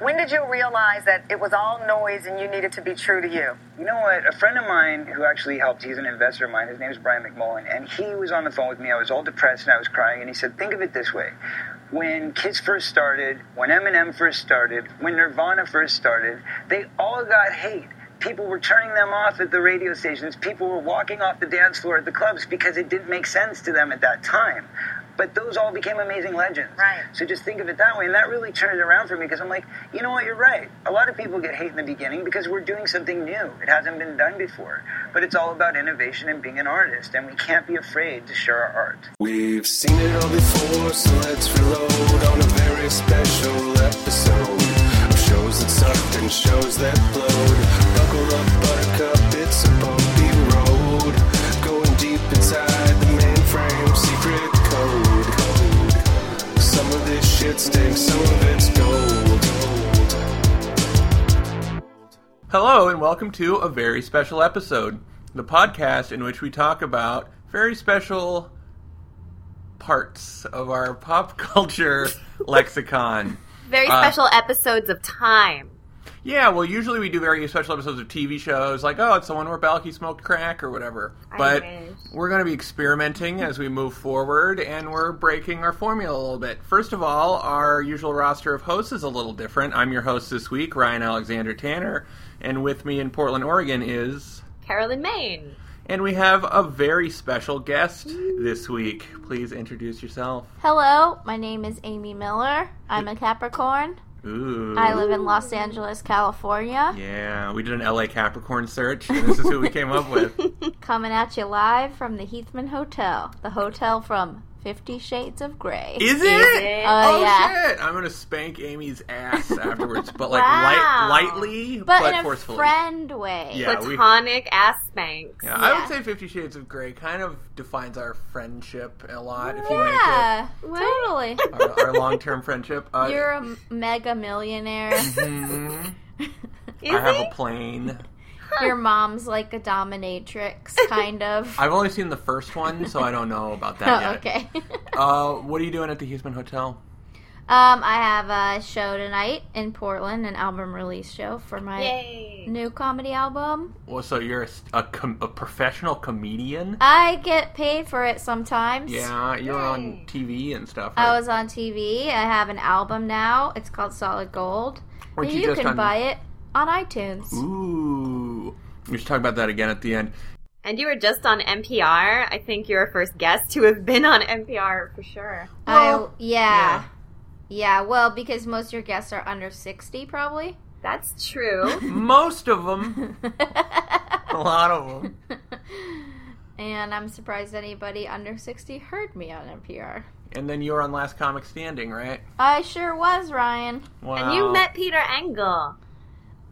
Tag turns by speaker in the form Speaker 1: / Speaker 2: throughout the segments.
Speaker 1: When did you realize that it was all noise and you needed to be true to you?
Speaker 2: You know what? A friend of mine who actually helped, he's an investor of mine, his name is Brian McMullen, and he was on the phone with me. I was all depressed and I was crying, and he said, Think of it this way. When Kiss first started, when Eminem first started, when Nirvana first started, they all got hate. People were turning them off at the radio stations. People were walking off the dance floor at the clubs because it didn't make sense to them at that time. But those all became amazing legends.
Speaker 1: Right.
Speaker 2: So just think of it that way. And that really turned it around for me because I'm like, you know what, you're right. A lot of people get hate in the beginning because we're doing something new. It hasn't been done before. But it's all about innovation and being an artist. And we can't be afraid to share our art.
Speaker 3: We've seen it all before, so let's reload on a very special episode of shows that sucked and shows that blowed. Buckle up, buttercup, it's a bumpy of this shit stinks, some of it's gold.
Speaker 4: Hello, and welcome to a very special episode, the podcast in which we talk about very special parts of our pop culture lexicon.
Speaker 5: Very
Speaker 4: Uh,
Speaker 5: special episodes of time.
Speaker 4: Yeah, well, usually we do very special episodes of TV shows, like, oh, it's the one where Balki smoked crack or whatever. But
Speaker 5: wish.
Speaker 4: we're going to be experimenting as we move forward, and we're breaking our formula a little bit. First of all, our usual roster of hosts is a little different. I'm your host this week, Ryan Alexander Tanner, and with me in Portland, Oregon is.
Speaker 5: Carolyn Maine.
Speaker 4: And we have a very special guest this week. Please introduce yourself.
Speaker 6: Hello, my name is Amy Miller. I'm a Capricorn.
Speaker 4: Ooh.
Speaker 6: I live in Los Angeles, California.
Speaker 4: Yeah, we did an LA Capricorn search, and this is who we came up with.
Speaker 6: Coming at you live from the Heathman Hotel, the hotel from Fifty Shades of Grey.
Speaker 4: Is it?
Speaker 5: it?
Speaker 6: Oh,
Speaker 4: oh
Speaker 6: yeah.
Speaker 4: shit! I'm gonna spank Amy's ass afterwards, but like
Speaker 5: Wow.
Speaker 4: light, lightly,
Speaker 6: but,
Speaker 4: but,
Speaker 6: in a
Speaker 4: forcefully.
Speaker 6: friend way.
Speaker 4: Yeah. we-
Speaker 5: Platonic ass spanks.
Speaker 4: Yeah, I would say Fifty Shades of Grey kind of defines our friendship a lot. If you make
Speaker 6: Yeah, totally.
Speaker 4: our, our long-term friendship, uh,
Speaker 6: You're a mega millionaire.
Speaker 4: mhm.
Speaker 5: Is
Speaker 4: I have
Speaker 5: he?
Speaker 4: a plane.
Speaker 6: Your mom's like a dominatrix, kind of.
Speaker 4: I've only seen the first one, so I don't know about that
Speaker 6: oh,
Speaker 4: yet.
Speaker 6: okay.
Speaker 4: Uh, what are you doing at the Heathman Hotel?
Speaker 6: um, I have a show tonight in Portland, an album release show for my
Speaker 5: Yay.
Speaker 6: new comedy album.
Speaker 4: Well, so you're a, a, com- a professional comedian?
Speaker 6: I get paid for it sometimes.
Speaker 4: Yeah, you're on TV and stuff.
Speaker 6: I was on TV. I have an album now. It's called Solid Gold.
Speaker 4: Weren't you
Speaker 6: you
Speaker 4: just
Speaker 6: can
Speaker 4: on-
Speaker 6: buy it on iTunes.
Speaker 4: Ooh. We should talk about that again at the end.
Speaker 5: And you were just on NPR. I think you're our first guest to have been on NPR for sure.
Speaker 6: I, yeah. yeah. well, because most of your guests are under 60, probably.
Speaker 5: That's true.
Speaker 4: Most of them. a lot of them.
Speaker 6: and I'm surprised anybody under 60 heard me on NPR.
Speaker 4: And then you were on Last Comic Standing, right?
Speaker 6: I sure was, Ryan.
Speaker 4: Wow.
Speaker 5: and you met Peter Engel.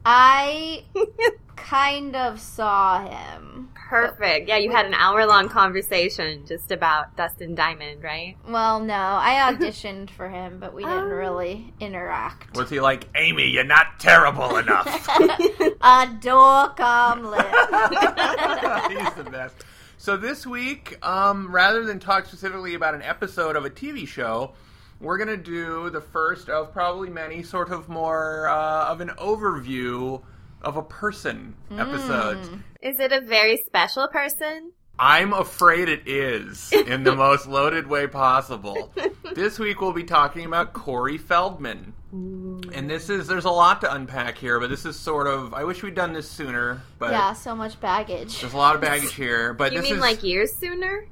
Speaker 6: I kind of saw him.
Speaker 5: Perfect. Yeah, you had an hour long conversation just about Dustin Diamond, right?
Speaker 6: Well, no, I auditioned for him, but we didn't
Speaker 5: Oh.
Speaker 6: really interact.
Speaker 4: Was he like, Amy, you're not terrible enough?
Speaker 6: A door omelet.
Speaker 4: He's the best. So this week, um, rather than talk specifically about an episode of a TV show, we're gonna do the first of probably many sort of more uh, of an overview of a person episode.
Speaker 5: Is it a very special person?
Speaker 4: I'm afraid it is in the most loaded way possible. This week we'll be talking about Corey Feldman. And this is there's a lot to unpack here, but this is sort of I wish we'd done this sooner, but
Speaker 6: yeah, so much baggage.
Speaker 4: there's a lot of baggage here. But
Speaker 5: You mean
Speaker 4: is
Speaker 5: like years sooner?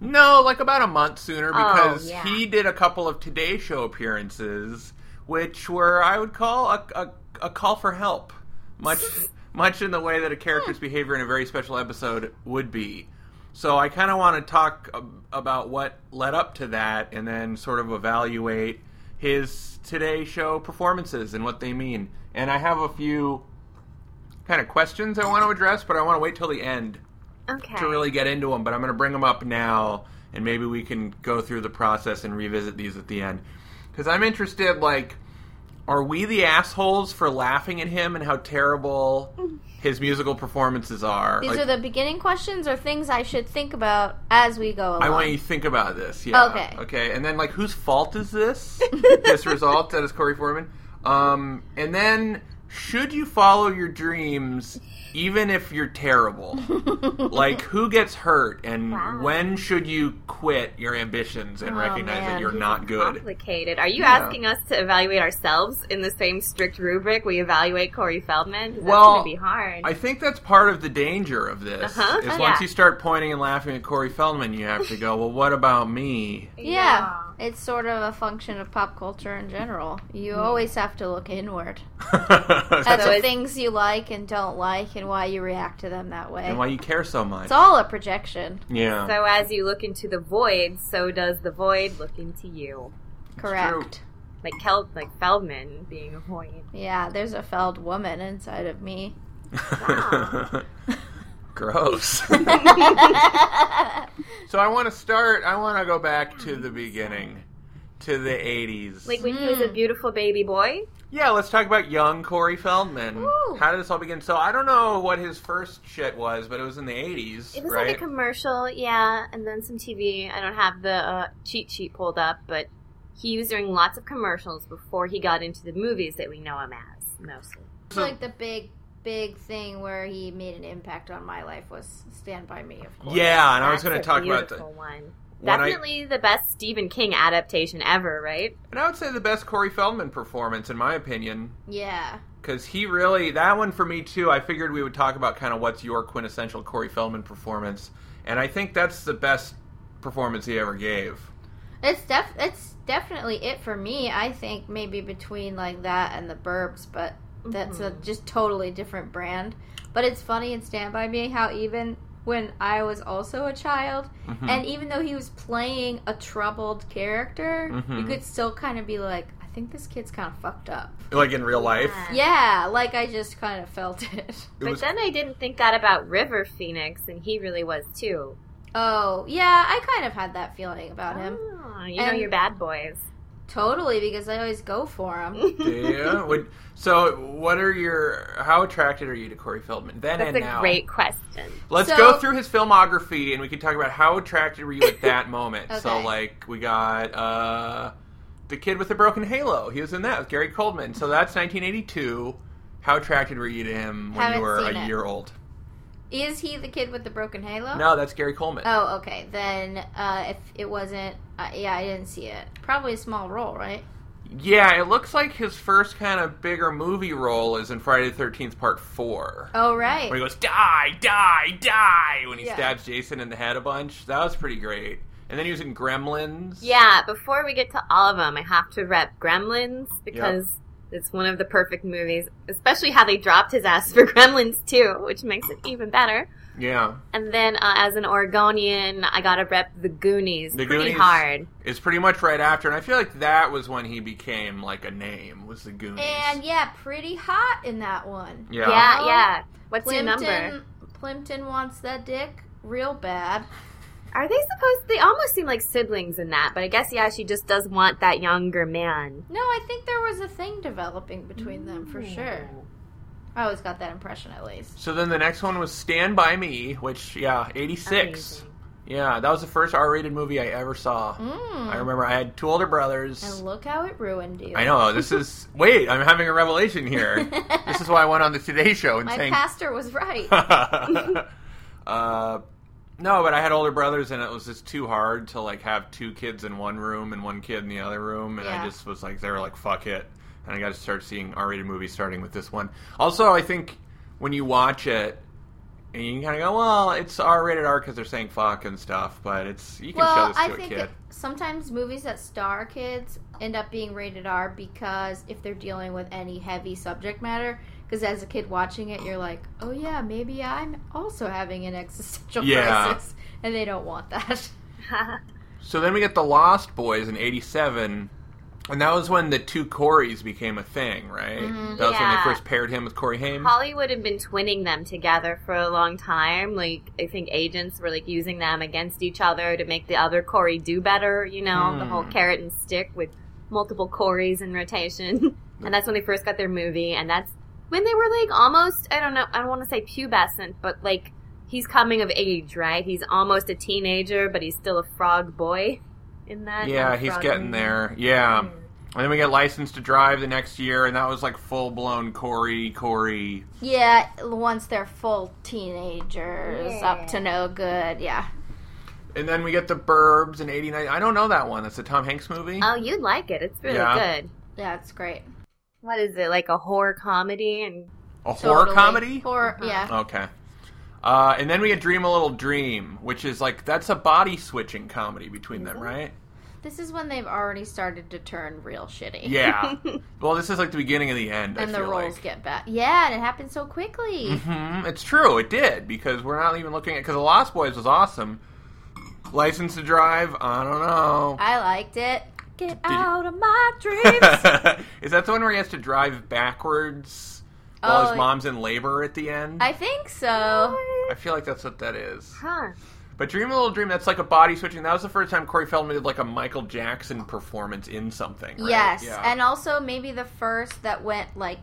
Speaker 4: No, like about a month sooner
Speaker 5: Oh,
Speaker 4: because
Speaker 5: yeah.
Speaker 4: he did a couple of Today Show appearances, which were I would call a, a, a call for help, much much in the way that a character's behavior in a very special episode would be. So I kind of want to talk about what led up to that, and then sort of evaluate his Today Show performances and what they mean. And I have a few kind of questions I want to address, but I want to wait till the end
Speaker 5: Okay.
Speaker 4: to really get into them, but I'm going to bring them up now, and maybe we can go through the process and revisit these at the end. Because I'm interested, like, are we the assholes for laughing at him and how terrible his musical performances are?
Speaker 6: These
Speaker 4: Like,
Speaker 6: are the beginning questions or things I should think about as we go along.
Speaker 4: I want you to think about this. Yeah.
Speaker 6: Okay.
Speaker 4: Okay. And then, like, whose fault is this? this result that is Corey Feldman. Um, and then, should you follow your dreams even if you're terrible? like, who gets hurt, and
Speaker 5: Wow.
Speaker 4: when should you quit your ambitions and
Speaker 6: Oh,
Speaker 4: recognize that you're not good?
Speaker 5: Complicated. Are you
Speaker 4: Yeah.
Speaker 5: asking us to evaluate ourselves in the same strict rubric we evaluate Corey Feldman? That's
Speaker 4: Well,
Speaker 5: gonna be hard.
Speaker 4: I think that's part of the danger of this.
Speaker 5: Uh-huh.
Speaker 4: Is
Speaker 5: Oh,
Speaker 4: once
Speaker 5: yeah.
Speaker 4: you start pointing and laughing at Corey Feldman, you have to go, well, what about me?
Speaker 6: Yeah. It's sort of a function of pop culture in general. You
Speaker 5: Hmm.
Speaker 6: always have to look inward at the things you like and don't like and why you react to them that way.
Speaker 4: and why you care so much.
Speaker 6: It's all a projection.
Speaker 4: yeah.
Speaker 5: So as you look into the void, so does the void look into you.
Speaker 6: Correct.
Speaker 5: Like Kel- like Feldman being a void.
Speaker 6: Yeah, there's a felled woman inside of me.
Speaker 4: Gross. So I want to start. I want to go back to the beginning, to the '80s.
Speaker 5: Like when he was a beautiful baby boy.
Speaker 4: yeah, let's talk about young Corey Feldman.
Speaker 6: Woo.
Speaker 4: How did this all begin? So I don't know what his first shit was, but it was in the '80s,
Speaker 5: It was
Speaker 4: right?
Speaker 5: like a commercial, yeah, and then some TV. I don't have the uh, cheat sheet pulled up, but he was doing lots of commercials before he got into the movies that we know him as mostly.
Speaker 6: It's like the big, big thing where he made an impact on my life was Stand By Me, of course.
Speaker 4: yeah, and I was going to talk about
Speaker 5: beautiful
Speaker 4: the.
Speaker 5: one.
Speaker 4: when I-
Speaker 5: Definitely the best Stephen King adaptation ever, right?
Speaker 4: And I would say the best Corey Feldman performance, in my opinion,
Speaker 6: Yeah.
Speaker 4: because he really that one for me too. I figured we would talk about kind of what's your quintessential Corey Feldman performance, and I think that's the best performance he ever gave.
Speaker 6: It's def it's definitely it for me. I think maybe between like that and the Burbs, but that's a just totally different brand. But it's funny in Stand By Me how even when I was also a child,
Speaker 4: Mm-hmm.
Speaker 6: and even though he was playing a troubled character, you
Speaker 4: Mhm.
Speaker 6: could still kind of be like, I think this kid's kind of fucked up.
Speaker 4: Like in real life,
Speaker 6: Yeah, like I just kind of felt it.
Speaker 4: it
Speaker 5: But
Speaker 4: was
Speaker 5: then I didn't think that about River Phoenix, and he really was too.
Speaker 6: Oh, yeah, I kind of had that feeling about him.
Speaker 5: Oh, you know
Speaker 6: And-
Speaker 5: your bad boys.
Speaker 6: Totally, because I always go for him.
Speaker 4: yeah. Would, so, what are your? How attracted are you to Corey Feldman then
Speaker 5: That's
Speaker 4: and
Speaker 5: a great question.
Speaker 4: Let's
Speaker 6: So-
Speaker 4: go through his filmography, and we can talk about how attracted were you at that moment. So, like, we got uh, the kid with the broken halo. He was in that with Gary Coleman. So that's 1982. How attracted were you to him when
Speaker 6: Haven't
Speaker 4: you were a
Speaker 6: it.
Speaker 4: year old?
Speaker 6: Is he the kid with the broken halo?
Speaker 4: No, that's Gary Coleman.
Speaker 6: Oh, okay. Then uh, if it wasn't, uh, yeah, I didn't see it. Probably a small role, right?
Speaker 4: Yeah, it looks like his first kind of bigger movie role is in Friday the 13th Part 4.
Speaker 6: Oh, right.
Speaker 4: Where he goes, die, die, die, when he
Speaker 6: Yeah.
Speaker 4: stabs Jason in the head a bunch. That was pretty great. And then he was in Gremlins.
Speaker 5: Yeah, before we get to all of them, I have to rep Gremlins because it's one of the perfect movies, especially how they dropped his ass for Gremlins too, which makes it even better.
Speaker 4: Yeah.
Speaker 5: And then uh, as an Oregonian, I gotta rep The Goonies
Speaker 4: The
Speaker 5: pretty
Speaker 4: Goonies
Speaker 5: hard.
Speaker 4: It's pretty much right after, and I feel like that was when he became like a name. Was the Goonies?
Speaker 6: And yeah, pretty hot in that one.
Speaker 4: yeah,
Speaker 5: Yeah, yeah. What's your number?
Speaker 6: Plimpton, Plimpton wants that dick real bad.
Speaker 5: Are they supposed? They almost seem like siblings in that, but I guess yeah, she just does want that younger man.
Speaker 6: No, I think there was a thing developing between them for sure. I always got that impression at least.
Speaker 4: So then the next one was Stand by Me, which yeah, eighty six.
Speaker 5: Amazing.
Speaker 4: Yeah, that was the first R rated movie I ever saw.
Speaker 6: Mm.
Speaker 4: I remember I had two older brothers.
Speaker 6: And look how it ruined you.
Speaker 4: I know this is. Wait, I'm having a revelation here. this is why I went on the Today Show and
Speaker 6: My
Speaker 4: saying.
Speaker 6: pastor was right.
Speaker 4: uh, no, but I had older brothers, and it was just too hard to like have two kids in one room and one kid in the other room, and I just was like, they were like, "Fuck it," and I got to start seeing R-rated movies, starting with this one. Also, I think when you watch it. And you kind of go, well, it's R-rated R because they're saying fuck and stuff, but it's you can show this
Speaker 6: I
Speaker 4: to a
Speaker 6: think
Speaker 4: kid.
Speaker 6: that sometimes movies that star kids end up being rated R because if they're dealing with any heavy subject matter, because as a kid watching it, you're like, oh yeah, maybe I'm also having an existential
Speaker 4: Yeah.
Speaker 6: crisis, and they don't want that.
Speaker 4: So then we get the Lost Boys in '87, and that was when the two Coreys became a thing, right? That was when they first paired him with Corey Haim.
Speaker 5: Hollywood had been twinning them together for a long time. Like I think agents were like using them against each other to make the other Corey do better. You know, the whole
Speaker 4: Hmm.
Speaker 5: carrot and stick with multiple Coreys in rotation. and that's when they first got their movie, and that's when they were like almost I don't know I don't want to say pubescent, but like he's coming of age, right? He's almost a teenager, but he's still a frog boy. In that,
Speaker 4: yeah, he's
Speaker 5: frog
Speaker 4: getting there. Yeah. And then we get License to Drive the next year, and that was like full blown Corey, Corey.
Speaker 6: Yeah, once they're full teenagers, up to no good. Yeah.
Speaker 4: And then we get The Burbs in '89. I don't know that one. It's a Tom Hanks movie.
Speaker 5: Oh, you'd like it. It's really
Speaker 4: Yeah.
Speaker 5: good.
Speaker 6: Yeah, it's great.
Speaker 5: What is it? Like a horror comedy and
Speaker 4: a horror
Speaker 6: Totally.
Speaker 4: comedy.
Speaker 6: Horror, yeah. Uh-huh.
Speaker 4: Okay. Uh, and then we get Dream a Little Dream, which is like that's a body switching comedy between them, right?
Speaker 6: This is when they've already started to turn real shitty.
Speaker 4: Yeah. well, this is like the beginning of the end.
Speaker 6: And
Speaker 4: I
Speaker 6: the
Speaker 4: feel
Speaker 6: roles
Speaker 4: like.
Speaker 6: get bad. Yeah, and it happened so quickly.
Speaker 4: hmm It's true. It did because we're not even looking at because the Lost Boys was awesome. License to Drive. I don't know.
Speaker 6: I liked it. Get
Speaker 4: you-
Speaker 6: out of my dreams.
Speaker 4: is that the one where he has to drive backwards while
Speaker 6: Oh,
Speaker 4: his mom's in labor at the end?
Speaker 6: I think so.
Speaker 4: I feel like that's what that is.
Speaker 5: huh?
Speaker 4: But Dream a Little Dream, that's like a body switching. That was the first time Corey Feldman did like a Michael Jackson performance in something. right?
Speaker 6: Yes,
Speaker 4: Yeah.
Speaker 6: and also maybe the first that went like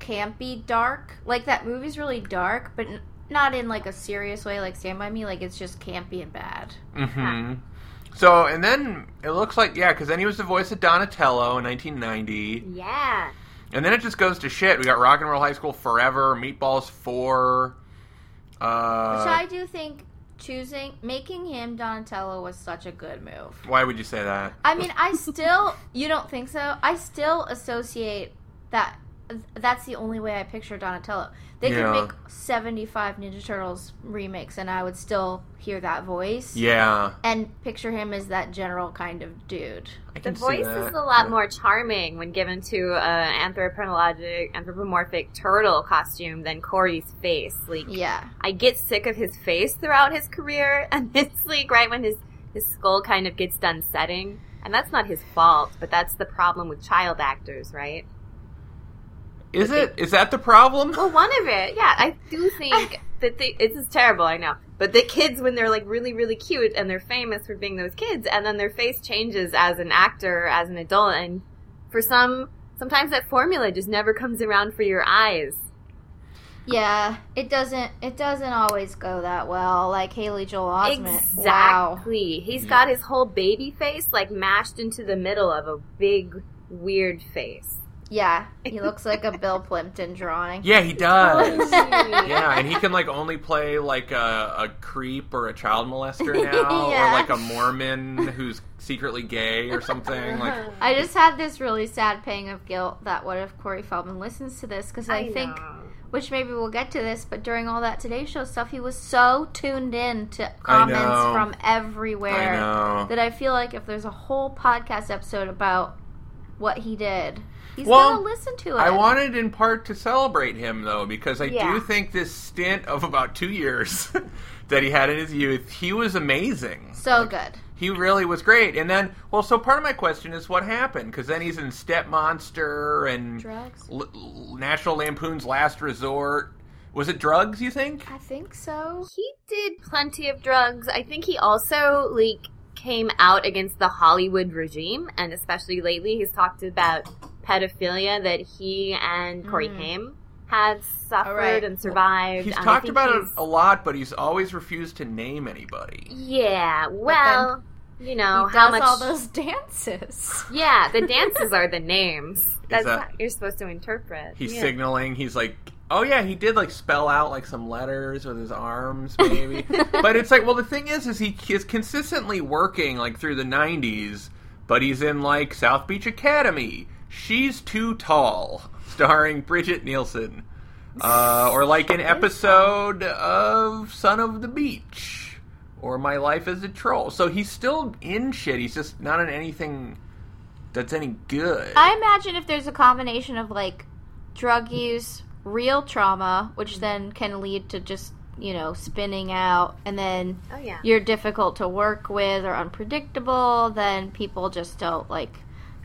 Speaker 6: campy dark. Like that movie's really dark, but n- not in like a serious way like Stand by Me. Like it's just campy and bad.
Speaker 4: hmm So, and then it looks like, yeah, because then he was the voice of Donatello in 1990.
Speaker 5: Yeah.
Speaker 4: And then it just goes to shit. We got Rock and Roll High School Forever, Meatballs 4. Uh,
Speaker 6: Which I do think choosing making him Donatello was such a good move.
Speaker 4: why would you say that?
Speaker 6: I mean, I still you don't think so? I still associate that that's the only way I picture Donatello. They
Speaker 4: Yeah.
Speaker 6: could make 75 Ninja Turtles remakes and I would still hear that voice
Speaker 4: Yeah.
Speaker 6: and picture him as that general kind of dude.
Speaker 5: The voice is a lot more charming when given to an anthropologic, anthropomorphic turtle costume than Corey's face. Like,
Speaker 6: Yeah.
Speaker 5: I get sick of his face throughout his career, and it's like right when his his skull kind of gets done setting, and that's not his fault, but that's the problem with child actors, right?
Speaker 4: Is it? Is that the problem?
Speaker 5: Well, one of it, yeah, I do think that they, this is terrible, I know. But the kids, when they're like really, really cute and they're famous for being those kids, and then their face changes as an actor, as an adult, and for some, sometimes that formula just never comes around for your eyes.
Speaker 6: Yeah, it doesn't it doesn't always go that well. Like Haley Joel Osment. Wow.
Speaker 5: Exactly. He's got his whole baby face like mashed into the middle of a big, weird face.
Speaker 6: Yeah, he looks like a Bill Plympton drawing.
Speaker 4: Yeah, he does.
Speaker 5: Oh, yeah.
Speaker 4: yeah, and he can like only play like a, a creep or a child molester now,
Speaker 6: Yeah.
Speaker 4: or like a Mormon who's secretly gay or something. Like, uh-huh.
Speaker 6: I just had this really sad pang of guilt that what if Corey Feldman listens to this because I, think,
Speaker 5: know.
Speaker 6: which maybe we'll get to this, but during all that Today Show stuff, he was so tuned in to comments from everywhere
Speaker 4: I know.
Speaker 6: that I feel like if there's a whole podcast episode about what he did, he's
Speaker 4: Well,
Speaker 6: gonna listen to it.
Speaker 4: I wanted in part to celebrate him though, because I
Speaker 5: Yeah.
Speaker 4: do think this stint of about two years that he had in his youth, he was amazing.
Speaker 6: so good.
Speaker 4: He really was great. And then, well, so part of my question is what happened? Because then he's in Step Monster and L- National Lampoon's Last Resort. Was it drugs? You think?
Speaker 6: I think so.
Speaker 5: He did plenty of drugs. I think he also like came out against the Hollywood regime, and especially lately, he's talked about pedophilia that he and Corey hmm. Haim had suffered
Speaker 6: Alright.
Speaker 5: and survived.
Speaker 4: He's
Speaker 5: and I
Speaker 4: talked
Speaker 5: think
Speaker 4: about it a lot, but he's always refused to name anybody.
Speaker 5: Yeah, well, you know
Speaker 6: he
Speaker 5: how
Speaker 6: does
Speaker 5: much.
Speaker 6: all those dances.
Speaker 5: Yeah, the dances are the names. That's
Speaker 4: that-
Speaker 5: what you're supposed to interpret.
Speaker 4: He's
Speaker 5: yeah.
Speaker 4: signaling. He's like, oh yeah, he did like spell out like some letters with his arms, maybe. but it's like, well, the thing is, is he is consistently working like through the '90s, but he's in like South Beach Academy. She's too tall, starring Brigitte Nielsen, uh, or like an episode of Son of the Beach, or My Life as a Troll. So he's still in shit. He's just not in anything that's any good.
Speaker 6: I imagine if there's a combination of like drug use, real trauma, which then can lead to just, you know, spinning out, and then
Speaker 5: Oh yeah.
Speaker 6: you're difficult to work with or unpredictable, then people just don't like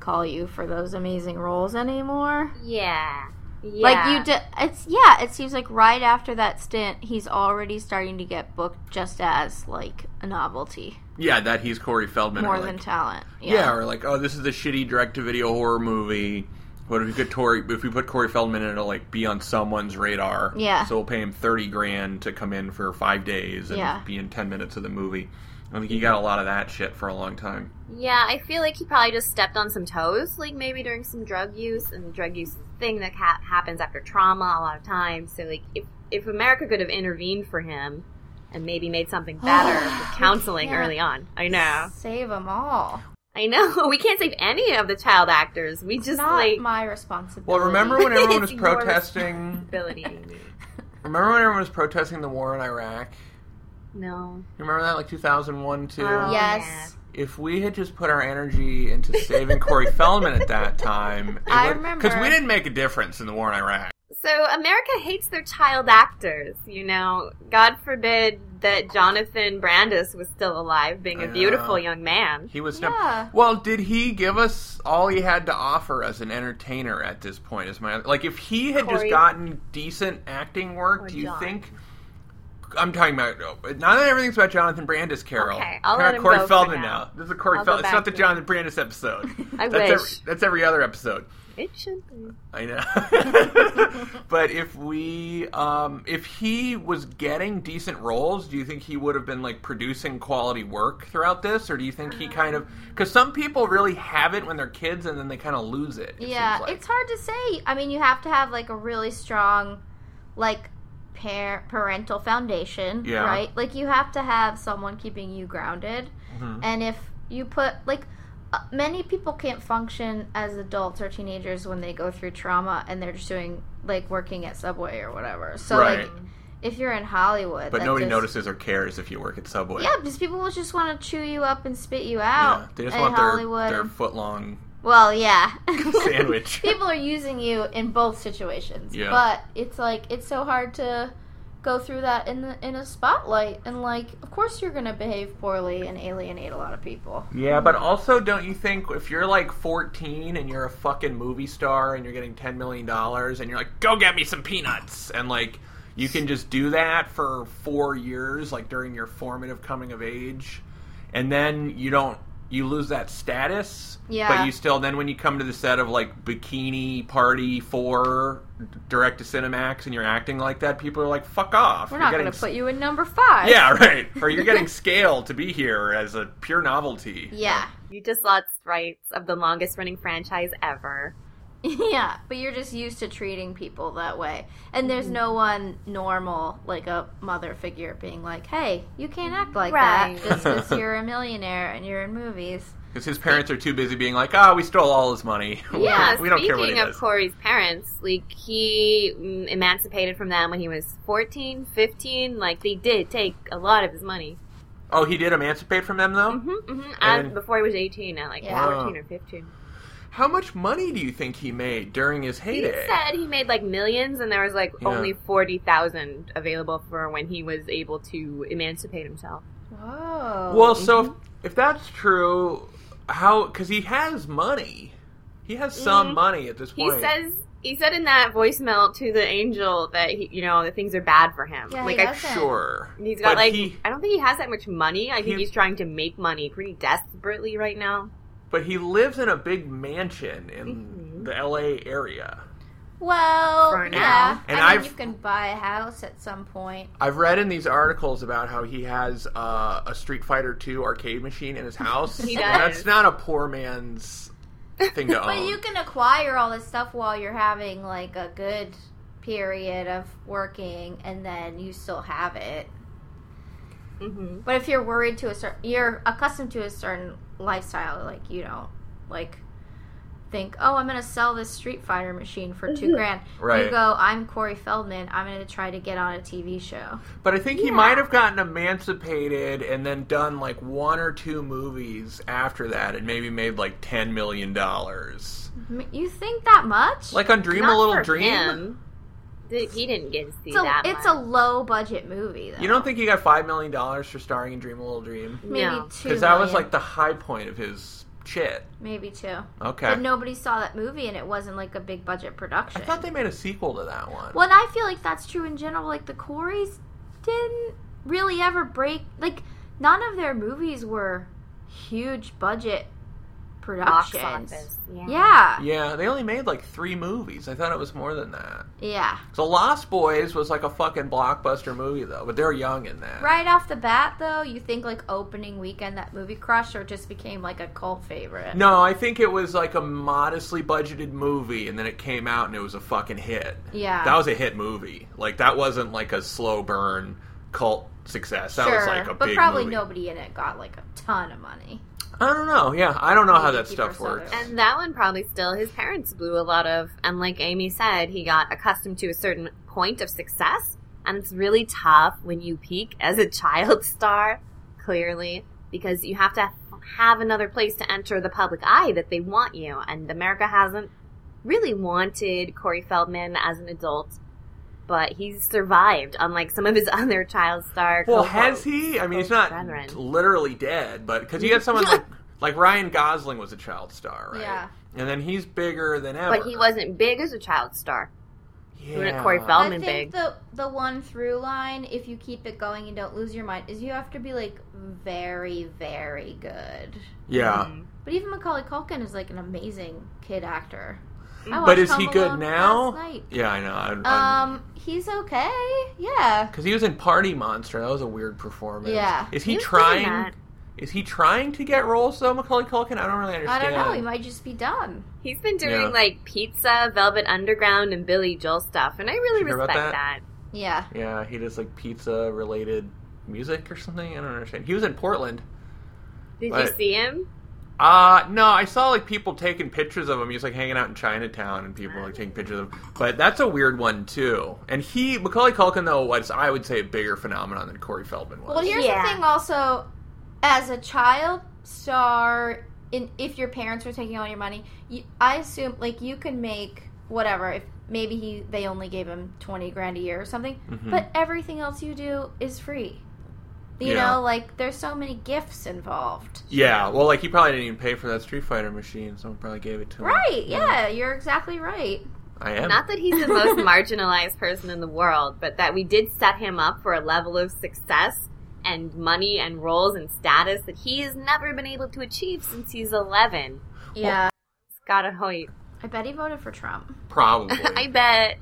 Speaker 6: call you for those amazing roles anymore.
Speaker 5: Yeah. Yeah.
Speaker 6: Like you did, it's yeah. It seems like right after that stint, he's already starting to get booked just as like a novelty,
Speaker 4: yeah, that he's Corey Feldman.
Speaker 6: more
Speaker 4: or,
Speaker 6: than
Speaker 4: like,
Speaker 6: talent.
Speaker 4: Yeah. or like, oh, this is a shitty direct-to-video horror movie. What if we could Corey? If we put Corey Feldman in, it'll like be on someone's radar.
Speaker 6: Yeah.
Speaker 4: So we'll pay him thirty grand to come in for five days and
Speaker 6: Yeah.
Speaker 4: be in ten minutes of the movie. I think he got a lot of that shit for a long time.
Speaker 5: Yeah, I feel like he probably just stepped on some toes, like maybe during some drug use, and the drug use is a thing that ha- happens after trauma a lot of times. So, like, if if America could have intervened for him and maybe made something better with counseling early on, I know,
Speaker 6: Save them all.
Speaker 5: I know, we can't save any of the child actors. We just
Speaker 6: Not
Speaker 5: like
Speaker 6: my responsibility.
Speaker 4: Well, remember when everyone was protesting?
Speaker 5: ability.
Speaker 4: Remember when everyone was protesting the war in Iraq?
Speaker 5: No.
Speaker 4: You remember that, like 2001, too?
Speaker 5: Oh.
Speaker 6: Yes.
Speaker 4: If we had just put our energy into saving Corey Feldman at that time,
Speaker 6: I
Speaker 4: Because
Speaker 6: remember.
Speaker 4: we didn't make a difference in the war in Iraq.
Speaker 5: So America hates their child actors, you know. God forbid that Jonathan Brandis was still alive, being a
Speaker 4: I
Speaker 5: beautiful young man.
Speaker 4: He was
Speaker 6: Yeah.
Speaker 4: never. Well, did he give us all he had to offer as an entertainer at this point? Is my like if he had just gotten decent acting work, do you
Speaker 5: John.
Speaker 4: think? I'm talking about not that everything's about Jonathan Brandis, Carol.
Speaker 5: Okay, I'll
Speaker 4: Talking
Speaker 5: let him
Speaker 4: Corey
Speaker 5: go
Speaker 4: Feldman
Speaker 5: now.
Speaker 4: now. This is a Corey Feldman. It's not the Jonathan Brandis episode.
Speaker 5: I
Speaker 4: that's
Speaker 5: wish.
Speaker 4: Every, that's every other episode.
Speaker 5: It should be.
Speaker 4: I know. but if we, um, if he was getting decent roles, do you think he would have been like producing quality work throughout this, or do you think he kind of? Because some people really have it when they're kids, and then they kind of lose it. it
Speaker 6: Yeah,
Speaker 4: like.
Speaker 6: it's hard to say. I mean, you have to have like a really strong, like, par- parental foundation,
Speaker 4: Yeah.
Speaker 6: right? Like, you have to have someone keeping you grounded.
Speaker 4: Mm-hmm.
Speaker 6: And if you put, like, uh, many people can't function as adults or teenagers when they go through trauma and they're just doing, like, working at Subway or whatever. So,
Speaker 4: Right.
Speaker 6: like, if you're in Hollywood,
Speaker 4: But nobody
Speaker 6: just-
Speaker 4: notices or cares if you work at Subway.
Speaker 6: Yeah, because people will just want to chew you up and spit you
Speaker 4: Yeah,
Speaker 6: out.
Speaker 4: they just
Speaker 6: in
Speaker 4: want their
Speaker 6: Hollywood.
Speaker 4: their foot long
Speaker 6: Well, yeah.
Speaker 4: sandwich.
Speaker 6: People are using you in both situations.
Speaker 4: Yeah.
Speaker 6: But it's like it's so hard to go through that in the in a spotlight and like of course you're gonna behave poorly and alienate a lot of people.
Speaker 4: Yeah, but also, don't you think if you're like 14 and you're a fucking movie star and you're getting 10 million dollars and you're like, go get me some peanuts, and like you can just do that for four years, like during your formative coming of age, and then you don't, you lose that status.
Speaker 6: Yeah.
Speaker 4: But you still, then when you come to the set of like Bikini Party 4 direct to Cinemax and you're acting like that, people are like, fuck off.
Speaker 6: We're
Speaker 4: You're
Speaker 6: not
Speaker 4: getting
Speaker 6: gonna put you in number five.
Speaker 4: Yeah, right. Or you're getting scale to be here as a pure novelty.
Speaker 6: Yeah.
Speaker 5: You just lost rights of the longest running franchise ever.
Speaker 6: yeah. But you're just used to treating people that way. And there's
Speaker 5: Mm-hmm.
Speaker 6: no one normal, like a mother figure, being like, Hey, you can't act like
Speaker 5: Right.
Speaker 6: that just because you're a millionaire and you're in movies.
Speaker 4: Because his parents are too busy being like, oh, we stole all his money.
Speaker 5: Yeah,
Speaker 4: we don't
Speaker 5: speaking
Speaker 4: care what he
Speaker 5: of
Speaker 4: does.
Speaker 5: Corey's parents, like he mm, emancipated from them when he was 14, 15. Like they did take a lot of his money.
Speaker 4: oh, he did emancipate from them, though?
Speaker 5: hmm hmm
Speaker 4: And-
Speaker 5: And before he was 18, at like
Speaker 6: Yeah.
Speaker 5: 14 or 15.
Speaker 4: How much money do you think he made during his heyday?
Speaker 5: He said he made like millions, and there was like
Speaker 4: Yeah.
Speaker 5: only 40,000 available for when he was able to emancipate himself.
Speaker 6: Whoa.
Speaker 4: well, so if, if that's true, how. Because he has money. He has some
Speaker 5: Mhm.
Speaker 4: money at this point.
Speaker 5: He says he said in that voicemail to the angel that he, you know, that things are bad for him.
Speaker 6: Yeah,
Speaker 5: like
Speaker 6: he
Speaker 5: I,
Speaker 6: doesn't.
Speaker 4: Sure.
Speaker 5: he's got
Speaker 4: But
Speaker 5: like
Speaker 4: He,
Speaker 5: I don't think he has that much money. I think
Speaker 4: He-
Speaker 5: he's trying to make money pretty desperately right now.
Speaker 4: But he lives in a big mansion in
Speaker 5: Mhm.
Speaker 4: the LA area.
Speaker 6: Well,
Speaker 5: For
Speaker 6: yeah.
Speaker 4: And
Speaker 6: I mean,
Speaker 4: I've-
Speaker 6: you can buy a house at some point.
Speaker 4: I've read in these articles about how he has uh, a Street Fighter II arcade machine in his house.
Speaker 5: He does.
Speaker 4: That's not a poor man's thing to own.
Speaker 6: But you can acquire all this stuff while you're having like a good period of working, and then you still have it.
Speaker 5: hmm
Speaker 6: But if you're worried to a certain, you're accustomed to a certain lifestyle, like you don't like think, oh, I'm gonna sell this Street Fighter machine for two mm-hmm. grand.
Speaker 4: Right.
Speaker 6: You go, I'm Corey Feldman. I'm gonna try to get on a TV show.
Speaker 4: But I think he might have gotten emancipated and then done like one or two movies after that and maybe made like ten million dollars.
Speaker 6: You think that much?
Speaker 4: Like on Dream
Speaker 5: Not
Speaker 4: a Little
Speaker 5: for
Speaker 4: Dream.
Speaker 5: him. Th- He didn't get to see
Speaker 6: it's a,
Speaker 5: that.
Speaker 6: it's
Speaker 5: much.
Speaker 6: a low budget movie. Though.
Speaker 4: You don't think he got five million dollars for starring in Dream a Little Dream?
Speaker 6: maybe
Speaker 5: No.
Speaker 6: two?
Speaker 4: Because that was like the high point of his shit.
Speaker 6: maybe two.
Speaker 4: Okay.
Speaker 6: But nobody saw that movie, and it wasn't like a big budget production.
Speaker 4: I thought they made a sequel to that one.
Speaker 6: Well, and I feel like that's true in general. Like the Coreys didn't really ever break. Like none of their movies were huge budget
Speaker 5: box
Speaker 6: productions.
Speaker 5: office. Yeah.
Speaker 6: Yeah.
Speaker 4: Yeah, they only made like three movies. I thought it was more than that.
Speaker 6: Yeah.
Speaker 4: So Lost Boys was like a fucking blockbuster movie though, but they're young in that.
Speaker 6: Right off the bat, though, you think like opening weekend that movie crushed or just became like a cult favorite?
Speaker 4: No, I think it was like a modestly budgeted movie, and then it came out and it was a fucking hit.
Speaker 6: Yeah.
Speaker 4: that was a hit movie. Like that wasn't like a slow burn cult success. That
Speaker 6: sure,
Speaker 4: was like a
Speaker 6: but
Speaker 4: big
Speaker 6: probably
Speaker 4: movie.
Speaker 6: nobody in it got like a ton of money.
Speaker 4: I don't know. Yeah, I don't know how that stuff works.
Speaker 5: And that one probably still his parents blew a lot of. And like Amy said, he got accustomed to a certain point of success. And it's really tough when you peak as a child star, clearly, because you have to have another place to enter the public eye that they want you. And America hasn't really wanted Corey Feldman as an adult. But he's survived, unlike some of his other child star.
Speaker 4: Well,
Speaker 5: cohorts.
Speaker 4: has he? I mean, he's not
Speaker 5: Brethren.
Speaker 4: literally dead, but because you had someone like like Ryan Gosling was a child star, right?
Speaker 6: Yeah.
Speaker 4: And then he's bigger than ever.
Speaker 5: But he wasn't big as a child star.
Speaker 4: Yeah.
Speaker 5: Corey Feldman.
Speaker 6: I
Speaker 5: big.
Speaker 6: the the one through line, if you keep it going and don't lose your mind, is you have to be like very, very good.
Speaker 4: Yeah.
Speaker 5: Mhm.
Speaker 6: But even Macaulay Culkin is like an amazing kid actor. I
Speaker 4: But
Speaker 6: watched
Speaker 4: is he
Speaker 6: Home
Speaker 4: good
Speaker 6: Alone
Speaker 4: now?
Speaker 6: night.
Speaker 4: Yeah, I know. I'm,
Speaker 6: Um, he's okay. Yeah.
Speaker 4: because he was in Party Monster. That was a weird performance.
Speaker 6: Yeah.
Speaker 4: Is he,
Speaker 5: He was good
Speaker 4: trying?
Speaker 5: that.
Speaker 4: Is he trying to get roles though, Macaulay Culkin? I don't really understand.
Speaker 6: I
Speaker 4: understand.
Speaker 6: don't know. He might just be done.
Speaker 5: He's been doing
Speaker 4: Yeah.
Speaker 5: like Pizza, Velvet Underground, and Billy Joel stuff, and I really
Speaker 4: Did you hear
Speaker 5: respect that.
Speaker 4: that?
Speaker 6: Yeah.
Speaker 4: Yeah, he does like pizza related music or something. I don't understand. He was in Portland.
Speaker 5: Did you see him?
Speaker 4: Uh no, I saw like people taking pictures of him. He was like hanging out in Chinatown and people like taking pictures of him. But that's a weird one too. And he Macaulay Culkin though was I would say a bigger phenomenon than Corey Feldman was.
Speaker 6: Well, here's
Speaker 5: Yeah.
Speaker 6: the thing. Also, as a child star, in if your parents were taking all your money, you, I assume like you can make whatever. If maybe he they only gave him twenty grand a year or something,
Speaker 4: Mhm.
Speaker 6: but everything else you do is free. You
Speaker 4: Yeah.
Speaker 6: know, like there's so many gifts involved.
Speaker 4: Yeah, well like he probably didn't even pay for that Street Fighter machine, someone probably gave it to him.
Speaker 6: Right? Yeah, you're exactly right.
Speaker 4: I am.
Speaker 5: Not that he's the most marginalized person in the world, but that we did set him up for a level of success and money and roles and status that he has never been able to achieve since he's 11.
Speaker 6: Yeah,
Speaker 5: Scott Hoyt.
Speaker 6: I bet he voted for Trump.
Speaker 4: Probably.
Speaker 5: I bet.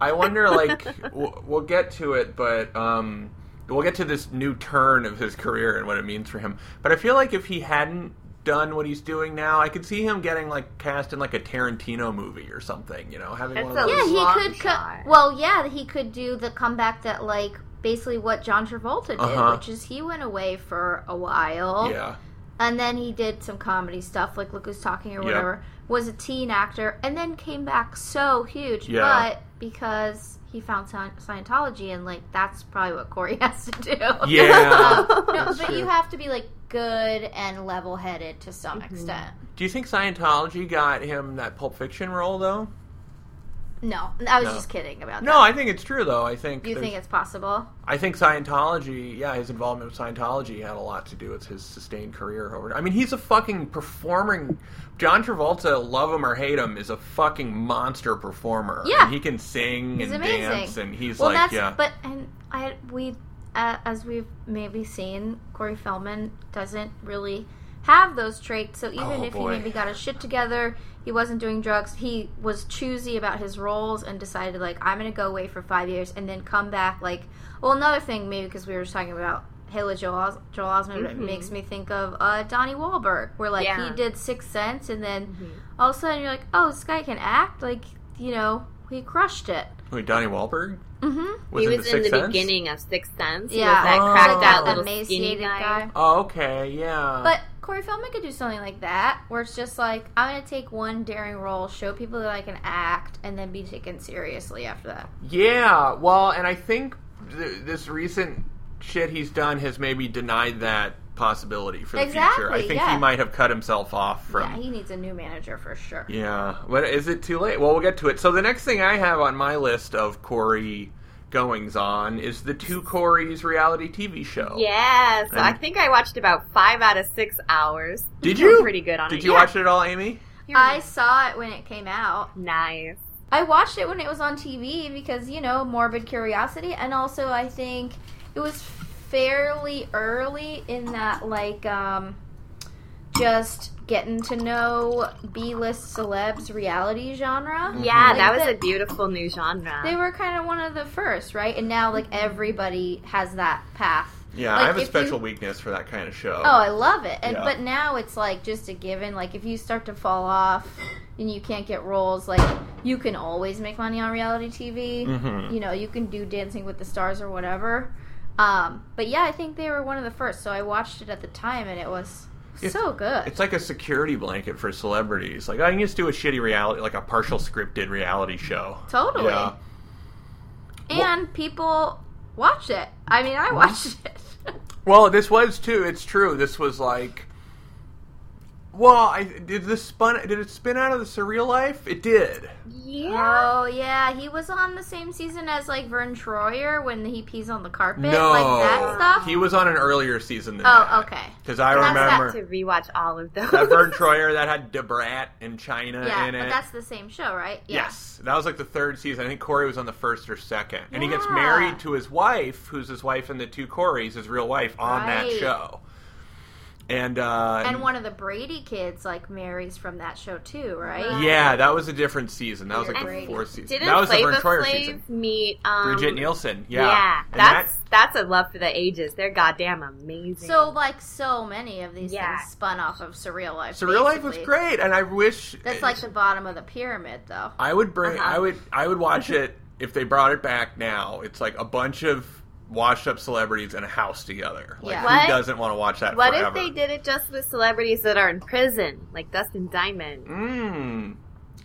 Speaker 4: I wonder, like, we'll, we'll get to it, but um, we'll get to this new turn of his career and what it means for him. But I feel like if he hadn't done what he's doing now, I could see him getting like cast in like a Tarantino movie or something. You know, having
Speaker 5: That's
Speaker 4: one of those.
Speaker 6: Yeah, he could. Co- well, yeah, he could do the comeback that like basically what John Travolta did,
Speaker 4: Uh-huh.
Speaker 6: which is he went away for a while,
Speaker 4: Yeah,
Speaker 6: and then he did some comedy stuff like Look Who's Talking or
Speaker 4: Yep.
Speaker 6: whatever. Was a teen actor, and then came back so huge,
Speaker 4: Yeah.
Speaker 6: but because he found Scientology, and like that's probably what Corey has to do.
Speaker 4: Yeah,
Speaker 6: Um, no,
Speaker 4: that's
Speaker 6: but
Speaker 4: true.
Speaker 6: you have to be like good and level-headed to some
Speaker 4: Mm-hmm.
Speaker 6: extent.
Speaker 4: Do you think Scientology got him that Pulp Fiction role though?
Speaker 6: No, I was
Speaker 4: No.
Speaker 6: just kidding about
Speaker 4: No,
Speaker 6: that.
Speaker 4: No, I think it's true though. I think
Speaker 6: you think it's possible?
Speaker 4: I think Scientology, yeah, his involvement with Scientology had a lot to do with his sustained career over. I mean, he's a fucking performing. John Travolta, love him or hate him, is a fucking monster performer.
Speaker 6: Yeah.
Speaker 4: and he can sing
Speaker 6: He's
Speaker 4: and
Speaker 6: amazing.
Speaker 4: dance, and he's
Speaker 6: well,
Speaker 4: like,
Speaker 6: that's
Speaker 4: yeah,
Speaker 6: but and I we uh, as we've maybe seen, Corey Feldman doesn't really have those traits. So even
Speaker 4: Oh,
Speaker 6: if
Speaker 4: boy.
Speaker 6: he maybe got his shit together, he wasn't doing drugs. He was choosy about his roles and decided like I'm going to go away for five years and then come back. Like, well, another thing maybe because we were just talking about. Halo Joel, Os- Joel Osment it
Speaker 5: Mhm.
Speaker 6: makes me think of uh, Donnie Wahlberg, where like
Speaker 5: Yeah.
Speaker 6: he did Sixth Sense, and then
Speaker 5: Mhm.
Speaker 6: all of a sudden you're like, oh, this guy can act, like you know, he crushed it.
Speaker 4: wait, Donnie Wahlberg
Speaker 6: Mm-hmm.
Speaker 4: was
Speaker 5: he
Speaker 4: in
Speaker 5: was
Speaker 4: the
Speaker 5: in the
Speaker 4: Sense?
Speaker 5: beginning of Sixth Sense. He
Speaker 6: Yeah,
Speaker 5: was that
Speaker 4: Oh.
Speaker 5: cracked
Speaker 4: Like
Speaker 5: out
Speaker 4: that
Speaker 5: little skinny
Speaker 6: emaciated
Speaker 5: guy.
Speaker 6: guy.
Speaker 4: Oh, okay, yeah.
Speaker 6: But Corey Feldman could do something like that, where it's just like I'm gonna take one daring role, show people that I can act, and then be taken seriously after that.
Speaker 4: yeah, well, and I think th- this recent shit he's done has maybe denied that possibility for the future. I think
Speaker 6: yeah.
Speaker 4: he might have cut himself off from.
Speaker 6: yeah, he needs a new manager for sure.
Speaker 4: Yeah, but is it too late? Well, we'll get to it. So the next thing I have on my list of Corey goings on is the Two Coreys reality TV show.
Speaker 5: Yeah, so I think I watched about five out of six hours.
Speaker 4: Did
Speaker 5: You're
Speaker 4: you?
Speaker 5: Pretty good on
Speaker 4: Did
Speaker 5: it.
Speaker 4: you
Speaker 5: Yeah.
Speaker 4: watch it all, Amy?
Speaker 6: I saw it when it came out.
Speaker 5: Nice.
Speaker 6: I watched it when it was on TV because you know morbid curiosity, and also I think it was fairly early in that like um, just getting to know B-list celebs reality genre.
Speaker 5: Yeah,
Speaker 6: Like
Speaker 5: that was
Speaker 6: the-
Speaker 5: a beautiful new genre.
Speaker 6: They were kind of one of the first, right? And now like everybody has that path.
Speaker 4: Yeah,
Speaker 6: Like,
Speaker 4: I have a special
Speaker 6: you-
Speaker 4: weakness for that kind of show.
Speaker 6: Oh, I love it. And
Speaker 4: Yeah.
Speaker 6: but now it's like just a given. Like if you start to fall off and you can't get roles, like you can always make money on reality TV.
Speaker 4: Mhm.
Speaker 6: You know, you can do Dancing with the Stars or whatever. Um, but yeah, I think they were one of the first. So I watched it at the time, and it was
Speaker 4: It's-
Speaker 6: so good.
Speaker 4: It's like a security blanket for celebrities. Like I can just do a shitty reality, like a partial scripted reality show.
Speaker 6: Totally.
Speaker 4: Yeah.
Speaker 6: and people watch it. I mean. I watched it.
Speaker 4: Well, this was too. It's true. This was like. Well, I did this spun. Did it spin out of the surreal life? It did.
Speaker 5: yeah.
Speaker 6: Oh yeah, he was on the same season as like Verne Troyer when he pees on the carpet,
Speaker 4: no,
Speaker 6: like that stuff.
Speaker 4: He was on an earlier season than
Speaker 6: Oh,
Speaker 4: that.
Speaker 6: okay.
Speaker 4: Because I
Speaker 6: That's
Speaker 4: remember
Speaker 5: to rewatch all of those.
Speaker 4: that Verne Troyer that had Da Brat and Chyna
Speaker 6: Yeah,
Speaker 4: in it.
Speaker 6: but that's the same show, right? Yeah.
Speaker 4: Yes, that was like the third season. I think Corey was on the first or second, and he gets married to his wife, who's his wife in the two Coreys, his real wife, on that show. And uh,
Speaker 6: And one of the Brady kids like marries from that show too, right?
Speaker 4: yeah, that was a different season. That was like
Speaker 6: And
Speaker 4: the fourth season.
Speaker 5: Didn't
Speaker 4: that was the
Speaker 5: Flava
Speaker 4: Verne Troyer season.
Speaker 5: meet um,
Speaker 4: Brigitte Nielsen, yeah,
Speaker 5: Yeah,
Speaker 4: And
Speaker 5: that's
Speaker 4: that-
Speaker 5: that's a love for the ages. They're goddamn amazing.
Speaker 6: So like so many of these
Speaker 5: Yeah.
Speaker 6: things spun off of Surreal Life.
Speaker 4: Surreal Life was great, and I wish
Speaker 6: That's like the bottom of the pyramid, though.
Speaker 4: I would bring.
Speaker 5: Uh-huh.
Speaker 4: I would. I would watch it if they brought it back now. It's like a bunch of washed-up celebrities in a house together. Like
Speaker 6: Yeah.
Speaker 4: who
Speaker 5: What?
Speaker 4: doesn't want to watch that?
Speaker 5: what
Speaker 4: forever?
Speaker 5: if they did it just with celebrities that are in prison, like Dustin Diamond?
Speaker 4: Mm.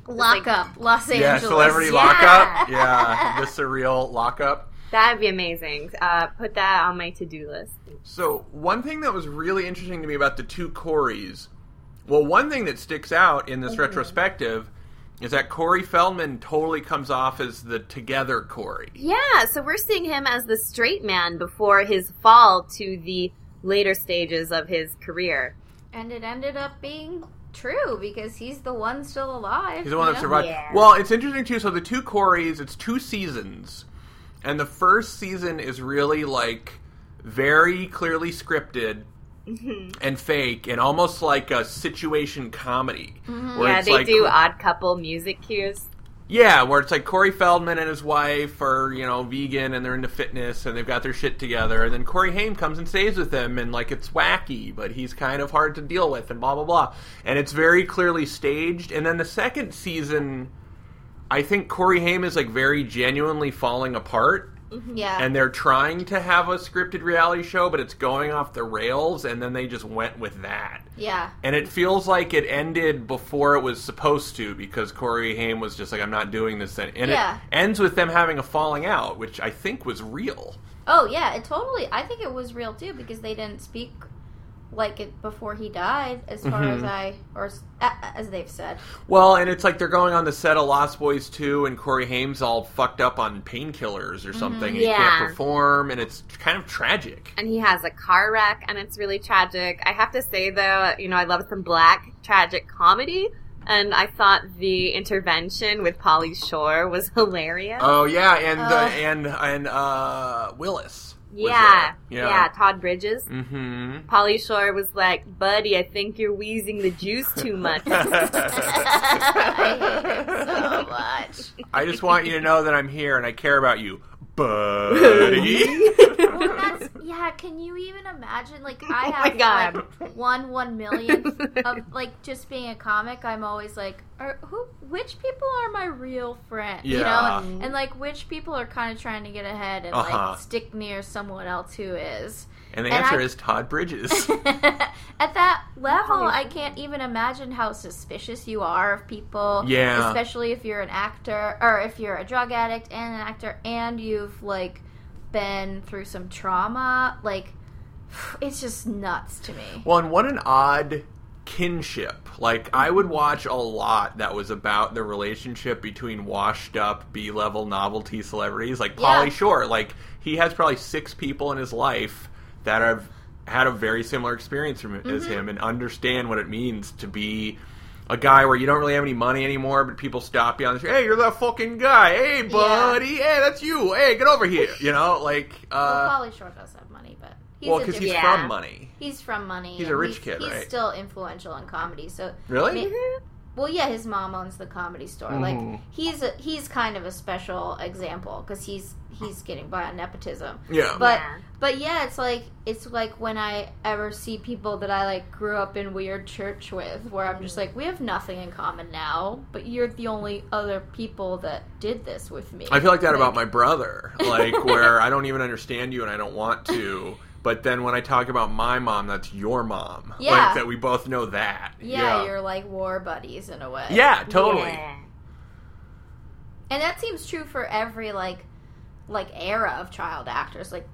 Speaker 6: Lock up, Los
Speaker 4: Yeah,
Speaker 6: Angeles.
Speaker 4: celebrity
Speaker 5: Yeah.
Speaker 4: lockup. Yeah, the surreal lockup.
Speaker 5: That'd be amazing. Uh, put that on my to-do list.
Speaker 4: So one thing that was really interesting to me about the two Coreys, well, one thing that sticks out in this retrospective is that Corey Feldman totally comes off as the together Corey.
Speaker 5: Yeah, so we're seeing him as the straight man before his fall to the later stages of his career.
Speaker 6: And it ended up being true because he's the one still alive.
Speaker 4: He's the one that
Speaker 6: know?
Speaker 4: survived.
Speaker 5: Yeah.
Speaker 4: Well, it's interesting too. So the two Coreys, it's two seasons, and the first season is really like very clearly scripted and fake, and almost like a situation comedy.
Speaker 5: Mm-hmm. yeah, they
Speaker 4: like,
Speaker 5: do odd couple music cues.
Speaker 4: Yeah, where it's like Corey Feldman and his wife are, you know, vegan and they're into fitness and they've got their shit together. And then Corey Haim comes and stays with them and, like, it's wacky, but he's kind of hard to deal with and blah, blah, blah. And it's very clearly staged. And then the second season, I think Corey Haim is, like, very genuinely falling apart. Mm-hmm.
Speaker 6: Yeah.
Speaker 4: And they're trying to have a scripted reality show, but it's going off the rails. And then they just went with that.
Speaker 6: yeah.
Speaker 4: And it feels like it ended before it was supposed to because Corey Haim was just like, I'm not doing this. And
Speaker 6: Yeah.
Speaker 4: it ends with them having a falling out, which I think was real.
Speaker 6: Oh yeah, it totally. I think it was real too because they didn't speak like it before he died, as far
Speaker 4: Mhm.
Speaker 6: as I or s- a- as they've said.
Speaker 4: Well, and it's like they're going on the set of Lost Boys 2, and Corey Haim's all fucked up on painkillers or something, and he
Speaker 5: Yeah.
Speaker 4: can't perform, and it's kind of tragic.
Speaker 5: and he has a car wreck and it's really tragic. I have to say though, you know, I love some black tragic comedy and I thought the intervention with Pauly Shore was hilarious.
Speaker 4: Oh yeah, and uh, and and uh, Willis. Was
Speaker 5: yeah, yeah, Todd Bridges.
Speaker 4: Mm-hmm.
Speaker 5: Pauly Shore was like, "Buddy, I think you're wheezing the juice too much."
Speaker 6: I hate it so much.
Speaker 4: I just want you to know that I'm here and I care about you, buddy.
Speaker 6: Well, that's yeah. Can you even imagine? Like I
Speaker 5: Oh
Speaker 6: have
Speaker 5: my God.
Speaker 6: like one one millionth of like just being a comic. I'm always like, are, who? Which people are my real friends? You know, and, and, like which people are kind of trying to get ahead and
Speaker 4: Uh-huh.
Speaker 6: like stick near someone else who is.
Speaker 4: And the
Speaker 6: And
Speaker 4: answer
Speaker 6: I-
Speaker 4: is Todd Bridges.
Speaker 6: At that level, I can't even imagine how suspicious you are of people.
Speaker 4: Yeah.
Speaker 6: Especially if you're an actor or if you're a drug addict and an actor and you've like been through some trauma. Like it's just nuts to me.
Speaker 4: Well, and what an odd kinship. Like, I would watch a lot that was about the relationship between washed up B level novelty celebrities, like
Speaker 6: Yeah.
Speaker 4: Shore. Like, he has probably six people in his life that have had a very similar experience from,
Speaker 6: Mm-hmm.
Speaker 4: as him and understand what it means to be a guy where you don't really have any money anymore, but people stop you on the street. Hey, you're that fucking guy. Hey, buddy. Hey, that's you. Hey, get over here. You know, like,
Speaker 6: well,
Speaker 4: uh,
Speaker 6: Pauly Shore does have money, but He's
Speaker 4: well, because he's
Speaker 5: Yeah.
Speaker 4: from money.
Speaker 6: He's from money.
Speaker 4: He's a rich kid,
Speaker 6: He's
Speaker 4: right?
Speaker 6: still influential in comedy. So
Speaker 4: Really?
Speaker 6: Ma- Well, yeah, his mom owns the comedy store.
Speaker 4: Mhm.
Speaker 6: Like he's a, he's kind of a special example because he's he's getting by on nepotism.
Speaker 4: Yeah.
Speaker 6: But
Speaker 5: Yeah.
Speaker 6: but yeah, it's like it's like when I ever see people that I like grew up in weird church with, where I'm just like, we have nothing in common now, but you're the only other people that did this with me.
Speaker 4: I feel like that about my brother, like where I don't even understand you and I don't want to. But then when I talk about my mom, that's your mom.
Speaker 6: Yeah.
Speaker 4: Like that we both know that.
Speaker 6: Yeah, you're like war buddies in a way.
Speaker 4: Yeah, totally.
Speaker 5: Yeah.
Speaker 6: and that seems true for every like like era of child actors like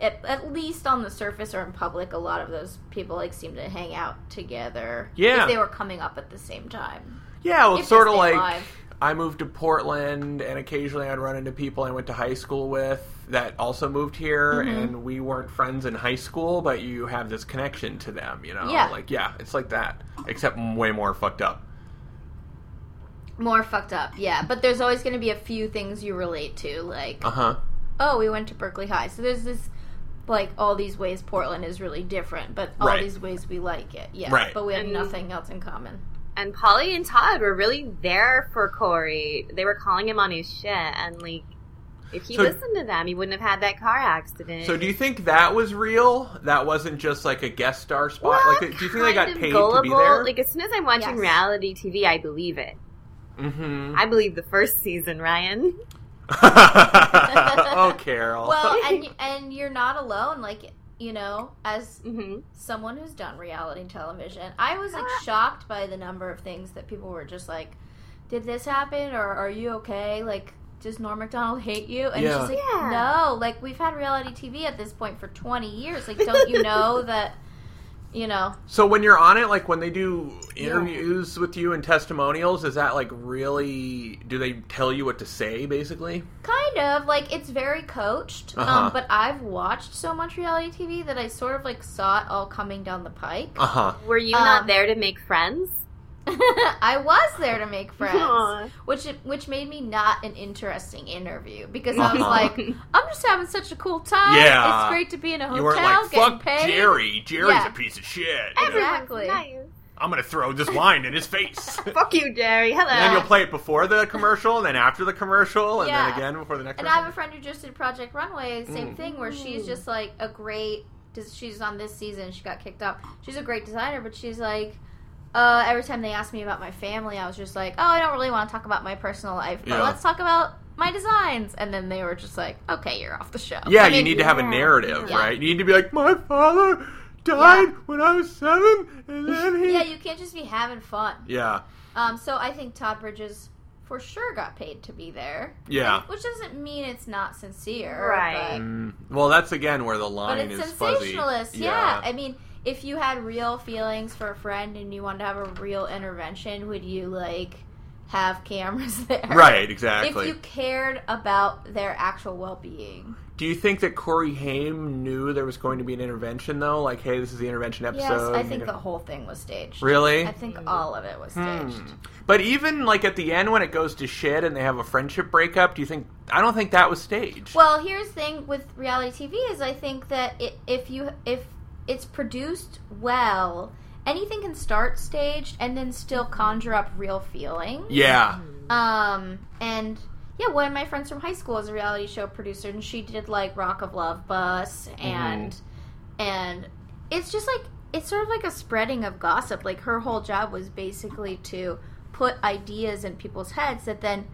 Speaker 6: at, at least on the surface or in public a lot of those people like seem to hang out together
Speaker 4: Yeah.
Speaker 6: if they were coming up at the same time
Speaker 4: Yeah, well,
Speaker 6: If
Speaker 4: it's sort of like
Speaker 6: alive.
Speaker 4: I moved to Portland, and occasionally I'd run into people I went to high school with that also moved here,
Speaker 6: Mm-hmm.
Speaker 4: and we weren't friends in high school, but you have this connection to them, you know?
Speaker 6: Yeah.
Speaker 4: Like, yeah, it's like that, except way more fucked up.
Speaker 6: more fucked up yeah but there's always going to be a few things you relate to like
Speaker 4: Uh huh.
Speaker 6: oh we went to berkeley high so there's this like all these ways portland is really different but all
Speaker 4: Right.
Speaker 6: these ways we like it yeah
Speaker 4: Right.
Speaker 6: but we have
Speaker 5: And-
Speaker 6: nothing else in common
Speaker 5: And Pauly and Todd were really there for Corey. They were calling him on his shit, and like, if he
Speaker 4: So-
Speaker 5: listened to them, he wouldn't have had that car accident.
Speaker 4: So do you think that was real? That wasn't just like a guest star spot?
Speaker 5: Well,
Speaker 4: like, do you think they
Speaker 5: kind
Speaker 4: got paid
Speaker 5: gullible.
Speaker 4: to be there?
Speaker 5: Like as soon as I'm watching
Speaker 6: Yes.
Speaker 5: reality TV, I believe it.
Speaker 4: mm-hmm.
Speaker 5: I believe the first season, Ryan.
Speaker 4: oh, Carol.
Speaker 6: well and and you're not alone like you know as
Speaker 5: hmm
Speaker 6: someone who's done reality television, I was like shocked by the number of things that people were just like, "Did this happen? Or are you okay? Like, does Norm Macdonald hate you?" And
Speaker 4: Yeah.
Speaker 6: she's like,
Speaker 5: Yeah.
Speaker 6: "No, like we've had reality TV at this point for twenty years. Like, don't you know that?" You know,
Speaker 4: So when you're on it, like when they do interviews with you and testimonials, is that like really? Do they tell you what to say, basically?
Speaker 6: kind of like it's very coached.
Speaker 4: Uh-huh.
Speaker 6: Um, but I've watched so much reality TV that I sort of like saw it all coming down the pike.
Speaker 4: Uh huh.
Speaker 5: Were you
Speaker 6: Um,
Speaker 5: not there to make friends?
Speaker 6: I was there to make friends.
Speaker 5: Aw.
Speaker 6: which which made me not an interesting interview because I was like, I'm just having such a cool time.
Speaker 4: Yeah.
Speaker 6: it's great to be in a hotel,
Speaker 4: You weren't like fuck
Speaker 6: paid.
Speaker 4: Jerry. Jerry's
Speaker 6: Yeah.
Speaker 4: a piece of shit.
Speaker 6: Exactly.
Speaker 5: Nice.
Speaker 4: I'm gonna throw this wine in his face.
Speaker 5: Fuck you, Jerry. Hello.
Speaker 4: And then you'll play it before the commercial, and then after the commercial, and
Speaker 6: Yeah.
Speaker 4: then again before the next. One.
Speaker 6: And I have a friend who just did Project Runway, same
Speaker 4: Mm.
Speaker 6: thing, where she's just like a great. She's on this season. She got kicked off. She's a great designer, but she's like. Uh, every time they asked me about my family, I was just like, "Oh, I don't really want to talk about my personal life, but
Speaker 4: Yeah.
Speaker 6: let's talk about my designs." And then they were just like, "Okay, you're off the show."
Speaker 4: Yeah,
Speaker 6: I
Speaker 4: you need to have a narrative,
Speaker 6: Yeah.
Speaker 4: right? You need to be like, my father died when I was seven, and then he.
Speaker 6: Yeah, you can't just be having fun.
Speaker 4: Yeah.
Speaker 6: Um, so I think Todd Bridges for sure got paid to be there.
Speaker 4: Yeah.
Speaker 6: Which doesn't mean it's not sincere.
Speaker 5: Right.
Speaker 4: Mm, well, that's again where the line
Speaker 6: but it's
Speaker 4: is fuzzy.
Speaker 6: sensationalist. Yeah. I mean, if you had real feelings for a friend and you wanted to have a real intervention, would you, like, have cameras there?
Speaker 4: Right, exactly.
Speaker 6: If you cared about their actual well being.
Speaker 4: Do you think that Corey Haim knew there was going to be an intervention, though? Like, hey, this is the intervention episode. Yes.
Speaker 6: I
Speaker 4: you
Speaker 6: think
Speaker 4: know?
Speaker 6: the whole thing was staged.
Speaker 4: Really?
Speaker 6: I think all of it was staged.
Speaker 4: Hmm. But even like at the end when it goes to shit and they have a friendship breakup, do you think? I don't think that was staged.
Speaker 6: Well, here's the thing with reality TV is I think that it, if you if it's produced well, anything can start staged and then still mm-hmm. conjure up real feelings.
Speaker 4: yeah. Mm-hmm.
Speaker 6: Um, and yeah, one of my friends from high school is a reality show producer, and she did like Rock of Love Bus, mm-hmm. and and it's just like it's sort of like a spreading of gossip. Like her whole job was basically to put ideas in people's heads that then,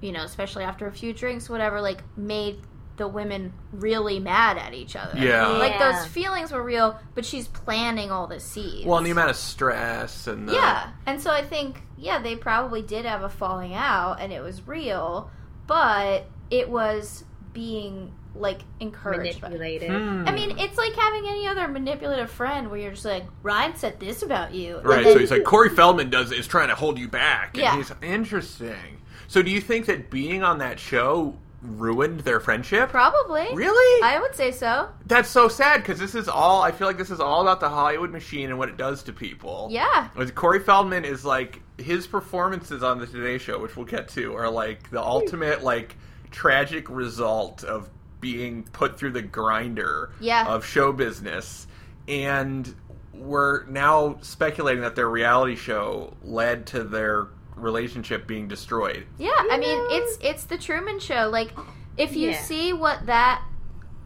Speaker 6: you know, especially after a few drinks, whatever, like made the women really mad at each other.
Speaker 4: Yeah.
Speaker 6: Like
Speaker 5: Yeah.
Speaker 6: those feelings were real, but she's planting all the seeds.
Speaker 4: Well, and the amount of stress and the,
Speaker 6: Yeah. And so I think, yeah, they probably did have a falling out and it was real, but it was being like encouraged. by-
Speaker 5: manipulated.
Speaker 4: Hmm.
Speaker 6: I mean, it's like having any other manipulative friend where you're just like, Ryan said this about you.
Speaker 4: Right,
Speaker 6: then-
Speaker 4: so he's like Corey Feldman does is trying to hold you back. And
Speaker 6: Yeah.
Speaker 4: he's interesting. So do you think that being on that show ruined their friendship?
Speaker 6: Probably.
Speaker 4: Really?
Speaker 6: I would say so.
Speaker 4: That's so sad because this is all. I feel like this is all about the Hollywood machine and what it does to people.
Speaker 6: Yeah.
Speaker 4: Corey Feldman is like his performances on the Today Show, which we'll get to, are like the ultimate like tragic result of being put through the grinder
Speaker 6: Yeah.
Speaker 4: of show business, and we're now speculating that their reality show led to their relationship being destroyed.
Speaker 6: Yeah, I mean it's it's the Truman Show. Like, if you
Speaker 5: Yeah.
Speaker 6: see what that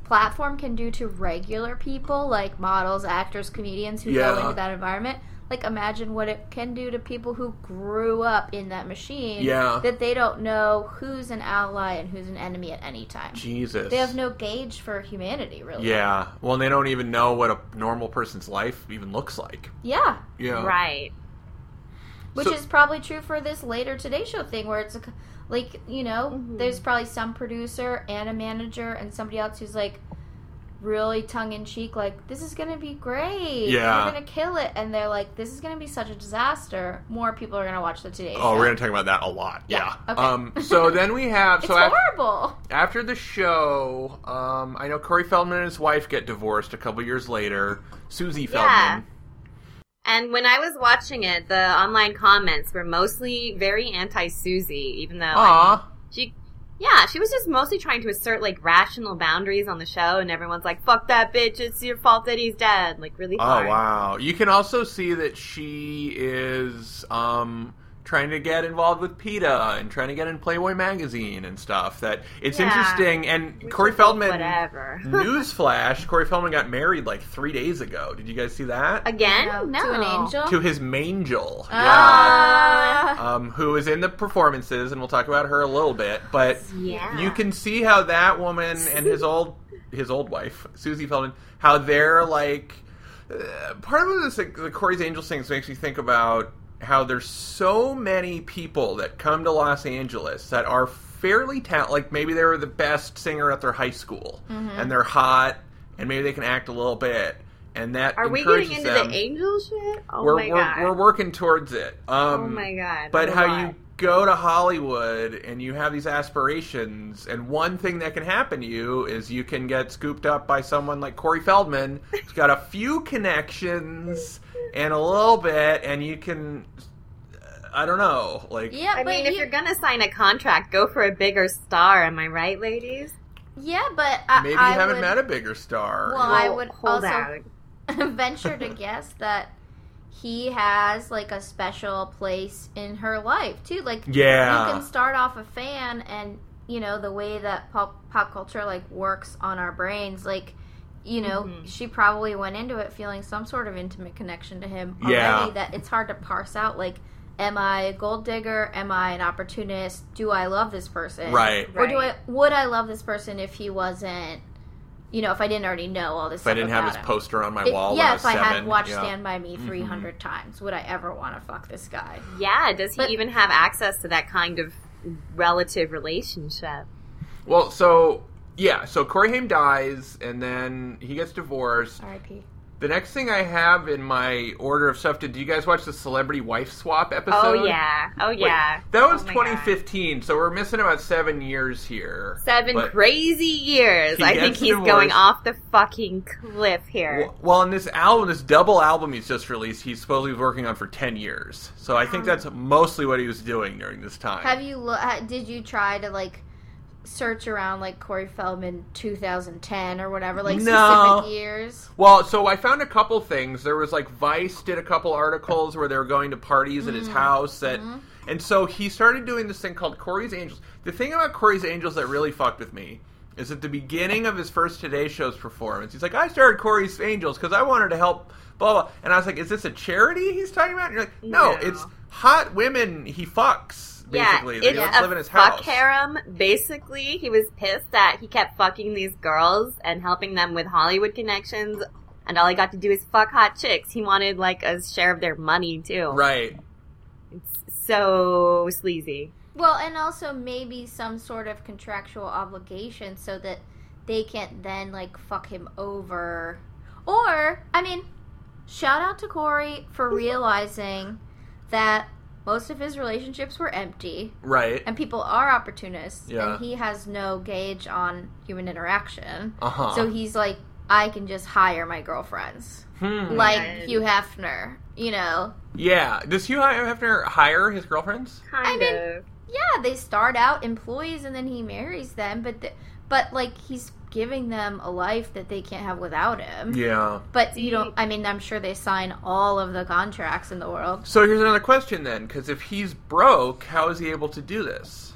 Speaker 6: platform can do to regular people, like models, actors, comedians who
Speaker 4: Yeah.
Speaker 6: go into that environment, like imagine what it can do to people who grew up in that machine.
Speaker 4: Yeah.
Speaker 6: that they don't know who's an ally and who's an enemy at any time.
Speaker 4: Jesus.
Speaker 6: They have no gauge for humanity, really.
Speaker 4: Yeah. Well, and they don't even know what a normal person's life even looks like.
Speaker 6: Yeah,
Speaker 4: Yeah.
Speaker 5: Right.
Speaker 6: Which
Speaker 4: So-
Speaker 6: is probably true for this later Today Show thing, where it's a, like you know,
Speaker 5: Mhm.
Speaker 6: there's probably some producer and a manager and somebody else who's like really tongue in cheek, like this is gonna be great,
Speaker 4: Yeah.
Speaker 6: we're gonna kill it, and they're like, this is gonna be such a disaster. More people are gonna watch the Today Show.
Speaker 4: Oh, we're going to talk about that a lot. Yeah.
Speaker 6: Yeah, okay.
Speaker 4: Um, so then we have.
Speaker 6: It's
Speaker 4: so af-
Speaker 6: horrible.
Speaker 4: after the show, um, I know Corey Feldman and his wife get divorced a couple years later. Susie Feldman.
Speaker 5: Yeah. And when I was watching it, the online comments were mostly very anti Susie, even though I mean, she, yeah, she was just mostly trying to assert like rational boundaries on the show, and everyone's like, "Fuck that bitch! It's your fault that he's dead." Like really
Speaker 4: Oh
Speaker 5: hard.
Speaker 4: wow! You can also see that she is um, trying to get involved with PETA and trying to get in Playboy magazine and stuff. That it's
Speaker 5: Yeah.
Speaker 4: interesting. And
Speaker 5: Which
Speaker 4: Corey Feldman,
Speaker 5: whatever.
Speaker 4: newsflash: Corey Feldman got married like three days ago. Did you guys see that?
Speaker 5: Again?
Speaker 6: No,
Speaker 5: No.
Speaker 6: to an angel.
Speaker 4: To his mangel.
Speaker 6: Ah.
Speaker 4: Um, who is in the performances, and we'll talk about her a little bit. But
Speaker 5: Yeah.
Speaker 4: you can see how that woman and his old his old wife Susie Feldman, how they're like uh, part of this like, the Corey's Angels things makes me think about how there's so many people that come to Los Angeles that are fairly talented. Like maybe they were the best singer at their high school,
Speaker 5: Mm-hmm.
Speaker 4: and they're hot, and maybe they can act a little bit, and that
Speaker 5: Are we getting into
Speaker 4: them.
Speaker 5: the angel shit? Oh
Speaker 4: we're,
Speaker 5: my
Speaker 4: we're,
Speaker 5: god.
Speaker 4: we're working towards it. Um,
Speaker 5: oh my god.
Speaker 4: but how
Speaker 5: lot.
Speaker 4: you go to Hollywood and you have these aspirations, and one thing that can happen to you is you can get scooped up by someone like Corey Feldman, who's got a few connections and a little bit, and you can, I don't know, like,
Speaker 6: Yeah,
Speaker 5: I
Speaker 6: but
Speaker 5: mean, if
Speaker 6: you-
Speaker 5: you're gonna sign a contract, go for a bigger star. Am I right, ladies?
Speaker 6: yeah, but I,
Speaker 4: maybe you
Speaker 6: I
Speaker 4: haven't
Speaker 6: would,
Speaker 4: met a bigger star.
Speaker 6: Well, I would
Speaker 5: hold
Speaker 6: also
Speaker 5: out.
Speaker 6: venture to guess that he has like a special place in her life too. Like
Speaker 4: Yeah.
Speaker 6: you can start off a fan, and you know the way that pop pop culture like works on our brains, like. You know,
Speaker 5: Mhm.
Speaker 6: she probably went into it feeling some sort of intimate connection to him already.
Speaker 4: Yeah.
Speaker 6: That it's hard to parse out. Like, am I a gold digger? Am I an opportunist? Do I love this person?
Speaker 4: Right.
Speaker 6: Or do I would I love this person if he wasn't? You know, if I didn't already know all this. Stuff.
Speaker 4: If I didn't have his
Speaker 6: him.
Speaker 4: poster on my
Speaker 6: It-
Speaker 4: wall, when
Speaker 6: yeah,
Speaker 4: I was
Speaker 6: if I
Speaker 4: seven,
Speaker 6: had watched
Speaker 4: yeah.
Speaker 6: Stand By Me
Speaker 4: Mhm.
Speaker 6: 300 times, would I ever want to fuck this guy?
Speaker 5: Yeah, does he
Speaker 6: But-
Speaker 5: even have access to that kind of relative relationship?
Speaker 4: Well, so yeah, so Corey Haim dies, and then he gets divorced.
Speaker 6: R.I.P.
Speaker 4: The next thing I have in my order of stuff, did you guys watch the Celebrity Wife Swap oh, episode?
Speaker 5: Oh yeah, oh
Speaker 4: Wait,
Speaker 5: yeah.
Speaker 4: that was
Speaker 5: Oh my God.
Speaker 4: 2015, so we're missing about seven years here.
Speaker 5: Seven crazy years. I think he's
Speaker 4: divorced.
Speaker 5: going off the fucking cliff here.
Speaker 4: Well, well, in this album, this double album he's just released, he's supposedly working on for 10 years. So I think that's mostly what he was doing during this time.
Speaker 6: Have you? Lo- did you try to like search around like Corey Feldman 2010 or whatever, like
Speaker 4: No.
Speaker 6: specific years?
Speaker 4: Well, so I found a couple things. There was like Vice did a couple articles where they were going to parties at
Speaker 6: Mm.
Speaker 4: his house that
Speaker 6: Mm-hmm.
Speaker 4: and so he started doing this thing called Corey's Angels. The thing about Corey's Angels that really fucked with me is at the beginning of his first Today Show's performance, he's like, I started Corey's Angels because I wanted to help blah blah and I was like, Is this a charity he's talking about? And you're like, No,
Speaker 5: No.
Speaker 4: it's hot women he fucks, basically.
Speaker 5: yeah,
Speaker 4: they
Speaker 5: it's
Speaker 4: just
Speaker 5: a
Speaker 4: live in his
Speaker 5: fuck harem. Basically, he was pissed that he kept fucking these girls and helping them with Hollywood connections, and all he got to do is fuck hot chicks. He wanted like a share of their money too.
Speaker 4: Right.
Speaker 5: It's so sleazy.
Speaker 6: Well, and also maybe some sort of contractual obligation so that they can't then like fuck him over. Or, I mean, shout out to Corey for realizing that most of his relationships were empty
Speaker 4: Right.
Speaker 6: and people are opportunists
Speaker 4: Yeah.
Speaker 6: and he has no gauge on human interaction.
Speaker 4: Uh-huh.
Speaker 6: So he's like, I can just hire my girlfriends.
Speaker 4: Hmm.
Speaker 6: Like
Speaker 5: God.
Speaker 6: Hugh Hefner, you know.
Speaker 4: Yeah. Does Hugh Hefner hire his girlfriends?
Speaker 5: Kind
Speaker 6: mean-
Speaker 5: of.
Speaker 6: Yeah, they start out employees and then he marries them, but the, but like he's giving them a life that they can't have without him.
Speaker 4: Yeah.
Speaker 6: But you don't. I mean, I'm sure they sign all of the contracts in the world.
Speaker 4: So here's another question then, because if he's broke, how is he able to do this?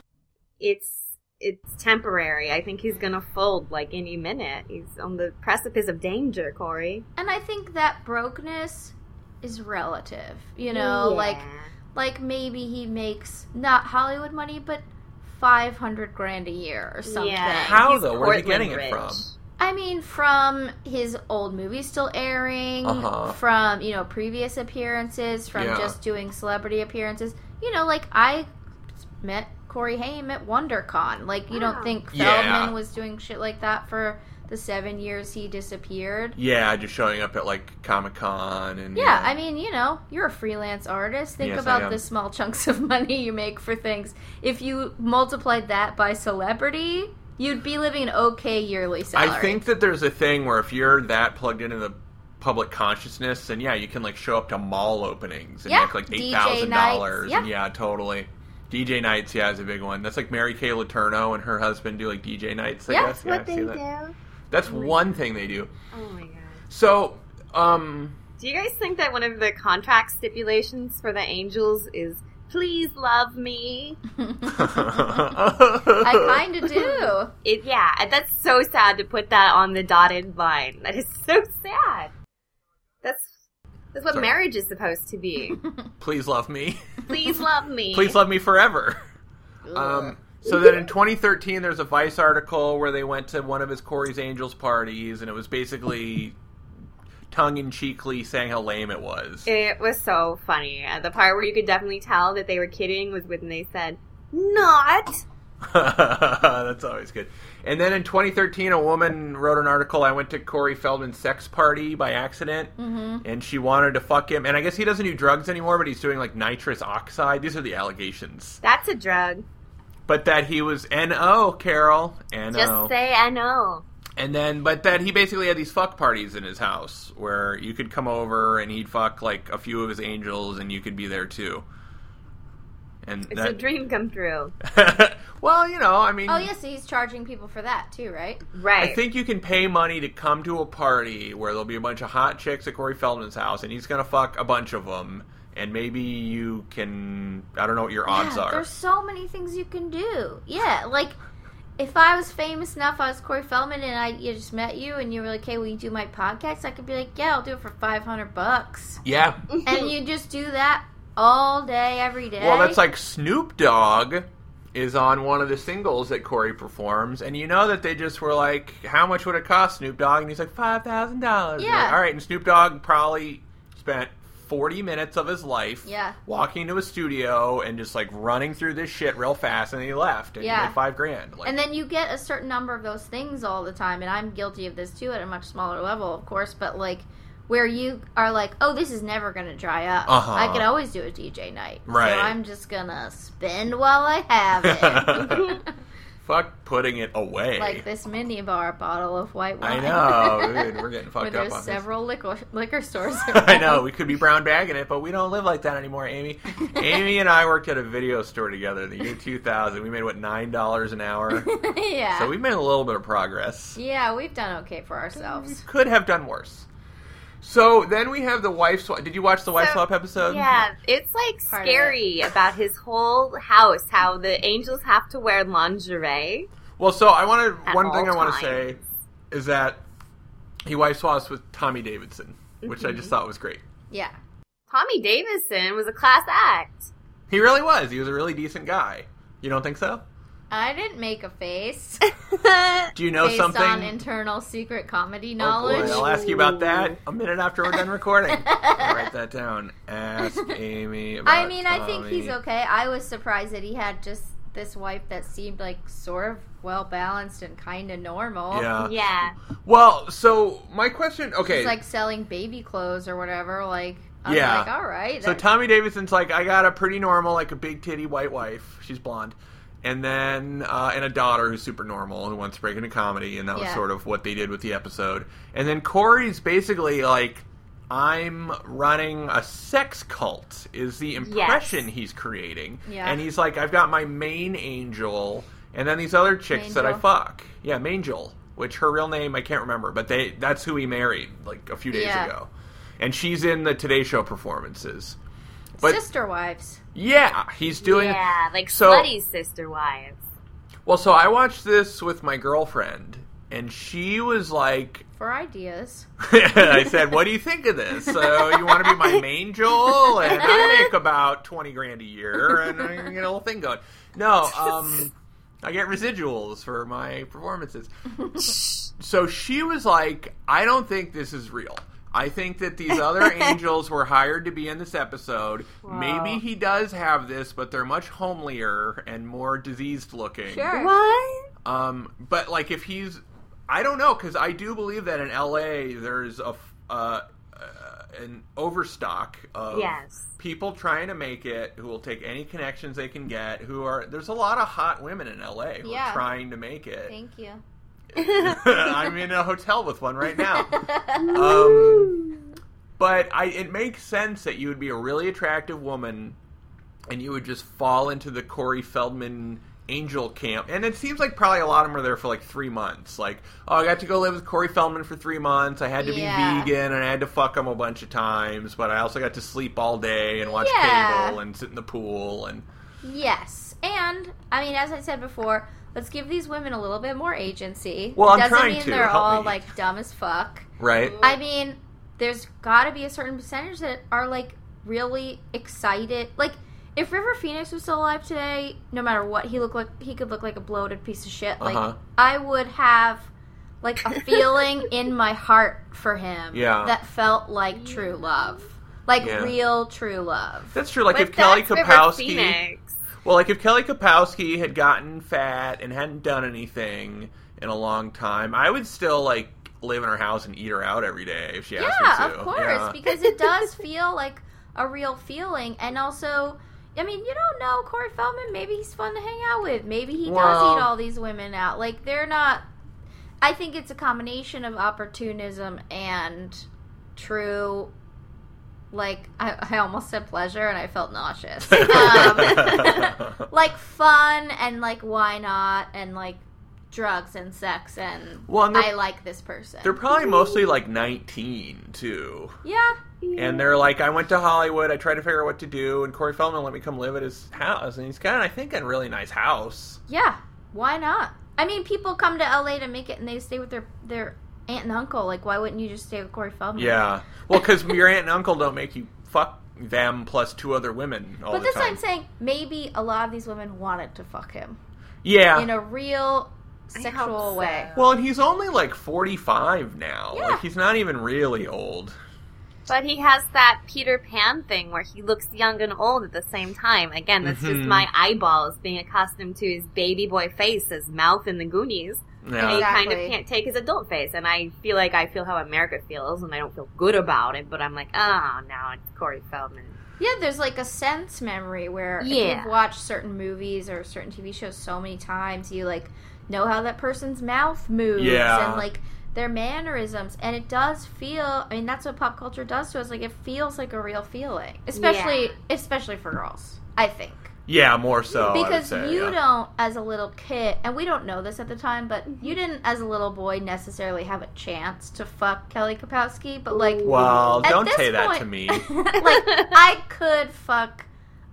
Speaker 5: It's it's temporary. I think he's gonna fold like any minute. He's on the precipice of danger, Corey.
Speaker 6: And I think that brokenness is relative. You know, like like maybe he makes not Hollywood money, but five hundred grand a year or something.
Speaker 5: Yeah.
Speaker 4: How,
Speaker 5: He's
Speaker 4: though? Where's he
Speaker 5: Portland
Speaker 4: getting it from?
Speaker 6: I mean, from his old movies still airing,
Speaker 4: Uh-huh.
Speaker 6: from you know previous appearances, from
Speaker 4: Yeah.
Speaker 6: just doing celebrity appearances. You know, like I met Corey Haim at WonderCon. Like you
Speaker 5: Wow.
Speaker 6: don't think
Speaker 4: Yeah.
Speaker 6: Feldman was doing shit like that for the seven years he disappeared?
Speaker 4: Yeah, just showing up at like Comic Con and
Speaker 6: Yeah, uh, I mean, you know, you're a freelance artist. Think
Speaker 4: Yes, I
Speaker 6: about
Speaker 4: am.
Speaker 6: the small chunks of money you make for things. If you multiplied that by celebrity, you'd be living an okay yearly salary.
Speaker 4: I think that there's a thing where if you're that plugged into the public consciousness, then yeah, you can like show up to mall openings and
Speaker 6: Yeah,
Speaker 4: make like eight thousand dollars.
Speaker 6: nights,
Speaker 4: Yeah, totally. DJ nights, yeah, is a big one. That's like Mary Kay Letourneau and her husband do like DJ nights. I
Speaker 6: Yeah,
Speaker 4: guess.
Speaker 5: That's what
Speaker 4: I
Speaker 5: they
Speaker 4: see
Speaker 5: do.
Speaker 4: That. That's one thing they do.
Speaker 5: Oh my god.
Speaker 4: So, um,
Speaker 5: Do you guys think that one of the contract stipulations for the Angels is please love me?
Speaker 6: I kind of do.
Speaker 5: It yeah, that's so sad to put that on the dotted line. That is so sad. That's that's what
Speaker 4: Sorry.
Speaker 5: marriage is supposed to be.
Speaker 4: please love me.
Speaker 5: Please love me.
Speaker 4: please love me forever. Um, so then in 2013, there's a Vice article where they went to one of his Corey's Angels parties, and it was basically tongue in cheekly saying how lame it was.
Speaker 5: It was so funny. Uh, the part where you could definitely tell that they were kidding was when they said, "Not."
Speaker 4: That's always good. And then in 2013, a woman wrote an article. I went to Corey Feldman's sex party by accident, and she wanted to fuck him. And I guess he doesn't do drugs anymore, but he's doing like nitrous oxide. These are the allegations.
Speaker 5: That's a drug.
Speaker 4: But that he was N.O. Carol N.O.
Speaker 5: Just say N.O.
Speaker 4: And then, but that he basically had these fuck parties in his house where you could come over and he'd fuck like a few of his angels and you could be there too. And
Speaker 5: It's
Speaker 4: that,
Speaker 5: a dream come true.
Speaker 4: well, you know, I mean,
Speaker 6: Oh, yes, he's charging people for that too, right?
Speaker 5: Right.
Speaker 4: I think you can pay money to come to a party where there'll be a bunch of hot chicks at Corey Feldman's house and he's gonna fuck a bunch of them. And maybe you can, I don't know what your odds
Speaker 6: yeah,
Speaker 4: are.
Speaker 6: There's so many things you can do. Yeah, like if I was famous enough, I was Corey Feldman, and I you just met you, and you were like, "Hey, will you do my podcast?" I could be like, "Yeah, I'll do it for five hundred bucks,"
Speaker 4: Yeah.
Speaker 6: and you just do that all day, every day.
Speaker 4: Well, that's like Snoop Dogg is on one of the singles that Corey performs, and you know that they just were like, "How much would it cost, Snoop Dogg?" And he's like, five thousand dollars.
Speaker 6: Yeah.
Speaker 4: All right, and Snoop Dogg probably spent forty minutes of his life,
Speaker 6: Yeah.
Speaker 4: walking to a studio and just like running through this shit real fast, and he left, and
Speaker 6: Yeah.
Speaker 4: he made five grand. Like,
Speaker 6: And then you get a certain number of those things all the time, and I'm guilty of this too at a much smaller level, of course, but like where you are like, oh, this is never going to dry up.
Speaker 4: Uh-huh.
Speaker 6: I can always do a DJ night.
Speaker 4: Right.
Speaker 6: So I'm just going to spend while I have it.
Speaker 4: fuck putting it away.
Speaker 6: like this mini bar bottle of white wine.
Speaker 4: I know, dude, we're getting fucked up
Speaker 6: there's
Speaker 4: on this.
Speaker 6: several liquor, liquor stores.
Speaker 4: I know we could be brown bagging it, but we don't live like that anymore, Amy. Amy and I worked at a video store together in the year 2000. We made what nine dollars an hour,
Speaker 6: yeah.
Speaker 4: so we made a little bit of progress.
Speaker 6: yeah, we've done okay for ourselves.
Speaker 4: Could have done worse. So then we have the wife swap. Did you watch the wife
Speaker 5: So,
Speaker 4: swap episode?
Speaker 5: Yeah, it's like
Speaker 6: Part of
Speaker 5: scary about his whole house. How the angels have to wear lingerie.
Speaker 4: Well, so I wanted
Speaker 5: At
Speaker 4: one thing I want to say is that he wife swaps with Tommy Davidson, which I just mm-hmm. thought was great.
Speaker 6: Yeah.
Speaker 5: Tommy Davidson was a class act.
Speaker 4: He really was. He was a really decent guy. You don't think so?
Speaker 6: I didn't make a face
Speaker 4: Do you know
Speaker 6: based
Speaker 4: something?
Speaker 6: on internal secret comedy
Speaker 4: Oh
Speaker 6: knowledge.
Speaker 4: boy, I'll ask you about that a minute after we're done recording. I'll write that down. Ask Amy about
Speaker 6: I mean, I think he's okay. I was surprised that he had just this wife that seemed like sort of well balanced and kind of normal.
Speaker 4: Yeah.
Speaker 5: yeah.
Speaker 4: Well, so my question. Okay.
Speaker 6: He's like selling baby clothes or whatever. Like, I'm
Speaker 4: Yeah.
Speaker 6: like, all right.
Speaker 4: so Tommy Davidson's like, I got a pretty normal, like a big titty white wife. She's blonde. And then, uh, and a daughter who's super normal who wants to break into comedy, and that was
Speaker 6: Yeah.
Speaker 4: sort of what they did with the episode. And then Corey's basically like, I'm running a sex cult, is the impression he's creating.
Speaker 6: Yeah.
Speaker 4: And he's like, I've got my main angel, and then these other chicks that I
Speaker 6: Mangel.
Speaker 4: fuck. Yeah, Mangel. which her real name I can't remember, but they that's who he married like a few days
Speaker 6: Yeah.
Speaker 4: ago, and she's in the Today Show performances. But
Speaker 6: Sister wives.
Speaker 4: yeah, he's doing
Speaker 5: yeah, like
Speaker 4: so-
Speaker 5: slutty sister wives.
Speaker 4: well. So I watched this with my girlfriend, and she was like,
Speaker 6: For ideas.
Speaker 4: I said, "What do you think of this? So you want to be my main Joel? And I make about twenty grand a year, and I get a little thing going." No, um, I get residuals for my performances. so she was like, "I don't think this is real." I think that these other angels were hired to be in this episode. Maybe he does have this, but they're much homelier and more diseased looking.
Speaker 6: Sure.
Speaker 5: What?
Speaker 4: Um, but like if he's, I don't know because I do believe that in L.A. there's a f- uh, uh, an overstock of
Speaker 5: Yes.
Speaker 4: people trying to make it who will take any connections they can get. Who are there's a lot of hot women in L.A. who
Speaker 6: Yeah.
Speaker 4: are trying to make it.
Speaker 6: Thank you.
Speaker 4: I'm in a hotel with one right now. Um, but I, it makes sense that you would be a really attractive woman, and you would just fall into the Corey Feldman angel camp. And it seems like probably a lot of them are there for like three months. Like, oh, I got to go live with Corey Feldman for three months. I had to
Speaker 6: Yeah.
Speaker 4: be vegan, and I had to fuck him a bunch of times. But I also got to sleep all day and watch
Speaker 6: Yeah.
Speaker 4: cable and sit in the pool and.
Speaker 6: Yes. And, I mean, as I said before, let's give these women a little bit more agency.
Speaker 4: Well, I'm
Speaker 6: Doesn't
Speaker 4: trying
Speaker 6: mean
Speaker 4: to.
Speaker 6: they're
Speaker 4: Help
Speaker 6: all,
Speaker 4: me.
Speaker 6: like, dumb as fuck.
Speaker 4: Right?
Speaker 6: I mean, there's got to be a certain percentage that are like really excited. Like, if River Phoenix was still alive today, no matter what he looked like, he could look like a bloated piece of shit. Like,
Speaker 4: Uh-huh.
Speaker 6: I would have like a feeling in my heart for him
Speaker 4: Yeah.
Speaker 6: that felt like true love, like
Speaker 4: Yeah.
Speaker 6: real true love.
Speaker 4: That's true. Like
Speaker 5: But
Speaker 4: if Kelly
Speaker 5: that's River
Speaker 4: Kapowski.
Speaker 5: Phoenix.
Speaker 4: Well, like if Kelly Kapowski had gotten fat and hadn't done anything in a long time, I would still like live in her house and eat her out every day if she asked
Speaker 6: Yeah,
Speaker 4: me to.
Speaker 6: of course,
Speaker 4: Yeah.
Speaker 6: because it does feel like a real feeling, and also. I mean, you don't know Corey Feldman. Maybe he's fun to hang out with. Maybe he
Speaker 4: Well-
Speaker 6: does eat all these women out. Like they're not. I think it's a combination of opportunism and true. Like I, I almost said pleasure, and I felt nauseous. Um, like fun and like why not, and like drugs and sex, and
Speaker 4: Well, and
Speaker 6: I like this person.
Speaker 4: They're probably mostly like 19 too.
Speaker 6: yeah,
Speaker 4: And they're like, I went to Hollywood. I tried to figure out what to do, and Corey Feldman let me come live at his house, and he's got, I think, a really nice house.
Speaker 6: Yeah, why not? I mean, people come to LA to make it, and they stay with their their aunt and uncle. Like, why wouldn't you just stay with Corey Feldman?
Speaker 4: Yeah. Well, because your aunt and uncle don't make you fuck them plus two other women all
Speaker 6: but
Speaker 4: the
Speaker 6: this
Speaker 4: time.
Speaker 6: I'm saying, maybe a lot of these women wanted to fuck him
Speaker 4: yeah.
Speaker 6: in a real sexual
Speaker 5: hope
Speaker 6: way.
Speaker 4: Well, and he's only like 45 now.
Speaker 6: Yeah.
Speaker 4: Like, he's not even really old.
Speaker 5: But he has that Peter Pan thing where he looks young and old at the same time. Again, that's
Speaker 4: Mhm.
Speaker 5: just my eyeballs being accustomed to his baby boy face, his mouth in the Goonies. And
Speaker 4: Yeah.
Speaker 5: he kind of can't take his adult face. And I feel like I feel how America feels, and I don't feel good about it, but I'm like, ah, now it's Corey Feldman.
Speaker 6: Yeah, there's like a sense memory where if you've watched certain movies or certain TV shows so many times, you like know how that person's mouth moves
Speaker 4: Yeah.
Speaker 6: and like their mannerisms, and it does feel. I mean, that's what pop culture does to us. Like, it feels like a real feeling, especially
Speaker 5: Yeah.
Speaker 6: especially for girls. I think
Speaker 4: Yeah, more so. I would
Speaker 6: because
Speaker 4: say,
Speaker 6: you
Speaker 4: yeah.
Speaker 6: don't, as a little kid, and we don't know this at the time, but
Speaker 5: Mm-hmm.
Speaker 6: you didn't, as a little boy, necessarily have a chance to fuck Kelly Kapowski. But like,
Speaker 4: Well, don't
Speaker 6: this
Speaker 4: say that to me.
Speaker 6: like I could fuck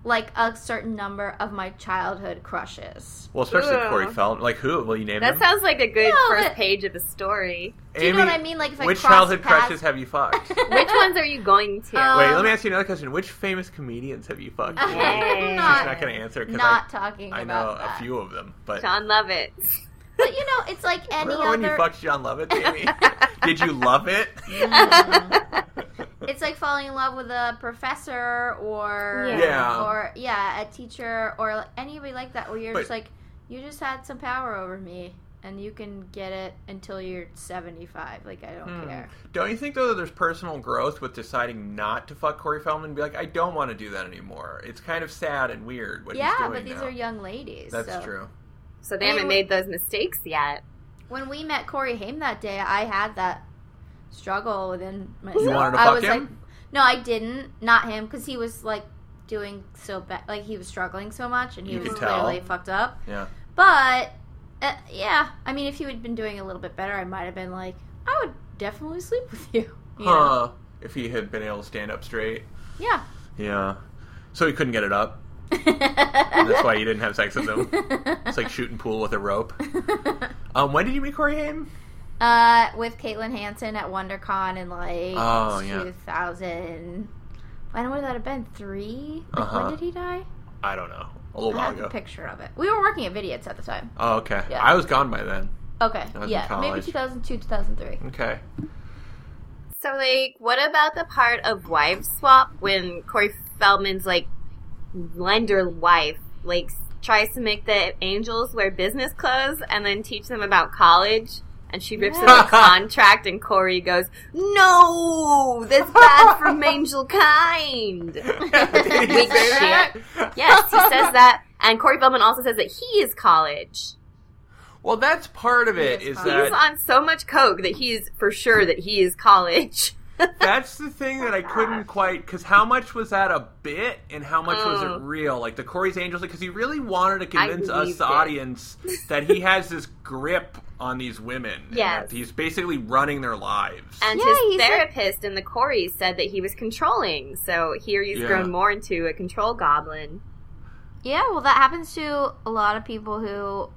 Speaker 6: like a certain number of my childhood crushes.
Speaker 4: Well, especially
Speaker 5: Ugh.
Speaker 4: Corey Feldman. Like, who? Will you name it.
Speaker 5: That
Speaker 4: him?
Speaker 5: sounds like a good
Speaker 6: No,
Speaker 5: first
Speaker 6: but-
Speaker 5: page of a story.
Speaker 6: Do you know what I mean? Like if I
Speaker 4: Which
Speaker 6: cross
Speaker 4: childhood
Speaker 6: paths-
Speaker 4: crushes have you fucked?
Speaker 5: Which ones are you going to?
Speaker 6: Um,
Speaker 4: Wait, let me ask you another question. Which famous comedians have you fucked?
Speaker 6: I'm
Speaker 4: She's
Speaker 6: not,
Speaker 4: not going to answer because
Speaker 6: not
Speaker 4: I,
Speaker 6: talking
Speaker 4: I
Speaker 6: about
Speaker 4: know
Speaker 6: that.
Speaker 4: a few of them. But
Speaker 5: John Lovett.
Speaker 6: But you know, it's like any
Speaker 4: remember when you
Speaker 6: other.
Speaker 4: fucked John Lovett, Amy? Did you love it?
Speaker 6: It's like falling in love with a professor or
Speaker 5: Yeah.
Speaker 4: Yeah.
Speaker 6: or yeah, a teacher or anybody like that where you're
Speaker 4: But-
Speaker 6: just like you just had some power over me and you can get it until you're 75. Like I don't
Speaker 4: Hmm.
Speaker 6: care.
Speaker 4: Don't you think though that there's personal growth with deciding not to fuck Corey Feldman and be like, I don't want to do that anymore. It's kind of sad and weird what he's
Speaker 6: yeah,
Speaker 4: doing Yeah,
Speaker 6: but these
Speaker 4: now.
Speaker 6: are young ladies.
Speaker 4: That's
Speaker 6: so.
Speaker 4: true.
Speaker 5: So they haven't made those mistakes yet.
Speaker 6: when we met Corey Haim that day, I had that struggle within myself.
Speaker 4: wanted to
Speaker 6: I was
Speaker 4: him?
Speaker 6: like, no, I didn't. Not him, because he was like doing so bad. Like he was struggling so much, and he
Speaker 4: You
Speaker 6: was
Speaker 4: could tell.
Speaker 6: clearly fucked up.
Speaker 4: Yeah.
Speaker 6: But Uh, yeah, I mean, if he had been doing a little bit better, I might have been like, I would definitely sleep with you. you know?
Speaker 4: Huh. If he had been able to stand up straight.
Speaker 6: Yeah.
Speaker 4: Yeah. So he couldn't get it up. And that's why you didn't have sex with him. It's like shooting pool with a rope. Um, when did you meet Corey Haim?
Speaker 6: Uh, with Caitlin Hansen at WonderCon in like
Speaker 4: Oh, yeah.
Speaker 6: 2000. When don't know what that have been. Three? Like,
Speaker 4: Uh-huh.
Speaker 6: When did he die?
Speaker 4: I don't know. A little
Speaker 6: I
Speaker 4: while
Speaker 6: have a
Speaker 4: ago.
Speaker 6: picture of it. We were working at Vidiots at the time.
Speaker 4: Oh, okay.
Speaker 6: Yeah.
Speaker 4: I was gone by then.
Speaker 6: Okay.
Speaker 4: I was in
Speaker 6: Yeah, maybe 2002, 2003.
Speaker 4: Okay.
Speaker 5: So, like, what about the part of wife swap when Corey Feldman's like lender wife like tries to make the angels wear business clothes and then teach them about college? And she rips them a contract, and Corey goes, "No, that's bad for angel kind."
Speaker 4: Did he say that?
Speaker 5: Yes, he says that, and Corey Feldman also says that he is college.
Speaker 4: Well, that's part of it.
Speaker 6: He is
Speaker 4: Is
Speaker 6: college.
Speaker 5: He's on so much coke that he's for sure that he is college.
Speaker 4: That's the thing that I couldn't quite because how much was that a bit and how much was
Speaker 5: Oh.
Speaker 4: it mm. real? Like the Corey's Angels, because he really wanted to convince us, the
Speaker 5: it.
Speaker 4: audience, that he has this grip on these women. and
Speaker 5: Yes.
Speaker 4: he's basically running their lives.
Speaker 5: And
Speaker 6: Yeah,
Speaker 5: his therapist in the Corey said that he was controlling. So here he's
Speaker 4: Yeah.
Speaker 5: grown more into a control goblin.
Speaker 6: Yeah, well, that happens to a lot of people who,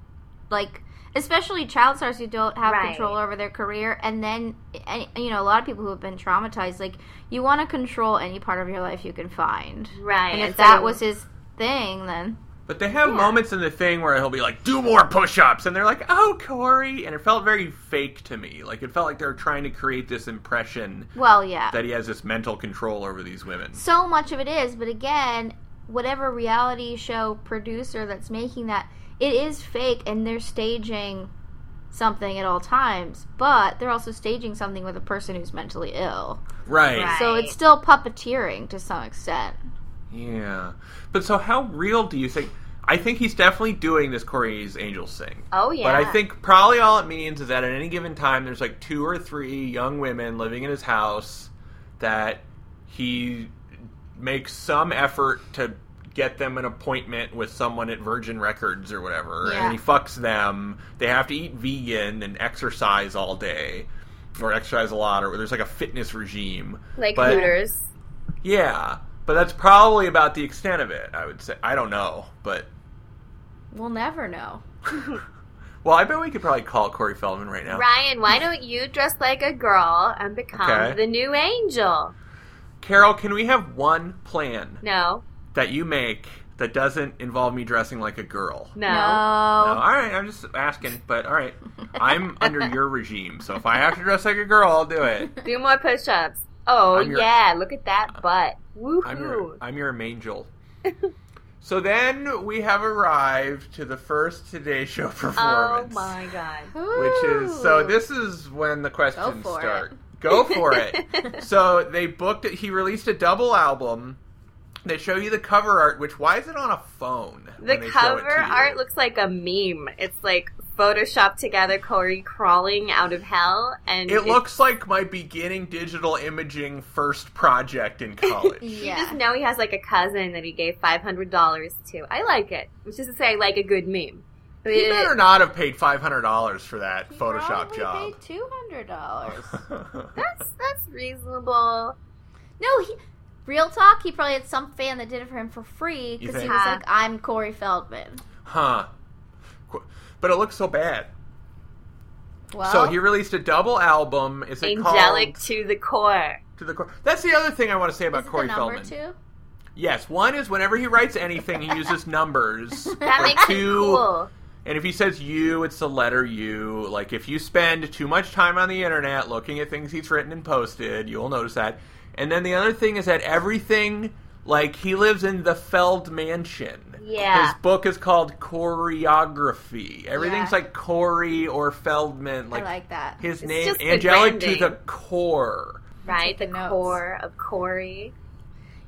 Speaker 6: like, especially child stars who don't have
Speaker 5: Right.
Speaker 6: control over their career, and then, and, you know, a lot of people who have been traumatized. Like, you want to control any part of your life you can find,
Speaker 5: Right.
Speaker 6: and if
Speaker 5: and
Speaker 6: that
Speaker 5: so-
Speaker 6: was his thing, then
Speaker 4: But they have
Speaker 6: Yeah.
Speaker 4: moments in the thing where he'll be like, "Do more push-ups," and they're like, "Oh, Corey," and it felt very fake to me. Like it felt like they were trying to create this impression
Speaker 6: well, yeah,
Speaker 4: that he has this mental control over these women.
Speaker 6: so much of it is. But again, whatever reality show producer that's making that, it is fake, and they're staging something at all times. But they're also staging something with a person who's mentally ill.
Speaker 4: Right.
Speaker 5: Right.
Speaker 6: So it's still puppeteering to some extent.
Speaker 4: Yeah. But so how real do you think I think he's definitely doing this Corey's Angels thing.
Speaker 5: Oh yeah.
Speaker 4: But I think probably all it means is that at any given time there's like two or three young women living in his house that he makes some effort to get them an appointment with someone at Virgin Records or whatever.
Speaker 6: Yeah.
Speaker 4: And he fucks them. They have to eat vegan and exercise all day. Or exercise a lot, or there's like a fitness regime.
Speaker 5: like
Speaker 4: but-
Speaker 5: Hooters.
Speaker 4: Yeah, but that's probably about the extent of it. I would say. I don't know, but
Speaker 6: We'll never know.
Speaker 4: well, I bet we could probably call Corey Feldman right now.
Speaker 5: Ryan, why don't you dress like a girl and become
Speaker 4: Okay.
Speaker 5: the new angel?
Speaker 4: Carol, can we have one plan
Speaker 5: No,
Speaker 4: that you make that doesn't involve me dressing like a girl?
Speaker 5: no.
Speaker 4: No,
Speaker 6: No.
Speaker 4: all right, I'm just asking, but all right, I'm under your regime, so if I have to dress like a girl, I'll do it.
Speaker 5: Do more push-ups. Oh
Speaker 4: I'm your-
Speaker 5: yeah, look at that butt. Woohoo!
Speaker 4: I'm your I'm your angel. so then we have arrived to the first Today Show performance.
Speaker 5: oh
Speaker 4: performance.
Speaker 5: my god.
Speaker 4: which is so this is when the questions
Speaker 6: for
Speaker 4: start
Speaker 6: it.
Speaker 4: go for it so they booked it he released a double album they show you the cover art which why is it on a phone
Speaker 5: The
Speaker 4: when they show it
Speaker 5: cover art looks like a meme. It's like photoshopped together Corey crawling out of hell and
Speaker 4: it looks like my beginning digital imaging first project in college
Speaker 5: You
Speaker 6: Yeah.
Speaker 5: just know he has like a cousin that he gave five hundred dollars to. I like it. Which is to say, I like a good meme. But
Speaker 4: he better not have paid $500 for that photoshop job
Speaker 6: paid two hundred dollars.
Speaker 5: that's that's reasonable.
Speaker 6: no, he, real talk. He probably had some fan that did it for him for free because he
Speaker 4: think?
Speaker 6: was like, "I'm Corey Feldman."
Speaker 4: huh Qu- but it looks so bad
Speaker 6: Well,
Speaker 4: so he released a double album is it
Speaker 5: Angelic
Speaker 4: called
Speaker 5: to the core.
Speaker 4: to the core that's the other thing i want to say about
Speaker 6: is it
Speaker 4: corey
Speaker 6: the number
Speaker 4: feldman
Speaker 6: two?
Speaker 4: Yes, one is whenever he writes anything, he uses numbers.
Speaker 5: That
Speaker 4: or
Speaker 5: makes it
Speaker 4: two,
Speaker 5: cool.
Speaker 4: And if he says you, it's the letter U. Like if you spend too much time on the internet looking at things he's written and posted, you'll notice that. And then the other thing is that everything, like he lives in the Feldmansion.
Speaker 5: Yeah.
Speaker 4: His book is called Coreyography. Everything's
Speaker 6: Yeah.
Speaker 4: like Corey or Feldman. Like,
Speaker 6: I like that.
Speaker 4: his
Speaker 5: It's
Speaker 4: name,
Speaker 5: just the
Speaker 4: angelic to the core.
Speaker 5: Right? The
Speaker 6: the
Speaker 5: core of Corey.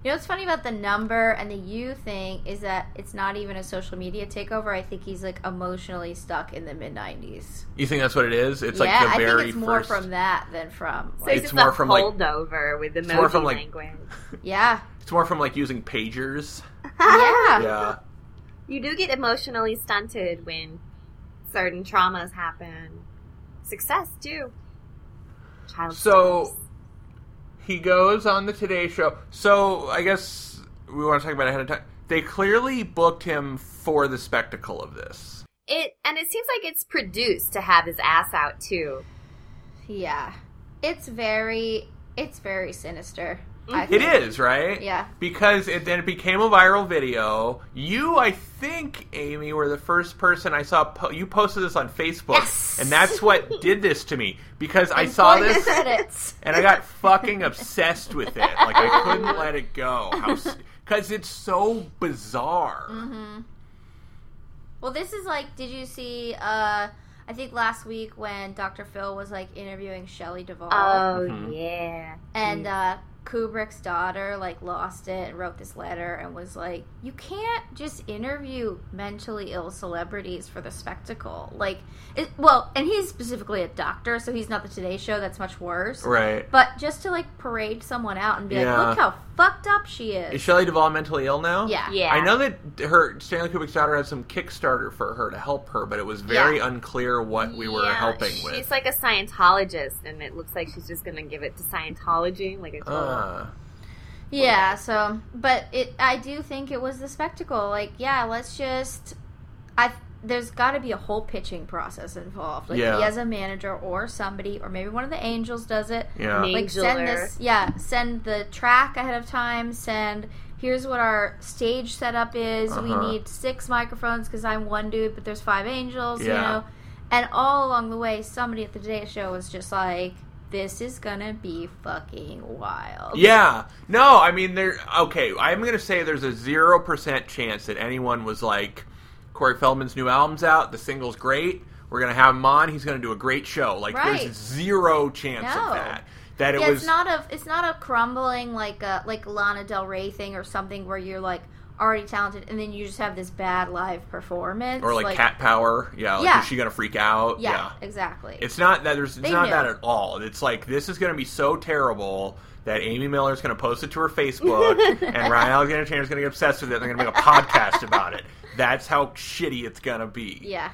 Speaker 6: You know what's funny about the number and the you thing is that it's not even a social media takeover. I think he's like emotionally stuck in the mid '90s.
Speaker 4: You think that's what it is? It's
Speaker 6: yeah,
Speaker 4: like the
Speaker 6: I
Speaker 4: very
Speaker 6: think it's more
Speaker 4: first.
Speaker 6: from that than from.
Speaker 5: So
Speaker 6: Like,
Speaker 5: it's
Speaker 4: It's
Speaker 5: just
Speaker 4: more
Speaker 5: a
Speaker 4: from, like-
Speaker 5: holdover with emoji
Speaker 4: more from, like-
Speaker 5: language.
Speaker 6: yeah,
Speaker 4: It's more from like using pagers.
Speaker 6: yeah,
Speaker 4: Yeah.
Speaker 5: You do get emotionally stunted when certain traumas happen. Success too. Child
Speaker 4: So-
Speaker 5: stars.
Speaker 4: He goes on the Today Show. So I guess we want to talk about it ahead of time. They clearly booked him for the spectacle of this.
Speaker 5: it and it seems like it's produced to have his ass out too.
Speaker 6: Yeah. It's very it's very sinister. I
Speaker 4: It
Speaker 6: think.
Speaker 4: is right.
Speaker 6: Yeah.
Speaker 4: Because it then it became a viral video. You, I think, Amy, were the first person I saw. Po- you posted this on Facebook,
Speaker 6: Yes.
Speaker 4: and that's what did this to me because I saw this
Speaker 6: credits.
Speaker 4: and I got fucking obsessed with it. Like I couldn't let it go. Because it's so bizarre.
Speaker 6: Mm-hmm. Well, this is like, did you see? uh I think last week when Dr. Phil was like interviewing Shelley Duvall,
Speaker 5: Oh
Speaker 4: Mhm.
Speaker 5: yeah.
Speaker 6: and uh Kubrick's daughter like lost it and wrote this letter and was like, "You can't just interview mentally ill celebrities for the spectacle." Like, it, well, and he's specifically a doctor, so he's not the Today Show. That's much worse.
Speaker 4: Right.
Speaker 6: But just to like parade someone out and be
Speaker 4: Yeah.
Speaker 6: like, "Look how fucked up she is."
Speaker 4: Is Shelley Duvall mentally ill now?
Speaker 6: yeah.
Speaker 5: Yeah.
Speaker 4: I know that her Stanley Kubrick's daughter had some Kickstarter for her to help her, but it was very
Speaker 6: Yeah.
Speaker 4: unclear what we were
Speaker 5: Yeah,
Speaker 4: helping
Speaker 5: She's
Speaker 4: with.
Speaker 5: like a Scientologist, and it looks like she's just gonna give it to Scientology, like a total.
Speaker 4: Uh,
Speaker 6: Yeah, so but it I do think it was the spectacle. Like, yeah, let's just I there's got to be a whole pitching process involved. Like
Speaker 4: Yeah.
Speaker 6: he has a manager or somebody or maybe one of the angels does it.
Speaker 4: yeah.
Speaker 5: Me-
Speaker 6: Like send this yeah, send the track ahead of time, send here's what our stage setup is. We
Speaker 4: Uh-huh.
Speaker 6: need six microphones cuz I'm one dude, but there's five angels,
Speaker 4: Yeah.
Speaker 6: you know. And all along the way somebody at the Today Show was just like this is gonna be fucking wild.
Speaker 4: Yeah. No, I mean there okay, I'm going to say there's a 0% chance that anyone was like Corey Feldman's new album's out, the single's great. We're going to have him on. He's going to do a great show. Like
Speaker 6: Right.
Speaker 4: there's zero chance
Speaker 6: No.
Speaker 4: of that. That it
Speaker 6: yeah,
Speaker 4: was
Speaker 6: it's not a it's not a crumbling like a like Lana Del Rey thing or something where you're like already talented and then you just have this bad live performance
Speaker 4: or like, cat power. Yeah, like
Speaker 6: Yeah.
Speaker 4: is she going to freak out?
Speaker 6: Yeah, exactly.
Speaker 4: It's not that there's it's
Speaker 6: They
Speaker 4: not
Speaker 6: knew.
Speaker 4: that at all. It's like this is going to be so terrible that Amy Miller's going to post it to her Facebook and Ryan Alexander Tanner's going to get obsessed with it. and They're going to make a podcast about it. That's how shitty it's going to be.
Speaker 6: yeah,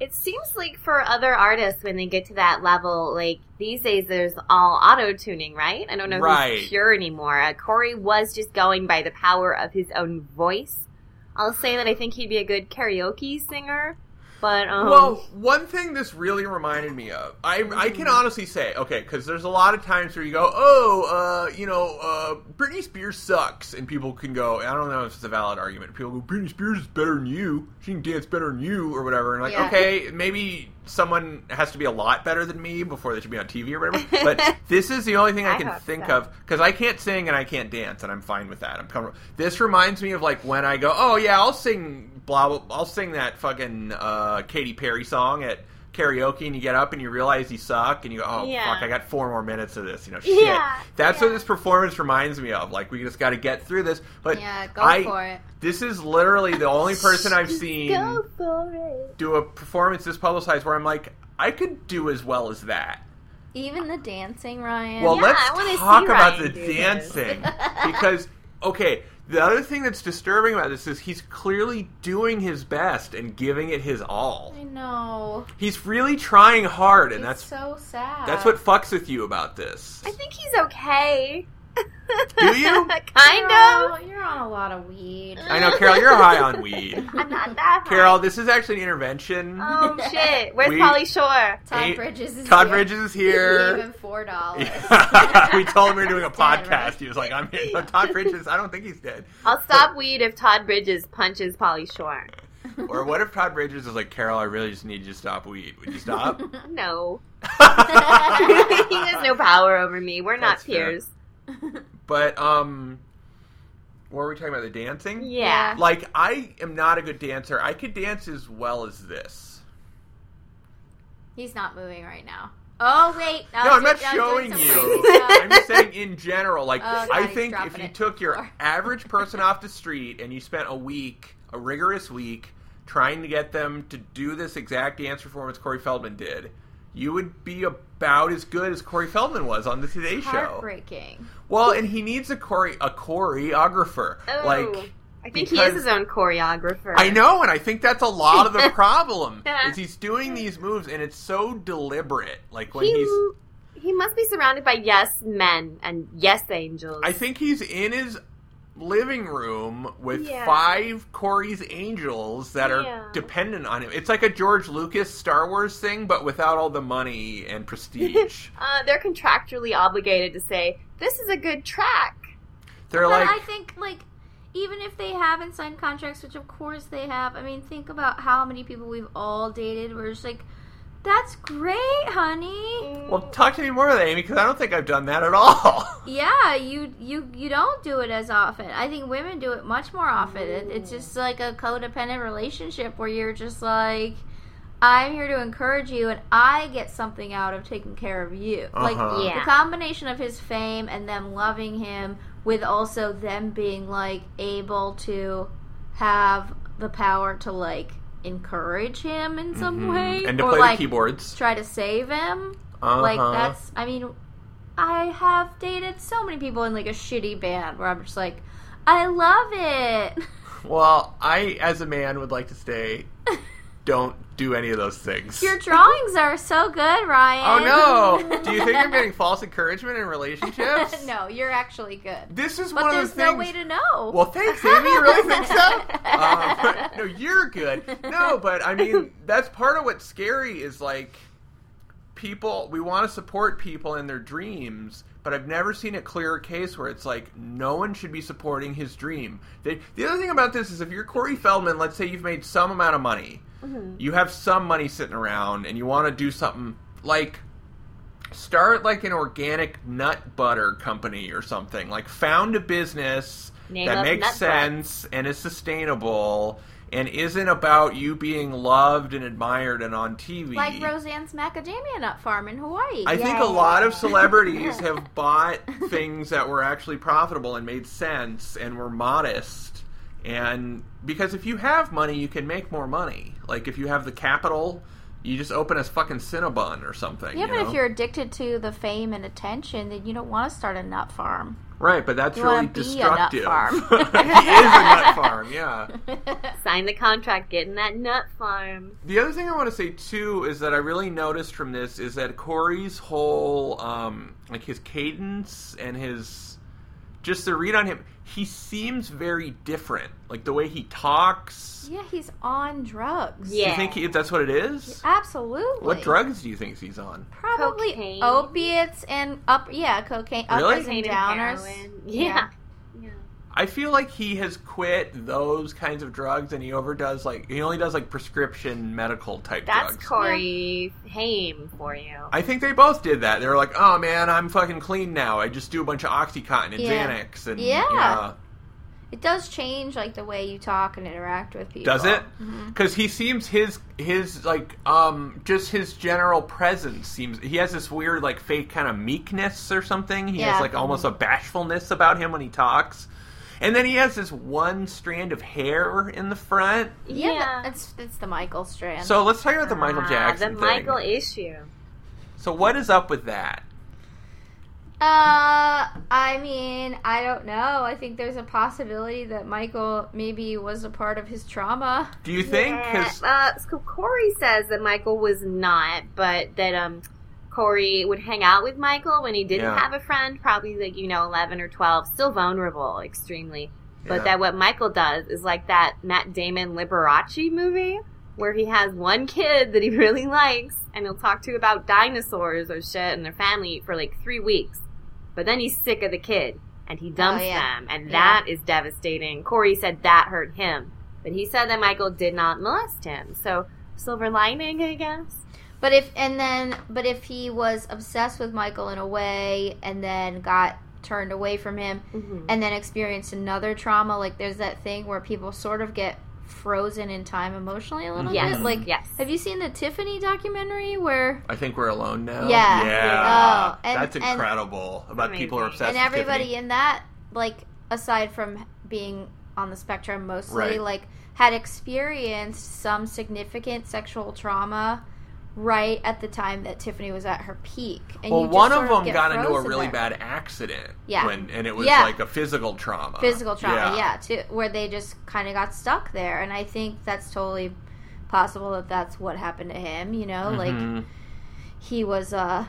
Speaker 5: It seems like for other artists, when they get to that level, like these days, there's all auto tuning, right? I don't know
Speaker 4: Right.
Speaker 5: who's pure anymore. Uh, Corey was just going by the power of his own voice. I'll say that I think he'd be a good karaoke singer, but um,
Speaker 4: Well, one thing this really reminded me of, I I can honestly say, okay, because there's a lot of times where you go, oh, uh, you know, uh, Britney Spears sucks, and people can go, I don't know if it's a valid argument. People go, Britney Spears is better than you. She can dance better than you, or whatever. And like,
Speaker 6: Yeah.
Speaker 4: okay, maybe someone has to be a lot better than me before they should be on TV or whatever. But this is the only thing I
Speaker 5: I
Speaker 4: can think
Speaker 5: so.
Speaker 4: of because I can't sing and I can't dance, and I'm fine with that. I'm comfortable. This reminds me of like when I go, oh yeah, I'll sing blah blah. I'll sing that fucking uh, Katy Perry song at karaoke, and you get up and you realize you suck, and you go, oh
Speaker 5: Yeah.
Speaker 4: fuck, I got four more minutes of this. You know, shit.
Speaker 5: Yeah,
Speaker 4: That's what this performance reminds me of. Like we just got to get through this. But
Speaker 6: yeah. Go
Speaker 4: I,
Speaker 6: for it.
Speaker 4: This is literally the only person I've seen
Speaker 5: go for it.
Speaker 4: do a performance this publicized where I'm like, I could do as well as that.
Speaker 6: Even the dancing, Ryan.
Speaker 4: Well,
Speaker 5: Yeah,
Speaker 4: let's talk
Speaker 5: see
Speaker 4: about
Speaker 5: Ryan
Speaker 4: the dancing because okay, the other thing that's disturbing about this is he's clearly doing his best and giving it his all.
Speaker 6: I know.
Speaker 4: He's really trying hard, and
Speaker 6: it's
Speaker 4: that's
Speaker 6: so sad.
Speaker 4: that's what fucks with you about this.
Speaker 5: I think he's okay.
Speaker 4: Do you?
Speaker 5: kind
Speaker 6: you're
Speaker 5: of.
Speaker 6: On, you're on a lot of weed.
Speaker 4: I know, Carol, you're high on weed.
Speaker 5: I'm not that. high.
Speaker 4: Carol, this is actually an intervention.
Speaker 5: Oh shit! Where's
Speaker 4: We-
Speaker 5: Pauly Shore?
Speaker 6: Todd
Speaker 4: Hey,
Speaker 6: Bridges is here.
Speaker 4: Todd
Speaker 6: here.
Speaker 4: Bridges is
Speaker 6: We
Speaker 4: here.
Speaker 6: gave him four dollars.
Speaker 4: we told him we were doing a
Speaker 6: dead,
Speaker 4: podcast.
Speaker 6: right?
Speaker 4: He was like, "I'm here." But Todd Bridges, I don't think he's dead.
Speaker 5: I'll stop weed if Todd Bridges punches Pauly Shore.
Speaker 4: Or what if Todd Bridges is like, "Carol, I really just need you to stop weed. Would you stop?"
Speaker 5: No, he has no power over me. We're not
Speaker 4: peers. fair.
Speaker 5: Peers.
Speaker 4: but um, what were we talking about? The dancing?
Speaker 5: Yeah.
Speaker 4: Like, I am not a good dancer. I could dance as well as this.
Speaker 6: He's not moving right now. Oh wait,
Speaker 4: No, I'm not showing you. I'm just saying in general. Like,
Speaker 6: Oh,
Speaker 4: I
Speaker 6: God, he's
Speaker 4: think if you took your
Speaker 6: Sorry.
Speaker 4: average person off the street and you spent a week, a rigorous week, trying to get them to do this exact dance performance Corey Feldman did, you would be about as good as Corey Feldman was on the Today Show.
Speaker 6: Heartbreaking.
Speaker 4: Well, and he needs a Corey a choreographer.
Speaker 5: Oh.
Speaker 4: Like
Speaker 5: I think he is his own choreographer.
Speaker 4: I know, and I think that's a lot of the problem. Is he's doing these moves, and it's so deliberate. Like when
Speaker 5: He,
Speaker 4: he's,
Speaker 5: he must be surrounded by yes men and yes angels.
Speaker 4: I think he's in his living room with
Speaker 5: Yeah.
Speaker 4: five Corey's angels that are
Speaker 5: Yeah.
Speaker 4: dependent on him. It's like a George Lucas Star Wars thing, but without all the money and prestige.
Speaker 5: uh, they're contractually obligated to say this is a good track.
Speaker 4: They're
Speaker 6: But
Speaker 4: like,
Speaker 6: I think like even if they haven't signed contracts, which of course they have, I mean, think about how many people we've all dated. We're just like, that's great, honey.
Speaker 4: well, talk to me more of that, Amy, because I don't think I've done that at all.
Speaker 6: Yeah, you you you don't do it as often. I think women do it much more often. It, it's just like a codependent relationship where you're just like, I'm here to encourage you, and I get something out of taking care of you. Like
Speaker 4: Uh-huh.
Speaker 5: Yeah.
Speaker 6: the combination of his fame and them loving him, with also them being like able to have the power to like encourage him in some way,
Speaker 4: Mm-hmm. and to
Speaker 6: or
Speaker 4: play
Speaker 6: like
Speaker 4: the keyboards.
Speaker 6: try to save him.
Speaker 4: Uh-huh.
Speaker 6: Like that's I mean I have dated so many people in like a shitty band where I'm just like I love it.
Speaker 4: Well, I, as a man, would like to say, don't do any of those things.
Speaker 6: Your drawings are so good, Ryan.
Speaker 4: Oh no! Do you think I'm getting false encouragement in relationships?
Speaker 6: no, you're actually good.
Speaker 4: This is
Speaker 6: But
Speaker 4: one of the things.
Speaker 6: no way to know.
Speaker 4: Well, thanks, Amy. You really think so? Um, no, you're good. No, but I mean, that's part of what's scary is like people. We want to support people in their dreams, but I've never seen a clearer case where it's like no one should be supporting his dream. They, the other thing about this is if you're Corey Feldman, let's say you've made some amount of money, mm-hmm. you have some money sitting around, and you want to do something like start like an organic nut butter company or something. Like found a business
Speaker 5: Name
Speaker 4: that makes sense and is sustainable and isn't about you being loved and admired and on TV.
Speaker 6: like Roseanne's macadamia nut farm in Hawaii.
Speaker 4: I think a lot of celebrities have bought things that were actually profitable and made sense and were modest. And because if you have money, you can make more money. Like if you have the capital, you just open a fucking Cinnabon or something.
Speaker 6: yeah,
Speaker 4: you
Speaker 6: but
Speaker 4: know?
Speaker 6: if you're addicted to the fame and attention, then you don't want to start a nut farm.
Speaker 4: Right, but that's
Speaker 6: You
Speaker 4: really
Speaker 6: wanna be a nut
Speaker 4: destructive.
Speaker 6: farm.
Speaker 4: he is a nut farm, yeah.
Speaker 5: Sign the contract, get in that nut farm.
Speaker 4: The other thing I want to say too is that I really noticed from this is that Corey's whole um like his cadence and his just the read on him, he seems very different. Like the way he talks.
Speaker 6: Yeah, he's on drugs.
Speaker 4: Yeah. you think he, that's what it is?
Speaker 6: Absolutely.
Speaker 4: What drugs do you think he's on?
Speaker 6: Probably
Speaker 5: Cocaine.
Speaker 6: opiates and up, yeah, cocaine,
Speaker 4: Really?
Speaker 6: uppers and
Speaker 5: Cocaine and
Speaker 6: downers.
Speaker 5: heroin. Yeah. yeah.
Speaker 4: I feel like he has quit those kinds of drugs and he overdoes like he only does like prescription medical type
Speaker 5: That's
Speaker 4: drugs.
Speaker 5: Corey Haim for you.
Speaker 4: I think they both did that. They were like, "Oh man, I'm fucking clean now. I just do a bunch of OxyContin and
Speaker 6: Yeah.
Speaker 4: Xanax and
Speaker 6: Yeah. It does change like the way you talk and interact with people.
Speaker 4: Does it?
Speaker 6: Mm-hmm.
Speaker 4: Because he seems his his like um just his general presence seems he has this weird like fake kind of meekness or something. He
Speaker 6: Yeah.
Speaker 4: has like almost a bashfulness about him when he talks. And then he has this one strand of hair in the front.
Speaker 6: Yeah,
Speaker 5: Yeah.
Speaker 6: it's it's the Michael strand.
Speaker 4: So let's talk about the Michael
Speaker 5: Ah,
Speaker 4: Jackson
Speaker 5: The
Speaker 4: thing.
Speaker 5: Michael issue.
Speaker 4: So what is up with that?
Speaker 6: Uh, I mean, I don't know. I think there's a possibility that Michael maybe was a part of his trauma.
Speaker 4: Do you think?
Speaker 5: Yeah,
Speaker 4: 'Cause-
Speaker 5: uh, so Corey says that Michael was not, but that um Corey would hang out with Michael when he didn't
Speaker 4: Yeah.
Speaker 5: have a friend, probably like you know eleven or twelve, still vulnerable, extremely. But
Speaker 4: Yeah.
Speaker 5: that what Michael does is like that Matt Damon Liberace movie where he has one kid that he really likes and he'll talk to about dinosaurs or shit and their family for like three weeks. But then he's sick of the kid and he dumps
Speaker 6: Oh, yeah.
Speaker 5: them and
Speaker 6: Yeah.
Speaker 5: that is devastating. Corey said that hurt him. But he said that Michael did not molest him. So silver lining, I guess.
Speaker 6: But if and then but if he was obsessed with Michael in a way and then got turned away from him
Speaker 5: Mhm.
Speaker 6: and then experienced another trauma, like there's that thing where people sort of get frozen in time emotionally a little
Speaker 5: Yes.
Speaker 6: bit. Like
Speaker 5: Yes.
Speaker 6: have you seen the Tiffany documentary where
Speaker 4: I think we're alone now.
Speaker 6: Yeah.
Speaker 4: Yeah.
Speaker 6: Oh, and-
Speaker 4: That's
Speaker 6: and-
Speaker 4: incredible. about people who are
Speaker 5: Amazing.
Speaker 4: obsessed
Speaker 6: and everybody
Speaker 4: Tiffany.
Speaker 6: in that like aside from being on the spectrum mostly
Speaker 4: Right.
Speaker 6: like had experienced some significant sexual trauma right at the time that Tiffany was at her peak. And
Speaker 4: well,
Speaker 6: you just
Speaker 4: one of them got into a really
Speaker 6: there.
Speaker 4: bad accident.
Speaker 6: Yeah.
Speaker 4: When, and it was
Speaker 6: Yeah.
Speaker 4: like a physical trauma.
Speaker 6: physical trauma, yeah, to where they just kind of got stuck there, and I think that's totally possible that that's what happened to him. You know, like
Speaker 4: Mhm.
Speaker 6: he was uh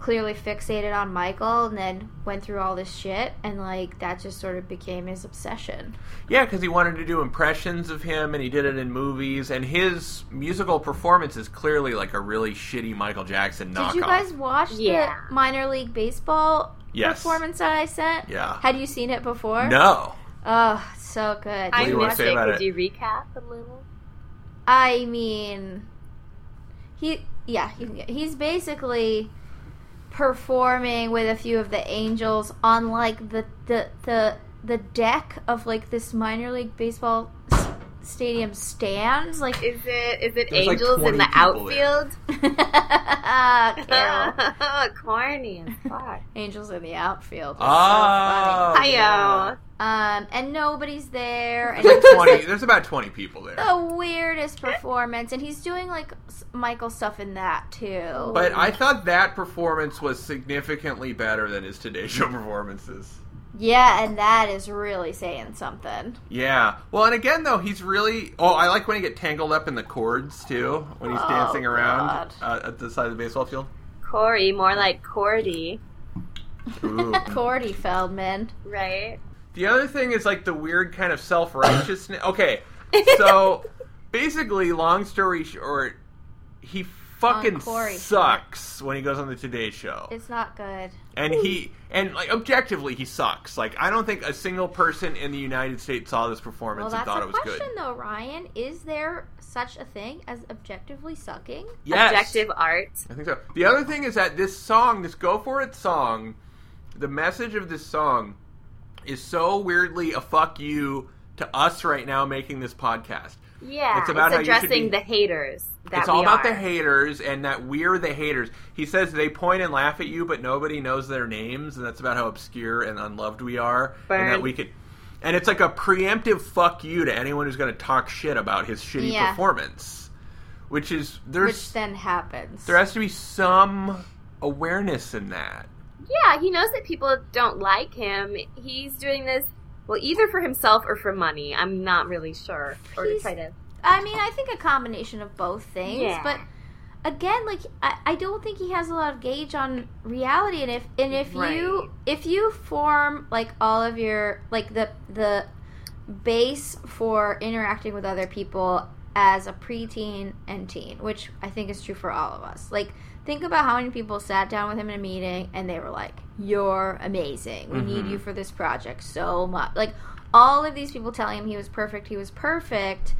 Speaker 6: clearly fixated on Michael, and then went through all this shit, and like that just sort of became his obsession.
Speaker 4: Yeah, because he wanted to do impressions of him, and he did it in movies. And his musical performance is clearly like a really shitty Michael Jackson knockoff.
Speaker 6: Did you guys watch
Speaker 5: Yeah.
Speaker 6: the minor league baseball
Speaker 4: Yes.
Speaker 6: performance that I sent?
Speaker 4: Yeah.
Speaker 6: Had you seen it before?
Speaker 4: No.
Speaker 6: Oh, so good.
Speaker 5: I
Speaker 4: do you wanna
Speaker 5: missed
Speaker 4: say
Speaker 5: it.
Speaker 4: about
Speaker 5: Could
Speaker 4: it?
Speaker 5: you recap a little?
Speaker 6: I mean, he yeah he, he's basically performing with a few of the angels on like the the the the deck of like this minor league baseball stadium stands like
Speaker 5: Is it is it
Speaker 4: There's, like,
Speaker 5: angels
Speaker 4: 20
Speaker 5: in the outfield?
Speaker 6: Carol.
Speaker 5: Corny as fuck.
Speaker 6: angels in the outfield It's
Speaker 4: Oh,
Speaker 6: so funny
Speaker 5: Hiyo.
Speaker 6: um and nobody's there and
Speaker 4: There's like twenty.
Speaker 6: like,
Speaker 4: There's about twenty people there.
Speaker 6: the weirdest performance and he's doing like s- michael stuff in that too
Speaker 4: But I thought that performance was significantly better than his Today Show performances.
Speaker 6: Yeah, and that is really saying something.
Speaker 4: Yeah. Well, and again, though, he's really. Oh, I like when he get tangled up in the cords too when he's
Speaker 6: Oh,
Speaker 4: dancing around uh, at the side of the baseball field.
Speaker 5: Corey, more like Cordy,
Speaker 4: Ooh.
Speaker 6: Cordy Feldman.
Speaker 5: right?
Speaker 4: the other thing is like the weird kind of self righteousness. Okay, so basically, long story short, he fucking sucks when he goes on the Today Show.
Speaker 6: It's not good.
Speaker 4: And he and like objectively he sucks like i don't think a single person in the united states saw this
Speaker 6: Well,
Speaker 4: performance and thought
Speaker 6: a
Speaker 4: it was
Speaker 6: question,
Speaker 4: good
Speaker 6: though, Ryan. Is there such a thing as objectively sucking?
Speaker 4: yes
Speaker 5: Objective art.
Speaker 4: i think so the other thing is that this song this go for it song the message of this song is so weirdly a fuck you to us right now making this podcast
Speaker 5: Yeah,
Speaker 4: It's about you
Speaker 5: addressing
Speaker 4: be-
Speaker 5: the haters.
Speaker 4: It's all about
Speaker 5: are.
Speaker 4: the haters and that we're the haters. He says they point and laugh at you, but nobody knows their names, and that's about how obscure and unloved we are, and that we could. And it's like a preemptive fuck you to anyone who's going to talk shit about his shitty
Speaker 6: Yeah.
Speaker 4: performance, which is there's
Speaker 6: Which then happens.
Speaker 4: there has to be some awareness in that.
Speaker 5: Yeah, he knows that people don't like him. He's doing this, well, either for himself or for money. I'm not really sure. Or to try to.
Speaker 6: I mean, I think a combination of both things.
Speaker 5: Yeah.
Speaker 6: But again, like I, I don't think he has a lot of gauge on reality. And if and if
Speaker 5: Right.
Speaker 6: you if you form like all of your like the the base for interacting with other people as a preteen and teen, which I think is true for all of us. Like think about how many people sat down with him in a meeting and they were like, "You're amazing. We need
Speaker 4: Mhm.
Speaker 6: you for this project so much." Like all of these people telling him he was perfect, he was perfect.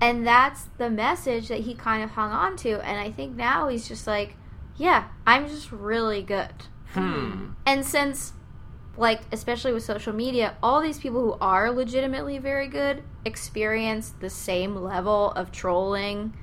Speaker 6: And that's the message that he kind of hung on to. And I think now he's just like, yeah, I'm just really good.
Speaker 4: Hmm.
Speaker 6: And since, like, especially with social media, all these people who are legitimately very good experience the same level of trolling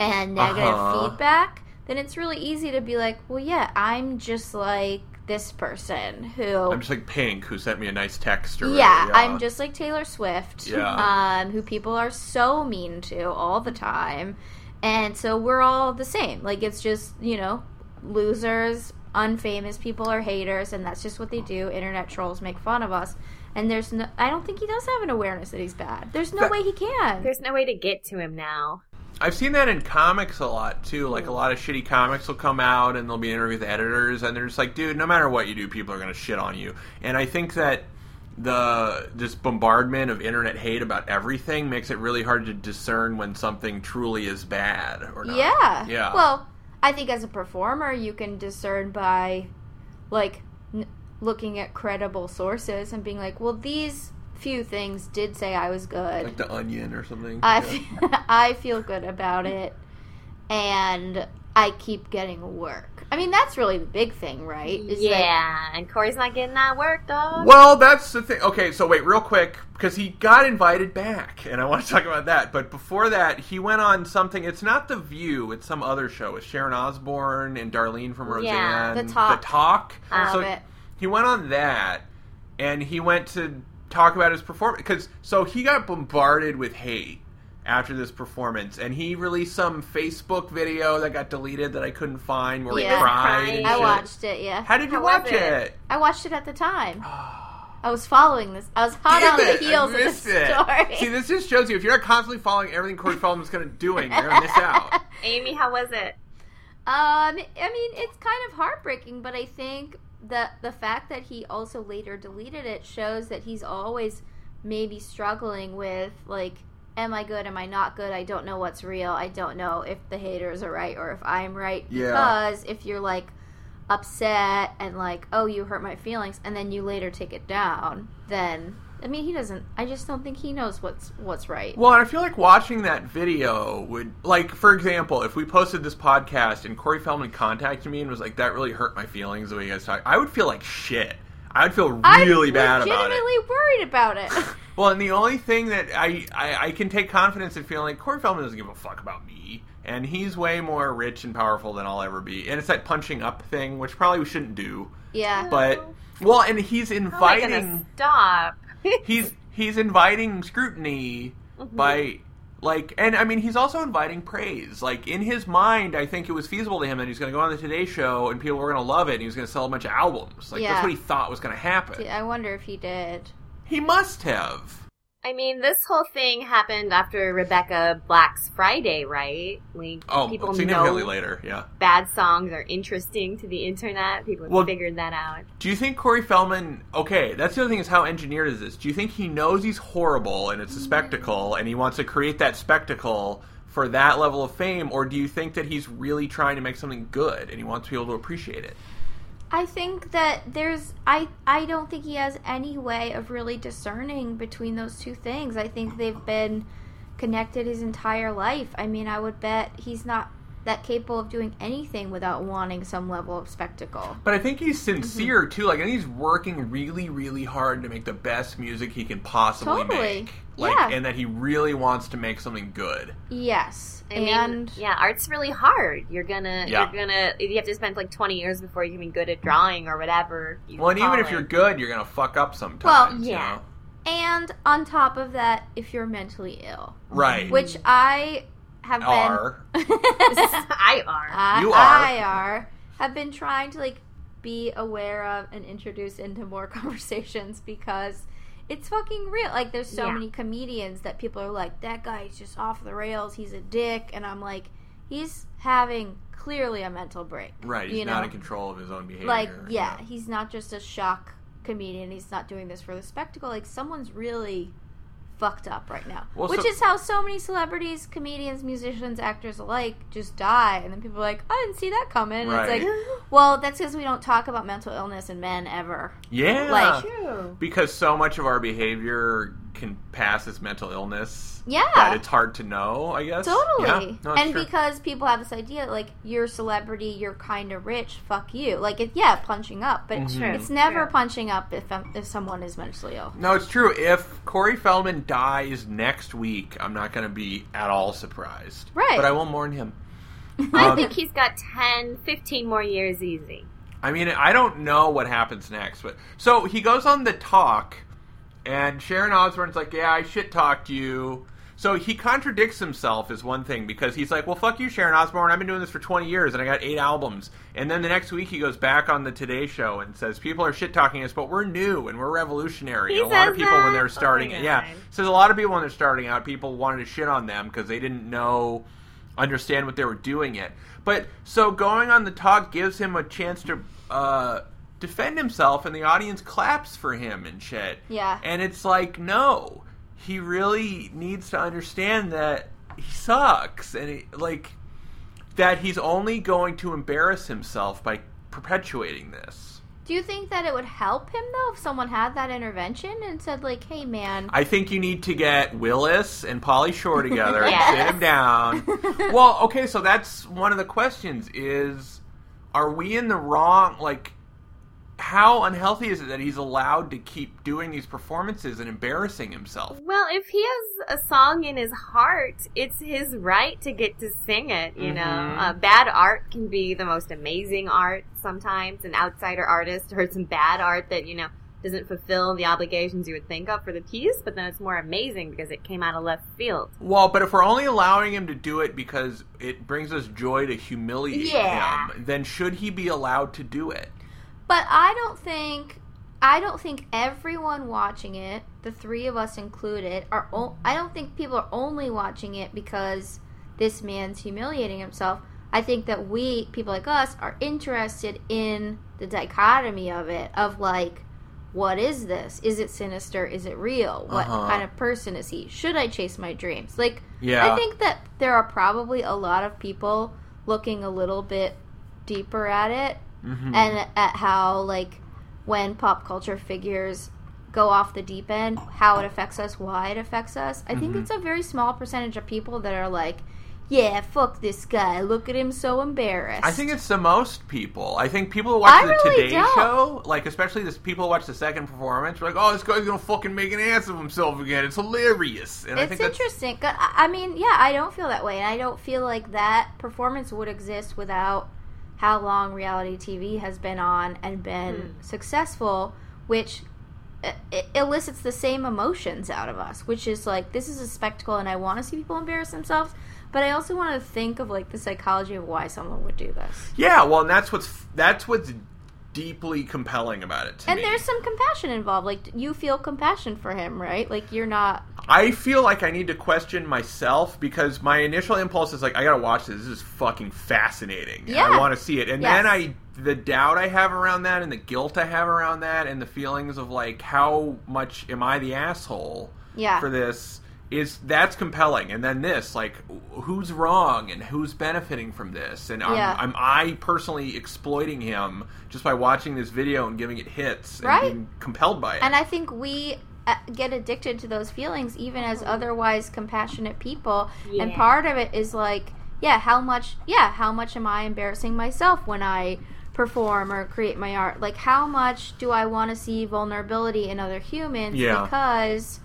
Speaker 6: and negative
Speaker 4: Uh-huh.
Speaker 6: feedback, then it's really easy to be like, well, yeah, I'm just like this person who.
Speaker 4: I'm just like Pink, who sent me a nice text. Or
Speaker 6: Yeah, I'm just like Taylor Swift,
Speaker 4: Yeah.
Speaker 6: um, who people are so mean to all the time, and so we're all the same. Like it's just you know, losers, unfamous people are haters, and that's just what they do. Internet trolls make fun of us, and there's no. I don't think he does have an awareness that he's bad. There's no
Speaker 4: That-
Speaker 6: way he can.
Speaker 5: There's no way to get to him now.
Speaker 4: I've seen that in comics a lot too. Like a hmm. lot of shitty comics will come out and they'll be interviewed with editors, and they're just like, dude, no matter what you do, people are going to shit on you. And I think that the just bombardment of internet hate about everything makes it really hard to discern when something truly is bad or not.
Speaker 6: Yeah.
Speaker 4: Yeah.
Speaker 6: Well, I think as a performer, you can discern by, like, n- looking at credible sources and being like, well, these few things did say I was good.
Speaker 4: like the Onion or something.
Speaker 6: I,
Speaker 4: Yeah.
Speaker 6: f- I feel good about it, and I keep getting work. I mean, that's really the big thing, right? Is that-
Speaker 5: yeah, and Corey's not getting that work, dog.
Speaker 4: Well, that's the thing. Okay, so wait, real quick, because he got invited back, and I want to talk about that. But before that, he went on something. It's not The View; it's some other show with Sharon Osbourne and Darlene from Roseanne.
Speaker 5: Yeah,
Speaker 6: The Talk.
Speaker 4: The Talk.
Speaker 6: I
Speaker 4: so
Speaker 6: love it.
Speaker 4: he went on that, and he went to talk about his performance because so he got bombarded with hate after this performance, and he released some Facebook video that got deleted that I couldn't find where
Speaker 6: Yeah.
Speaker 4: he cried.
Speaker 5: Crying.
Speaker 4: and
Speaker 6: I
Speaker 4: shit.
Speaker 6: watched it. Yeah,
Speaker 4: How did you
Speaker 5: How
Speaker 4: watch
Speaker 5: it?
Speaker 4: it?
Speaker 6: I watched it at the time. I was following this. I was hot
Speaker 4: Damn
Speaker 6: on
Speaker 4: it,
Speaker 6: the heels
Speaker 4: I
Speaker 6: of this story.
Speaker 4: See, this just shows you if you're not constantly following everything Corey Feldman's going to doing, you're going to miss out.
Speaker 5: Amy, how was it?
Speaker 6: Um, I mean, it's kind of heartbreaking, but I think the the fact that he also later deleted it shows that he's always maybe struggling with like, am I good? Am I not good? I don't know what's real. I don't know if the haters are right or if I'm right.
Speaker 4: Yeah.
Speaker 6: Because if you're like upset and like, oh, you hurt my feelings, and then you later take it down, then I mean, he doesn't. I just don't think he knows what's what's right.
Speaker 4: Well, I feel like watching that video would, like, for example, if we posted this podcast and Corey Feldman contacted me and was like, "That really hurt my feelings the way you guys talk," I would feel like shit. I would feel really
Speaker 6: I'm
Speaker 4: bad about it.
Speaker 6: legitimately
Speaker 4: it.
Speaker 6: worried about it.
Speaker 4: Well, and the only thing that I, I I can take confidence in feeling like Corey Feldman doesn't give a fuck about me, and he's way more rich and powerful than I'll ever be. And it's that punching up thing, which probably we shouldn't do.
Speaker 6: yeah.
Speaker 4: But well, and he's
Speaker 5: How am I
Speaker 4: inviting
Speaker 5: stop?
Speaker 4: He's he's inviting scrutiny
Speaker 5: Mm-hmm.
Speaker 4: by like and I mean he's also inviting praise. Like in his mind, I think it was feasible to him that he's going to go on the Today Show and people were going to love it and he was going to sell a bunch of albums. Like
Speaker 6: Yeah.
Speaker 4: that's what he thought was going to happen.
Speaker 6: I wonder if he did.
Speaker 4: He must have.
Speaker 5: I mean, this whole thing happened after Rebecca Black's Friday, right? Like
Speaker 4: Oh,
Speaker 5: people
Speaker 4: significantly
Speaker 5: know
Speaker 4: later, yeah.
Speaker 5: bad songs are interesting to the internet. People have
Speaker 4: Well-
Speaker 5: figured that out.
Speaker 4: Do you think Corey Feldman? Okay, that's the other thing is how engineered is this? Do you think he knows he's horrible and it's a spectacle, and he wants to create that spectacle for that level of fame, or do you think that he's really trying to make something good and he wants people to appreciate it?
Speaker 6: I think that there's I I don't think he has any way of really discerning between those two things. I think they've been connected his entire life. I mean, I would bet he's not that capable of doing anything without wanting some level of spectacle.
Speaker 4: But I think he's
Speaker 6: Mm-hmm.
Speaker 4: sincere too. Like, and he's working really, really hard to make the best music he can possibly
Speaker 6: Totally.
Speaker 4: make. Like,
Speaker 6: Yeah.
Speaker 4: and that he really wants to make something good.
Speaker 6: Yes.
Speaker 5: I mean,
Speaker 6: and
Speaker 5: yeah, art's really hard. You're gonna,
Speaker 4: Yeah.
Speaker 5: you're gonna, you have to spend like 20 years before you can be good at drawing or whatever. You
Speaker 4: Well, and even
Speaker 5: call
Speaker 4: if you're good, you're gonna fuck up sometimes.
Speaker 6: Well,
Speaker 4: you
Speaker 5: yeah.
Speaker 4: know?
Speaker 6: and on top of that, if you're mentally ill,
Speaker 4: Right.
Speaker 6: which I have
Speaker 4: Are.
Speaker 6: been
Speaker 5: I are.
Speaker 6: I,
Speaker 4: You are.
Speaker 6: I are have been trying to like be aware of and introduce into more conversations because it's fucking real. Like there's so
Speaker 5: Yeah.
Speaker 6: many comedians that people are like, that guy's just off the rails. He's a dick, and I'm like, he's having clearly a mental break.
Speaker 4: Right. He's
Speaker 6: you
Speaker 4: not
Speaker 6: know?
Speaker 4: in control of his own behavior.
Speaker 6: Like, yeah, he's not just a shock comedian. He's not doing this for the spectacle. Like someone's really fucked up right now.
Speaker 4: Well,
Speaker 6: Which
Speaker 4: so-
Speaker 6: is how so many celebrities, comedians, musicians, actors alike just die, and then people are like, "I didn't see that coming." And
Speaker 4: Right.
Speaker 6: It's like, well, that's because we don't talk about mental illness in men ever.
Speaker 4: Yeah.
Speaker 6: Like-
Speaker 5: True.
Speaker 4: because so much of our behavior can pass as mental illness.
Speaker 6: Yeah.
Speaker 4: That it's hard to know, I guess.
Speaker 6: Totally.
Speaker 4: Yeah. No,
Speaker 6: and
Speaker 4: true.
Speaker 6: because people have this idea, like, you're a celebrity, you're kind of rich, fuck you. Like, it, yeah, punching up, but
Speaker 4: Mm-hmm.
Speaker 6: It's never
Speaker 5: True.
Speaker 6: punching up if, um, if someone is mentally ill.
Speaker 4: No, it's true. If Corey Feldman dies next week, I'm not going to be at all surprised.
Speaker 6: Right.
Speaker 4: But I will mourn him.
Speaker 5: I
Speaker 4: Um,
Speaker 5: think he's got 10, 15 more years easy.
Speaker 4: I mean, I don't know what happens next, but so he goes on the talk, and Sharon Osbourne's like, "Yeah, I shit talked you." So he contradicts himself is one thing because he's like, "Well, fuck you, Sharon Osbourne. I've been doing this for 20 years and I got eight albums." And then the next week he goes back on the Today Show and says, "People are shit talking us, but we're new and we're revolutionary." A lot of people when they're
Speaker 5: Oh
Speaker 4: starting,
Speaker 5: my
Speaker 4: yeah, says a lot of people when they're starting out, people wanted to shit on them because they didn't know understand what they were doing it. But so going on the talk gives him a chance to uh, defend himself, and the audience claps for him and shit.
Speaker 6: Yeah.
Speaker 4: And it's like, no, he really needs to understand that he sucks, and he, like that he's only going to embarrass himself by perpetuating this.
Speaker 6: Do you think that it would help him though if someone had that intervention and said like, "Hey, man,
Speaker 4: I think you need to get Willis and Pauly Shore together
Speaker 5: Yes.
Speaker 4: and sit him down. well, okay, so that's one of the questions is are we in the wrong like how unhealthy is it that he's allowed to keep doing these performances and embarrassing himself?
Speaker 5: Well, if he has a song in his heart, it's his right to get to sing it, you know.
Speaker 4: Mhm.
Speaker 5: Uh, bad art can be the most amazing art sometimes. An outsider artist heard some bad art that, you know, doesn't fulfill the obligations you would think of for the piece, but then it's more amazing because it came out of left field.
Speaker 4: Well, but if we're only allowing him to do it because it brings us joy to humiliate
Speaker 6: Yeah.
Speaker 4: him, then should he be allowed to do it?
Speaker 6: But I don't think I don't think everyone watching it, the three of us included, are. O- I don't think people are only watching it because this man's humiliating himself. I think that we, people like us, are interested in the dichotomy of it, of like, what is this? Is it sinister? Is it real? What
Speaker 4: Uh-huh.
Speaker 6: kind of person is he? Should I chase my dreams? Like,
Speaker 4: Yeah.
Speaker 6: I think that there are probably a lot of people looking a little bit deeper at it
Speaker 4: Mhm.
Speaker 6: and at how like when pop culture figures go off the deep end how it affects us why it affects us i think
Speaker 4: Mhm.
Speaker 6: it's a very small percentage of people that are like yeah fuck this guy look at him so embarrassed
Speaker 4: I think it's the most people. I think people who watch
Speaker 6: I
Speaker 4: the
Speaker 6: really
Speaker 4: Today
Speaker 6: don't.
Speaker 4: Show, like especially this people who watch the second performance, are like, "Oh, this guy's gonna fucking make an ass of himself again. It's hilarious." And I
Speaker 6: it's interesting. I mean yeah i don't feel that way and i don't feel like that performance would exist without how long reality tv has been on and been successful which uh, it elicits the same emotions out of us which is like this is a spectacle and i want to see people embarrass themselves but i also want to think of like the psychology of why someone would do this
Speaker 4: yeah. Well, and that's what's that's what's deeply compelling about it
Speaker 6: and
Speaker 4: me.
Speaker 6: there's some compassion involved like you feel compassion for him right like you're not
Speaker 4: I feel like I need to question myself because my initial impulse is like, I gotta watch this. This is fucking fascinating. and I want to see it. And
Speaker 6: Yes.
Speaker 4: then I, the doubt I have around that, and the guilt I have around that, and the feelings of like, how much am I the asshole
Speaker 6: Yeah.
Speaker 4: for this? Is that's compelling, and then this, like, who's wrong and who's benefiting from this, and am,
Speaker 6: Yeah.
Speaker 4: am I personally exploiting him just by watching this video and giving it hits and
Speaker 6: Right.
Speaker 4: being compelled by it?
Speaker 6: And I think we uh, get addicted to those feelings even as otherwise compassionate people. And part of it is like, yeah, how much yeah, how much am I embarrassing myself when I perform or create my art? Like how much do I want to see vulnerability in other humans
Speaker 4: Yeah.
Speaker 6: because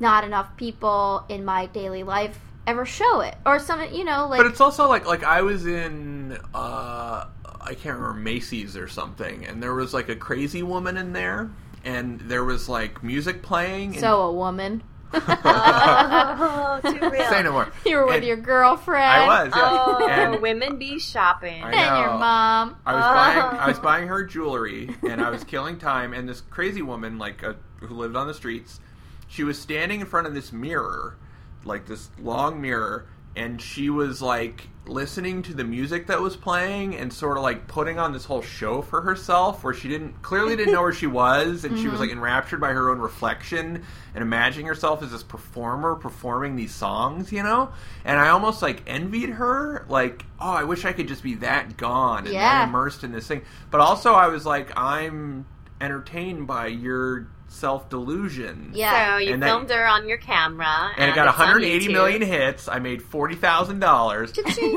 Speaker 6: not enough people in my daily life ever show it. Or some you know, like
Speaker 4: but it's also like like I was in uh I can't remember Macy's or something, and there was like a crazy woman in there, and there was like music playing. And,
Speaker 6: so a woman.
Speaker 5: Oh, too real.
Speaker 4: say no more.
Speaker 6: You were with
Speaker 4: And
Speaker 6: your girlfriend.
Speaker 4: I was, yeah.
Speaker 5: Oh,
Speaker 4: and
Speaker 5: women be shopping.
Speaker 4: I
Speaker 6: And your mom.
Speaker 4: I was
Speaker 5: Oh.
Speaker 4: buying I was buying her jewelry, and I was killing time. And this crazy woman, like uh who lived on the streets, she was standing in front of this mirror, like this long mirror, and she was like listening to the music that was playing and sort of like putting on this whole show for herself where she didn't clearly didn't know where she was and she was mm-hmm. like enraptured by her own reflection and imagining herself as this performer performing these songs you know? And i almost like envied her like oh i wish i could just be that gone and
Speaker 6: Yeah.
Speaker 4: immersed in this thing. But also i was like i'm entertained by your self-delusion
Speaker 6: Yeah.
Speaker 5: So you
Speaker 4: And that-
Speaker 5: filmed her on your camera,
Speaker 4: and it got
Speaker 5: it's on
Speaker 4: million hits. I made forty thousand dollars.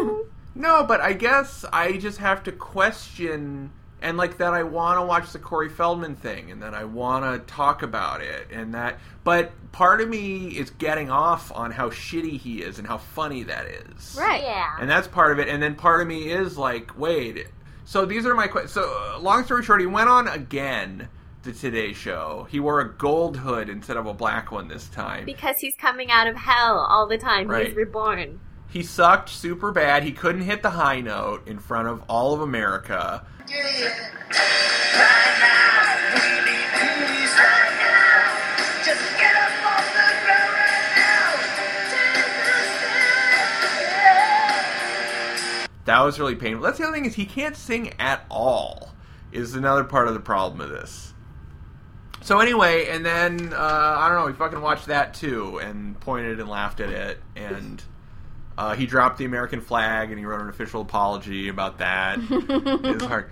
Speaker 4: no, but I guess I just have to question and like that. I want to watch the Corey Feldman thing, and that I want to talk about it, and that. But part of me is getting off on how shitty he is and how funny that is.
Speaker 6: Right.
Speaker 5: Yeah.
Speaker 4: And that's part of it. And then part of me is like, wait. So these are my questions. So, uh, long story short, he went on again the Today Show. He wore a gold hood instead of a black one this time.
Speaker 5: because he's coming out of hell all the time.
Speaker 4: Right.
Speaker 5: He's reborn.
Speaker 4: He sucked super bad. He couldn't hit the high note in front of all of America. That was really painful. That's the other thing is he can't sing at all. Is another part of the problem of this. So anyway, and then uh, I don't know. He fucking watched that too and pointed and laughed at it, and uh, he dropped the American flag and he wrote an official apology about that. it was hard.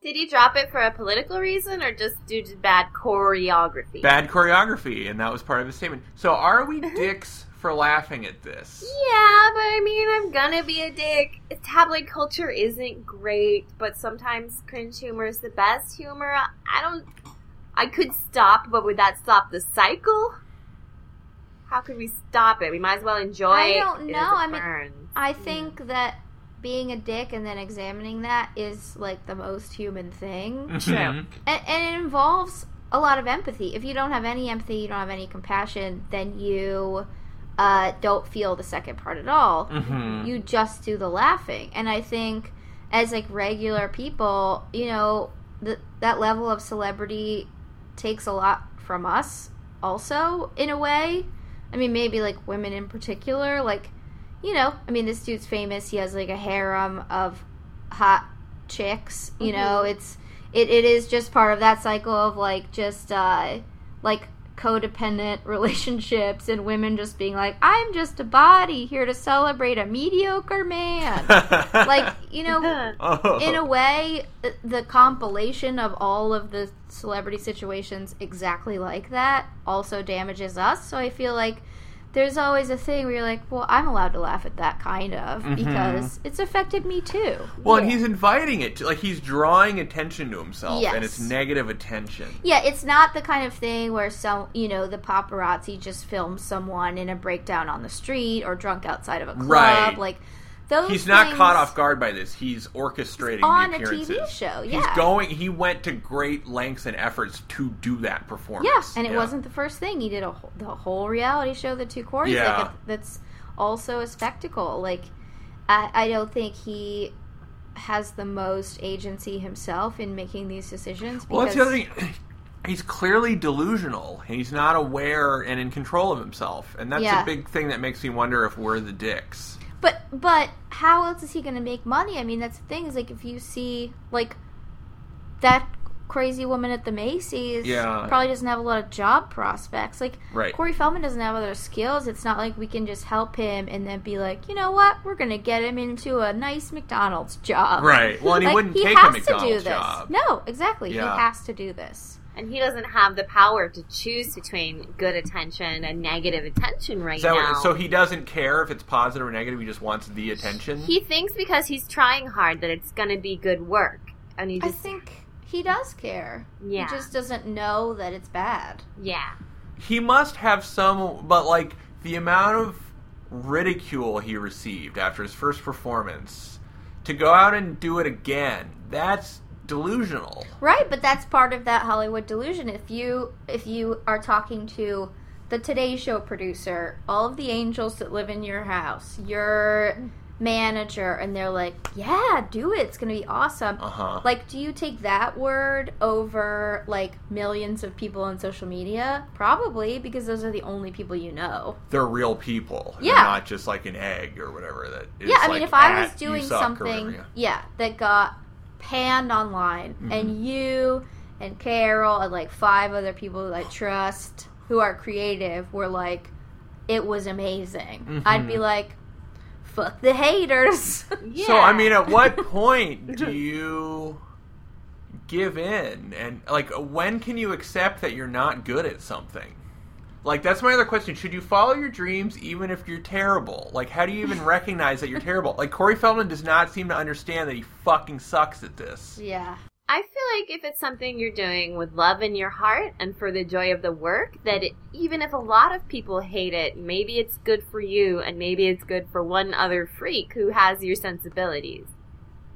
Speaker 5: Did he drop it for a political reason or just due to bad choreography?
Speaker 4: Bad choreography, and that was part of his statement. So are we dicks for laughing at this?
Speaker 5: Yeah, but I mean, I'm gonna be a dick. Tabloid culture isn't great, but sometimes cringe humor is the best humor. I don't. I could stop, but would that stop the cycle? How could we stop it? We might as well enjoy
Speaker 6: I don't know.
Speaker 5: it
Speaker 6: I mean. I think that being a dick and then examining that is like the most human thing.
Speaker 4: Mhm.
Speaker 5: True.
Speaker 6: And, and it involves a lot of empathy. If you don't have any empathy, you don't have any compassion, then you uh, don't feel the second part at all.
Speaker 4: Mhm.
Speaker 6: You just do the laughing. And I think as like regular people, you know, th- that level of celebrity takes a lot from us also in a way. I mean, maybe like women in particular, like you know, I mean, this dude's famous. He has like a harem of hot chicks. You know, it's it, it is just part of that cycle of like just uh like codependent relationships and women just being like, I'm just a body here to celebrate a mediocre man. like you know,
Speaker 4: Oh.
Speaker 6: in a way, the compilation of all of the celebrity situations exactly like that also damages us. So I feel like there's always a thing where you're like, well, I'm allowed to laugh at that kind of mm-hmm. because it's affected me too.
Speaker 4: Well, and he's inviting it to, like, he's drawing attention to himself, and it's negative attention.
Speaker 6: Yeah, it's not the kind of thing where some, you know, the paparazzi just films someone in a breakdown on the street or drunk outside of a club.
Speaker 4: Right.
Speaker 6: Like those.
Speaker 4: He's not caught off guard by this. He's orchestrating
Speaker 6: on
Speaker 4: the
Speaker 6: a. TV show, Yeah, He's
Speaker 4: going. He went to great lengths and efforts to do that performance.
Speaker 6: Yeah, and it wasn't the first thing he did. A whole, the whole reality show, The Two Coreys,
Speaker 4: Yeah.
Speaker 6: like that's also a spectacle. Like, I, I don't think he has the most agency himself in making these decisions. Because,
Speaker 4: Well, that's the other thing. He's clearly delusional. He's not aware and in control of himself, and that's
Speaker 6: Yeah.
Speaker 4: a big thing that makes me wonder if we're the dicks.
Speaker 6: But but how else is he going to make money? I mean, that's the thing. Is like if you see like that crazy woman at the Macy's,
Speaker 4: Yeah.
Speaker 6: probably doesn't have a lot of job prospects. Like
Speaker 4: Right.
Speaker 6: Corey Feldman doesn't have other skills. It's not like we can just help him and then be like, you know what, we're going to get him into a nice McDonald's job.
Speaker 4: Right. Well, and he
Speaker 6: Like,
Speaker 4: wouldn't
Speaker 6: he
Speaker 4: take a
Speaker 6: has to do
Speaker 4: McDonald's
Speaker 6: this.
Speaker 4: job.
Speaker 6: No, exactly.
Speaker 4: Yeah.
Speaker 6: He has to do this.
Speaker 5: And he doesn't have the power to choose between good attention and negative attention right
Speaker 4: So,
Speaker 5: now.
Speaker 4: so he doesn't care if it's positive or negative. He just wants the attention.
Speaker 5: he thinks because he's trying hard that it's going to be good work, and he
Speaker 6: I think he does care.
Speaker 5: Yeah.
Speaker 6: He just doesn't know that it's bad.
Speaker 5: yeah.
Speaker 4: he must have some, but like the amount of ridicule he received after his first performance to go out and do it again. That's delusional.
Speaker 6: Right, but that's part of that Hollywood delusion. If you if you are talking to the Today Show producer, all of the angels that live in your house, your manager, and they're like, "Yeah, do it. It's going to be awesome."
Speaker 4: Uh huh.
Speaker 6: Like, do you take that word over like millions of people on social media? Probably, because those are the only people you know.
Speaker 4: They're real people. They're
Speaker 6: Yeah.
Speaker 4: not just like an egg or whatever. That is
Speaker 6: yeah, I
Speaker 4: like,
Speaker 6: mean, if I was doing something, yeah, that got panned online,
Speaker 4: Mm-hmm.
Speaker 6: and you and Carol and like five other people that I trust who are creative were like, it was amazing. I'd be
Speaker 4: Mhm.
Speaker 6: like, fuck the haters.
Speaker 5: Yeah.
Speaker 4: So I mean, at what point do you give in? And like, when can you accept that you're not good at something? Like that's my other question. Should you follow your dreams even if you're terrible? Like, how do you even recognize that you're terrible? Like Corey Feldman does not seem to understand that he fucking sucks at this.
Speaker 6: yeah.
Speaker 5: I feel like if it's something you're doing with love in your heart and for the joy of the work, that it, even if a lot of people hate it, maybe it's good for you and maybe it's good for one other freak who has your sensibilities.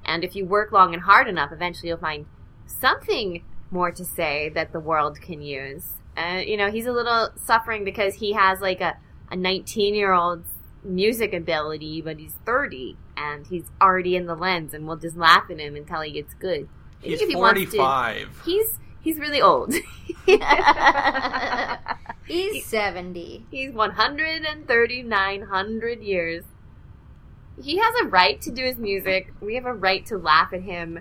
Speaker 5: And if you work long and hard enough, eventually you'll find something more to say that the world can use. Uh, you know, he's a little suffering because he has like a, a 19 year old's music ability, but he's 30 and he's already in the lens and we'll just laugh at him until he gets good. I
Speaker 4: He's
Speaker 5: if he wants to-
Speaker 4: 45.
Speaker 5: He's he's really old.
Speaker 6: He's 70.
Speaker 5: he's 13900 years. He has a right to do his music. We have a right to laugh at him.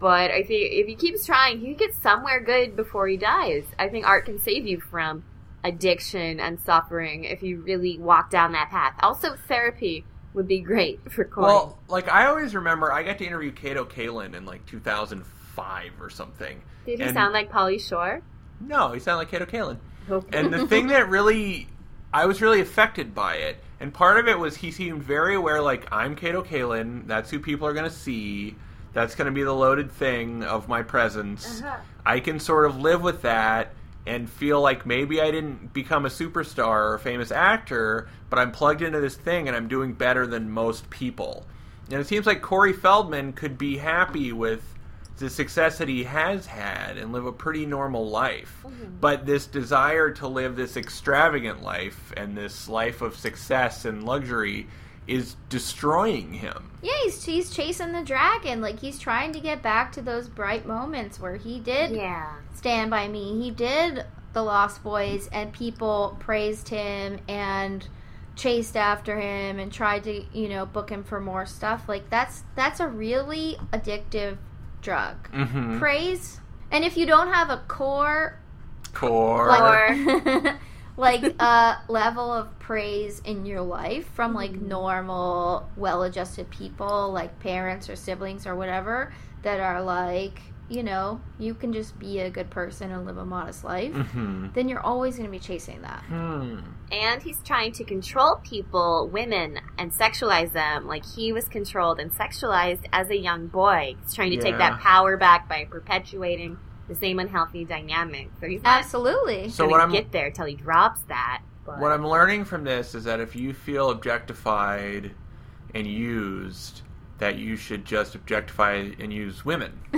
Speaker 5: But I think if he keeps trying, he can get somewhere good before he dies. I think art can save you from addiction and suffering if you really walk down that path. Also, therapy would be great for Corey.
Speaker 4: Well, like I always remember, I got to interview Kato Kaelin in like 2005 or something.
Speaker 5: Did he
Speaker 4: and-
Speaker 5: sound like Pauly Shore?
Speaker 4: No, he sounded like Kato Kaelin.
Speaker 5: Okay.
Speaker 4: And the thing that really, I was really affected by it. And part of it was he seemed very aware, like, I'm Kato Kaelin. That's who people are going to see. That's going to be the loaded thing of my presence. I can sort of live with that and feel like maybe I didn't become a superstar or a famous actor, but I'm plugged into this thing and I'm doing better than most people. And it seems like Corey Feldman could be happy with the success that he has had and live a pretty normal life.
Speaker 5: Mm-hmm.
Speaker 4: But this desire to live this extravagant life and this life of success and luxury is destroying him.
Speaker 6: Yeah, he's he's chasing the dragon. Like he's trying to get back to those bright moments where he did
Speaker 5: Yeah.
Speaker 6: Stand by Me. He did The Lost Boys, and people praised him and chased after him and tried to, you know, book him for more stuff. Like that's that's a really addictive drug.
Speaker 4: Mm-hmm.
Speaker 6: Praise, and if you don't have a core
Speaker 4: Core.
Speaker 6: like like a level of praise in your life from like normal well-adjusted people like parents or siblings or whatever that are like you know you can just be a good person and live a modest life
Speaker 4: hmm
Speaker 6: then you're always going to be chasing that.
Speaker 4: Hmm.
Speaker 5: And he's trying to control people, women, and sexualize them. Like he was controlled and sexualized as a young boy. He's trying to take that power back by perpetuating the same unhealthy dynamic. So he's not
Speaker 6: absolutely
Speaker 4: So
Speaker 5: gonna
Speaker 4: what I'm
Speaker 5: get there till he drops that. But
Speaker 4: What I'm learning from this is that if you feel objectified and used, that you should just objectify and use women.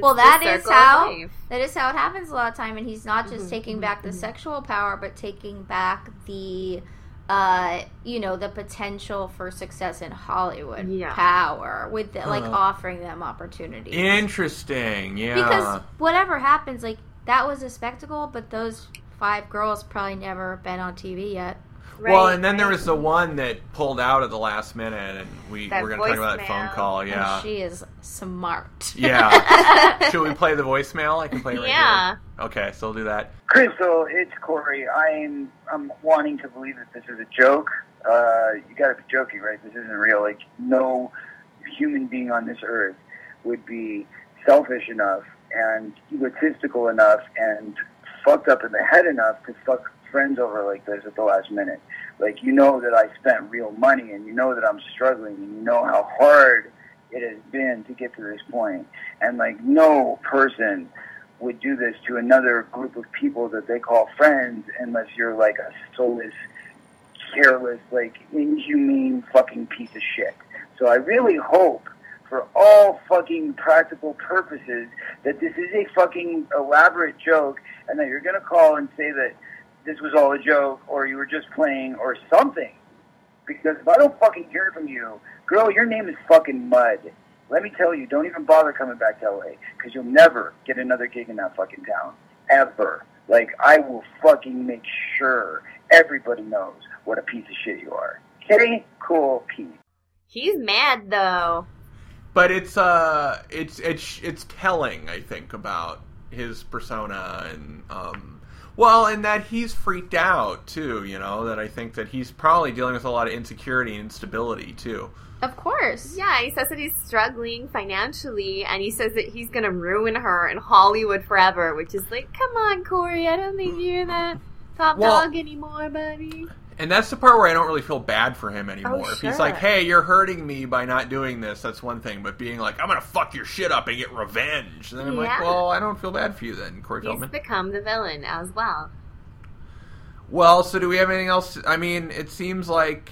Speaker 6: well that is how that is how it happens a lot of time and he's not
Speaker 5: Mm-hmm,
Speaker 6: just taking back the sexual power but taking back the uh you know the potential for success in hollywood
Speaker 5: Yeah.
Speaker 6: power with the, like
Speaker 4: Huh.
Speaker 6: offering them opportunities
Speaker 4: Interesting, yeah.
Speaker 6: because whatever happens like that was a spectacle but those five girls probably never been on tv yet
Speaker 4: well, and then there was the one that pulled out at the last minute, and we
Speaker 5: That
Speaker 4: we're going to talk about that phone
Speaker 5: voicemail.
Speaker 4: call.
Speaker 6: and
Speaker 4: Yeah,
Speaker 6: she is smart
Speaker 4: yeah. Should we play the voicemail? I can play it right
Speaker 5: Yeah.
Speaker 4: here. Okay, so we'll do that.
Speaker 2: Crystal, it's Corey. I'm I'm wanting to believe that this is a joke. Uh, you got to be joking, right? This isn't real. Like no human being on this earth would be selfish enough and egotistical enough and fucked up in the head enough to fuck friends over like this at the last minute. Like you know that I spent real money and you know that I'm struggling and you know how hard it has been to get to this point. And like no person would do this to another group of people that they call friends unless you're like a soulless, careless, like inhumane fucking piece of shit. So I really hope for all fucking practical purposes that this is a fucking elaborate joke and that you're gonna call and say that this was all a joke or you were just playing or something. Because if I don't fucking hear from you, girl, your name is fucking Mud. Let me tell you, don't even bother coming back to LA because you'll never get another gig in that fucking town. Ever. Like, I will fucking make sure everybody knows what a piece of shit you are. Kitty, cool, Pete.
Speaker 5: He's mad though.
Speaker 4: But it's uh, it's it's it's telling, I think, about his persona and um, well, and that he's freaked out too. You know, that I think that he's probably dealing with a lot of insecurity and instability too.
Speaker 6: Of course
Speaker 5: Yeah, he says that he's struggling financially, and he says that he's gonna ruin her in Hollywood forever. Which is like, come on, Corey, I don't think you're that top
Speaker 4: Well-
Speaker 5: dog anymore, buddy.
Speaker 4: And that's the part where I don't really feel bad for him oh, anymore.
Speaker 5: Oh,
Speaker 4: If he's like, "Hey, you're hurting me by not doing this," that's one thing. But being like, "I'm gonna fuck your shit up and get revenge," then I'm like, "Well, I don't feel bad for you then, Corey
Speaker 5: He's
Speaker 4: Feldman."
Speaker 5: become the villain as well.
Speaker 4: Well, so do we have anything else? I mean, it seems like.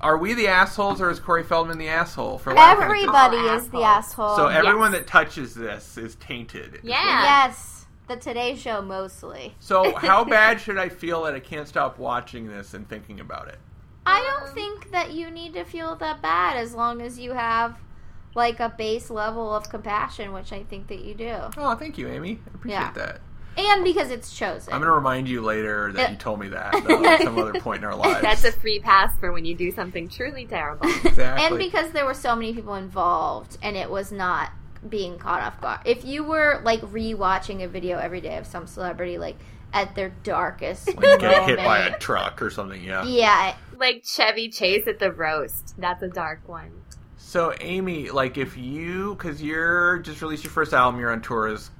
Speaker 4: Are we the assholes, or is Corey Feldman the asshole for laughing this?
Speaker 6: everybody
Speaker 5: All
Speaker 6: is the asshole
Speaker 4: So everyone
Speaker 5: Yes.
Speaker 4: that touches this is tainted.
Speaker 5: Yeah.
Speaker 6: yes the today show mostly
Speaker 4: So how bad should I feel that I can't stop watching this and thinking about it?
Speaker 6: I don't um, think that you need to feel that bad as long as you have like a base level of compassion, which I think that you do.
Speaker 4: Oh, thank you, Amy. I appreciate
Speaker 6: Yeah.
Speaker 4: that.
Speaker 6: And because it's chosen.
Speaker 4: I'm going to remind you later that you told me that though, at some other point in our lives.
Speaker 5: That's a free pass for when you do something truly terrible.
Speaker 4: Exactly.
Speaker 6: and because there were so many people involved and it was not being caught off guard. If you were like rewatching a video every day of some celebrity like at their darkest
Speaker 4: Like get hit by a truck or something, yeah.
Speaker 6: yeah,
Speaker 5: like Chevy Chase at the roast. That's a dark one.
Speaker 4: So, Amy, like, if you, because you're just released your first album, you're on tour as a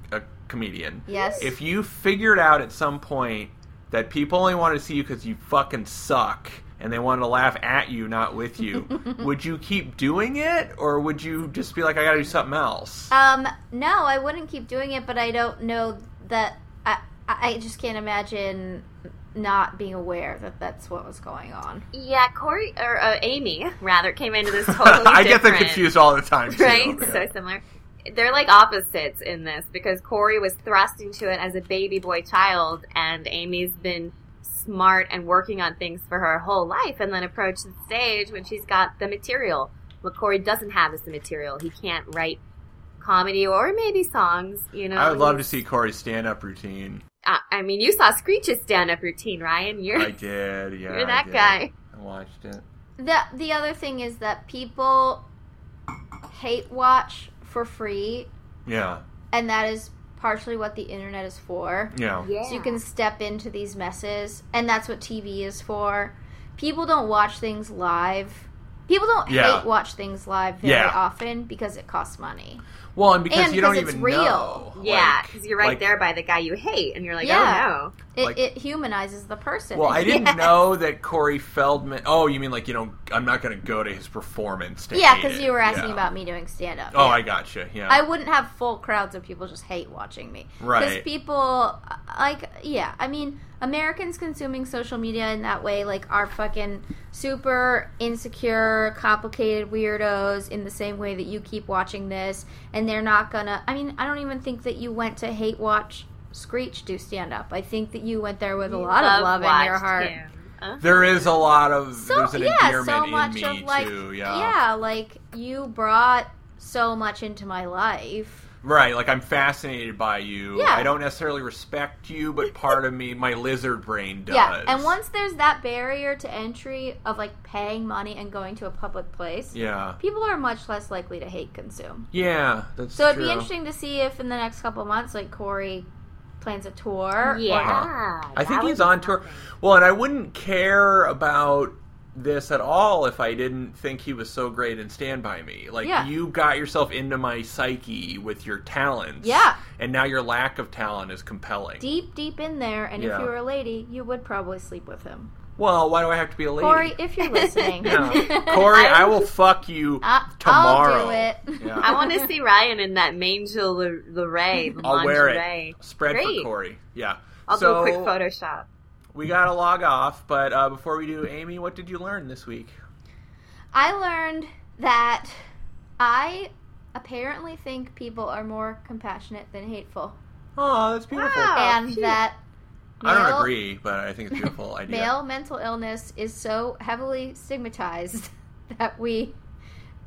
Speaker 4: comedian.
Speaker 6: yes.
Speaker 4: If you figured out at some point that people only wanted to see you because you fucking suck and they wanted to laugh at you, not with you, would you keep doing it or would you just be like, I gotta do something else?
Speaker 6: Um, no, I wouldn't keep doing it, but I don't know that. I I just can't imagine not being aware that that's what was going on.
Speaker 5: Yeah, Corey or uh, Amy rather came into this totally
Speaker 4: I get them confused all the time, too.
Speaker 5: right?
Speaker 4: Yeah.
Speaker 5: So similar. They're like opposites in this because Corey was thrust into it as a baby boy child, and Amy's been smart and working on things for her whole life, and then approached the stage when she's got the material. What Corey doesn't have is the material. He can't write comedy or maybe songs. You know,
Speaker 4: I would love to see Corey's stand-up routine.
Speaker 5: Uh, I mean, you saw Screech's stand-up routine, Ryan. You're
Speaker 4: I did, yeah.
Speaker 5: You're that
Speaker 4: did.
Speaker 5: guy.
Speaker 4: I watched it.
Speaker 6: The the other thing is that people hate watch for free,
Speaker 4: Yeah,
Speaker 6: and that is partially what the internet is for.
Speaker 4: yeah.
Speaker 5: yeah.
Speaker 6: So you can step into these messes, and that's what TV is for. People don't watch things live. People don't
Speaker 4: Yeah.
Speaker 6: hate watch things live very
Speaker 4: Yeah.
Speaker 6: often because it costs money.
Speaker 4: Well, and because
Speaker 6: And
Speaker 4: you don't
Speaker 6: it's
Speaker 4: even
Speaker 6: real.
Speaker 4: know.
Speaker 5: Yeah,
Speaker 4: like-
Speaker 5: because you're right
Speaker 4: like-
Speaker 5: there by the guy you hate, and you're like,
Speaker 6: Yeah.
Speaker 5: oh no.
Speaker 6: It,
Speaker 4: Like-
Speaker 6: it humanizes the person.
Speaker 4: Well, I didn't
Speaker 6: Yes.
Speaker 4: know that Corey Feldman. Oh, you mean like you know? I'm not going to go to his performance. To
Speaker 6: Yeah, because you were asking
Speaker 4: Yeah.
Speaker 6: about me doing stand up.
Speaker 4: Oh, I gotcha. Yeah.
Speaker 6: I wouldn't have full crowds of people just hate watching me.
Speaker 4: Right.
Speaker 6: Because people, uh, like, yeah, I mean, Americans consuming social media in that way, like, are fucking super insecure, complicated weirdos in the same way that you keep watching this, and they're not gonna. I mean, I don't even think that you went to hate watch Screech do stand up. I think that you went there with a lot of love in your heart.
Speaker 5: him. Uh,
Speaker 4: there is a lot of
Speaker 6: So
Speaker 4: there's an
Speaker 6: yeah,
Speaker 4: endearment
Speaker 6: so much
Speaker 4: in me
Speaker 6: of like
Speaker 4: too. Yeah.
Speaker 6: like you brought so much into my life.
Speaker 4: Right. Like I'm fascinated by you.
Speaker 6: Yeah.
Speaker 4: I don't necessarily respect you, but part of me, my lizard brain does.
Speaker 6: Yeah, and once there's that barrier to entry of like paying money and going to a public place,
Speaker 4: Yeah.
Speaker 6: people are much less likely to hate consume.
Speaker 4: Yeah. That's
Speaker 6: So it'd
Speaker 4: true.
Speaker 6: be interesting to see if in the next couple months, like Corey plans a tour. or-
Speaker 5: yeah.
Speaker 4: I think he's on tour. Well, and I wouldn't care about this at all if I didn't think he was so great in Stand By Me. Like,
Speaker 6: Yeah.
Speaker 4: you got yourself into my psyche with your talents.
Speaker 6: Yeah.
Speaker 4: And now your lack of talent is compelling.
Speaker 6: deep, deep in there, and
Speaker 4: Yeah.
Speaker 6: if you were a lady, you would probably sleep with him.
Speaker 4: Well, why do I have to be a lady?
Speaker 6: Corey, if you're listening,
Speaker 4: Yeah. Corey, I will fuck you
Speaker 6: I-
Speaker 4: tomorrow.
Speaker 6: I'll do it.
Speaker 4: Yeah.
Speaker 5: I want to see Ryan in that Mangel Lorraine.
Speaker 4: I'll wear
Speaker 5: lingerie.
Speaker 4: it. Spread
Speaker 5: Great.
Speaker 4: for Corey. Yeah.
Speaker 5: I'll
Speaker 4: so,
Speaker 5: do a quick Photoshop.
Speaker 4: We gotta log off, but uh, before we do, Amy, what did you learn this week?
Speaker 6: I learned that I apparently think people are more compassionate than hateful,
Speaker 4: Oh, that's beautiful.
Speaker 5: Wow.
Speaker 6: And
Speaker 5: phew.
Speaker 6: that
Speaker 4: I don't agree, but I think it's a beautiful idea.
Speaker 6: Male mental illness is so heavily stigmatized that we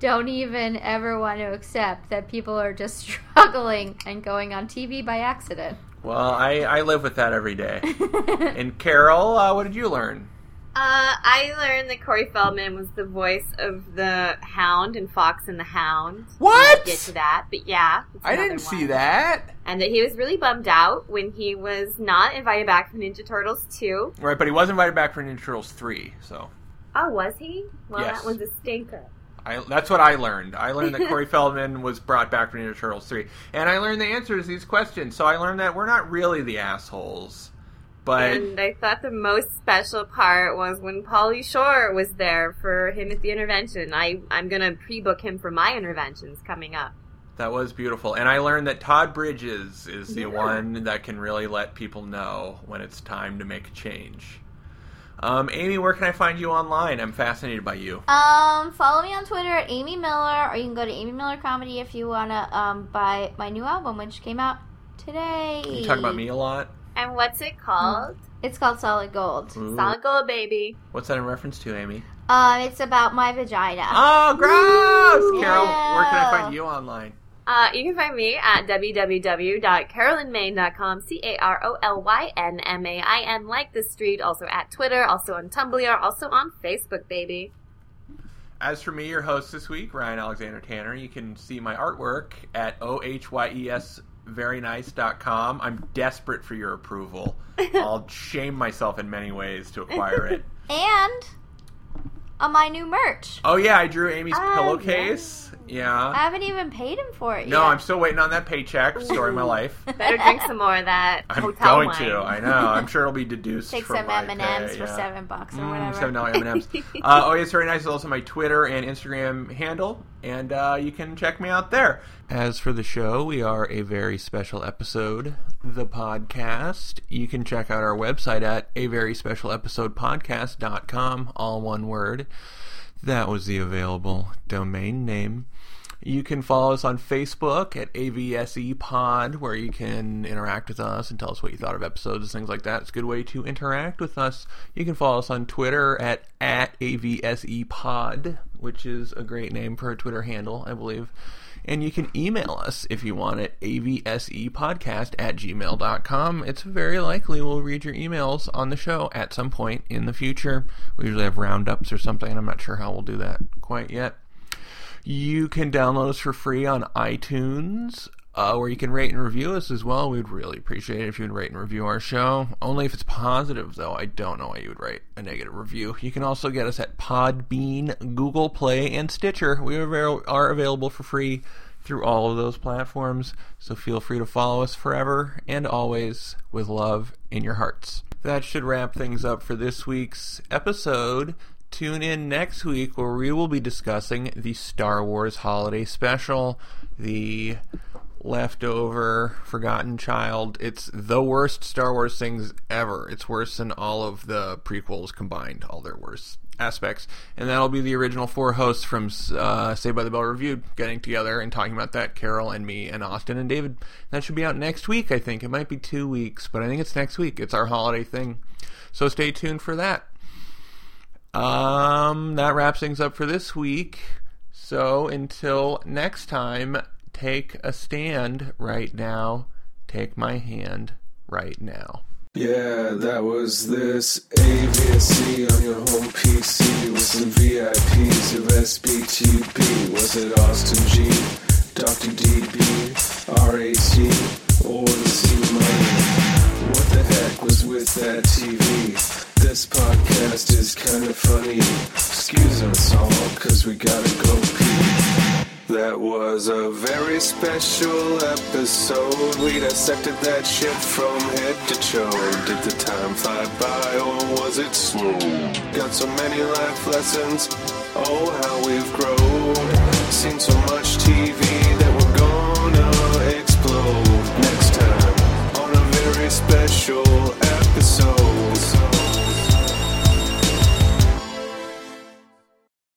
Speaker 6: don't even ever want to accept that people are just struggling and going on TV by accident.
Speaker 4: Well, I, I live with that every day. And Carol, uh, what did you learn?
Speaker 5: Uh, I learned that Corey Feldman was the voice of the Hound in Fox and the Hound.
Speaker 4: What?
Speaker 5: We'll get to that, but yeah,
Speaker 4: I didn't see that.
Speaker 5: And that he was really bummed out when he was not invited back for Ninja Turtles 2.
Speaker 4: Right, but he was invited back for Ninja Turtles 3, so
Speaker 5: Oh, was he? Well,
Speaker 4: Yes.
Speaker 5: that was a stinker.
Speaker 4: I, that's what I learned. I learned that Corey Feldman was brought back for Ninja Turtles 3. And I learned the answers to these questions, so I learned that we're not really the assholes. But
Speaker 5: And I thought the most special part was when Pauly Shore was there for him at the intervention. I, I'm going to pre-book him for my interventions coming up.
Speaker 4: that was beautiful. And I learned that Todd Bridges is the
Speaker 5: Yeah.
Speaker 4: one that can really let people know when it's time to make a change. Um, Amy, where can I find you online? I'm fascinated by you.
Speaker 6: Um, follow me on Twitter at Amy Miller, or you can go to Amy Miller Comedy if you wanna um buy my new album, which came out today.
Speaker 4: You talk about me a lot.
Speaker 5: And what's it called?
Speaker 6: It's called Solid Gold.
Speaker 4: Ooh.
Speaker 5: Solid Gold Baby.
Speaker 4: What's that in reference to, Amy?
Speaker 6: Um, it's about my vagina.
Speaker 4: Oh, gross! Carol, where can I find you online?
Speaker 5: Uh, you can find me at www.carolynmain.com, C-A-R-O-L-Y-N-M-A-I-N, like the street, also at Twitter, also on Tumblr, also on Facebook, baby.
Speaker 4: As for me, your host this week, Ryan Alexander Tanner, you can see my artwork at ohyesverynice.com. I'm desperate for your approval. I'll shame myself in many ways to acquire it.
Speaker 6: and on my new merch.
Speaker 4: Oh yeah, I drew Amy's
Speaker 5: Ah,
Speaker 4: pillowcase.
Speaker 6: I
Speaker 4: Yeah.
Speaker 6: I haven't even paid him for it yet.
Speaker 4: No,
Speaker 6: yet.
Speaker 4: I'm still waiting on that paycheck. Story of my life.
Speaker 5: Better drink some more of that
Speaker 4: I'm
Speaker 5: hotel
Speaker 4: going
Speaker 5: wine.
Speaker 4: to. I know. I'm sure it'll be deduced
Speaker 6: Take
Speaker 4: from
Speaker 6: some M and M's for
Speaker 4: yeah.
Speaker 6: seven bucks or
Speaker 4: Mm,
Speaker 6: whatever.
Speaker 4: seven dollar M and M's. Oh yes, very nice. Is also my Twitter and Instagram handle, and uh, you can check me out there. As for the show, we are a very special episode, the podcast. You can check out our website at a very special episode podcast.com, all one word. That was the available domain name. You can follow us on Facebook at AVSE Pod, where you can interact with us and tell us what you thought of episodes and things like that. It's a good way to interact with us. You can follow us on Twitter at, at AVSE Pod, which is a great name for a Twitter handle, I believe. And you can email us if you want at avsepodcast at gmail.com. It's very likely we'll read your emails on the show at some point in the future. We usually have roundups or something. I'm not sure how we'll do that quite yet. You can download us for free on iTunes, uh, where you can rate and review us as well. We'd really appreciate it if you would rate and review our show. Only if it's positive, though. I don't know why you would write a negative review. You can also get us at Podbean, Google Play, and Stitcher. We are are available for free through all of those platforms, so feel free to follow us forever and always with love in your hearts. That should wrap things up for this week's episode. Tune in next week where we will be discussing the Star Wars Holiday Special, the leftover forgotten child. It's the worst star wars things ever. It's worse than all of the prequels combined all their worst aspects. And that'll be the original four hosts from uh, Saved by the Bell reviewed getting together and talking about that carol and me and austin and david. That should be out next week i think. It might be two weeks but i think it's next week. It's our holiday thing. So stay tuned for that. Um, that wraps things up for this week. So until next time, take a stand right now. Take my hand right now.
Speaker 3: Yeah, that was this AVSE on your home PC with some VIPs of SBTB. Was it Austin G, Dr. DB, RAT, or the C Money? What the heck was with that TV? This podcast is kind of funny. Excuse us all, cause we gotta go pee. That was a very special episode. We dissected that shit from head to toe. Did the time fly by or was it slow? Got so many life lessons. Oh, how we've grown. Seen so much TV that we're gonna explode next time on a very special episode.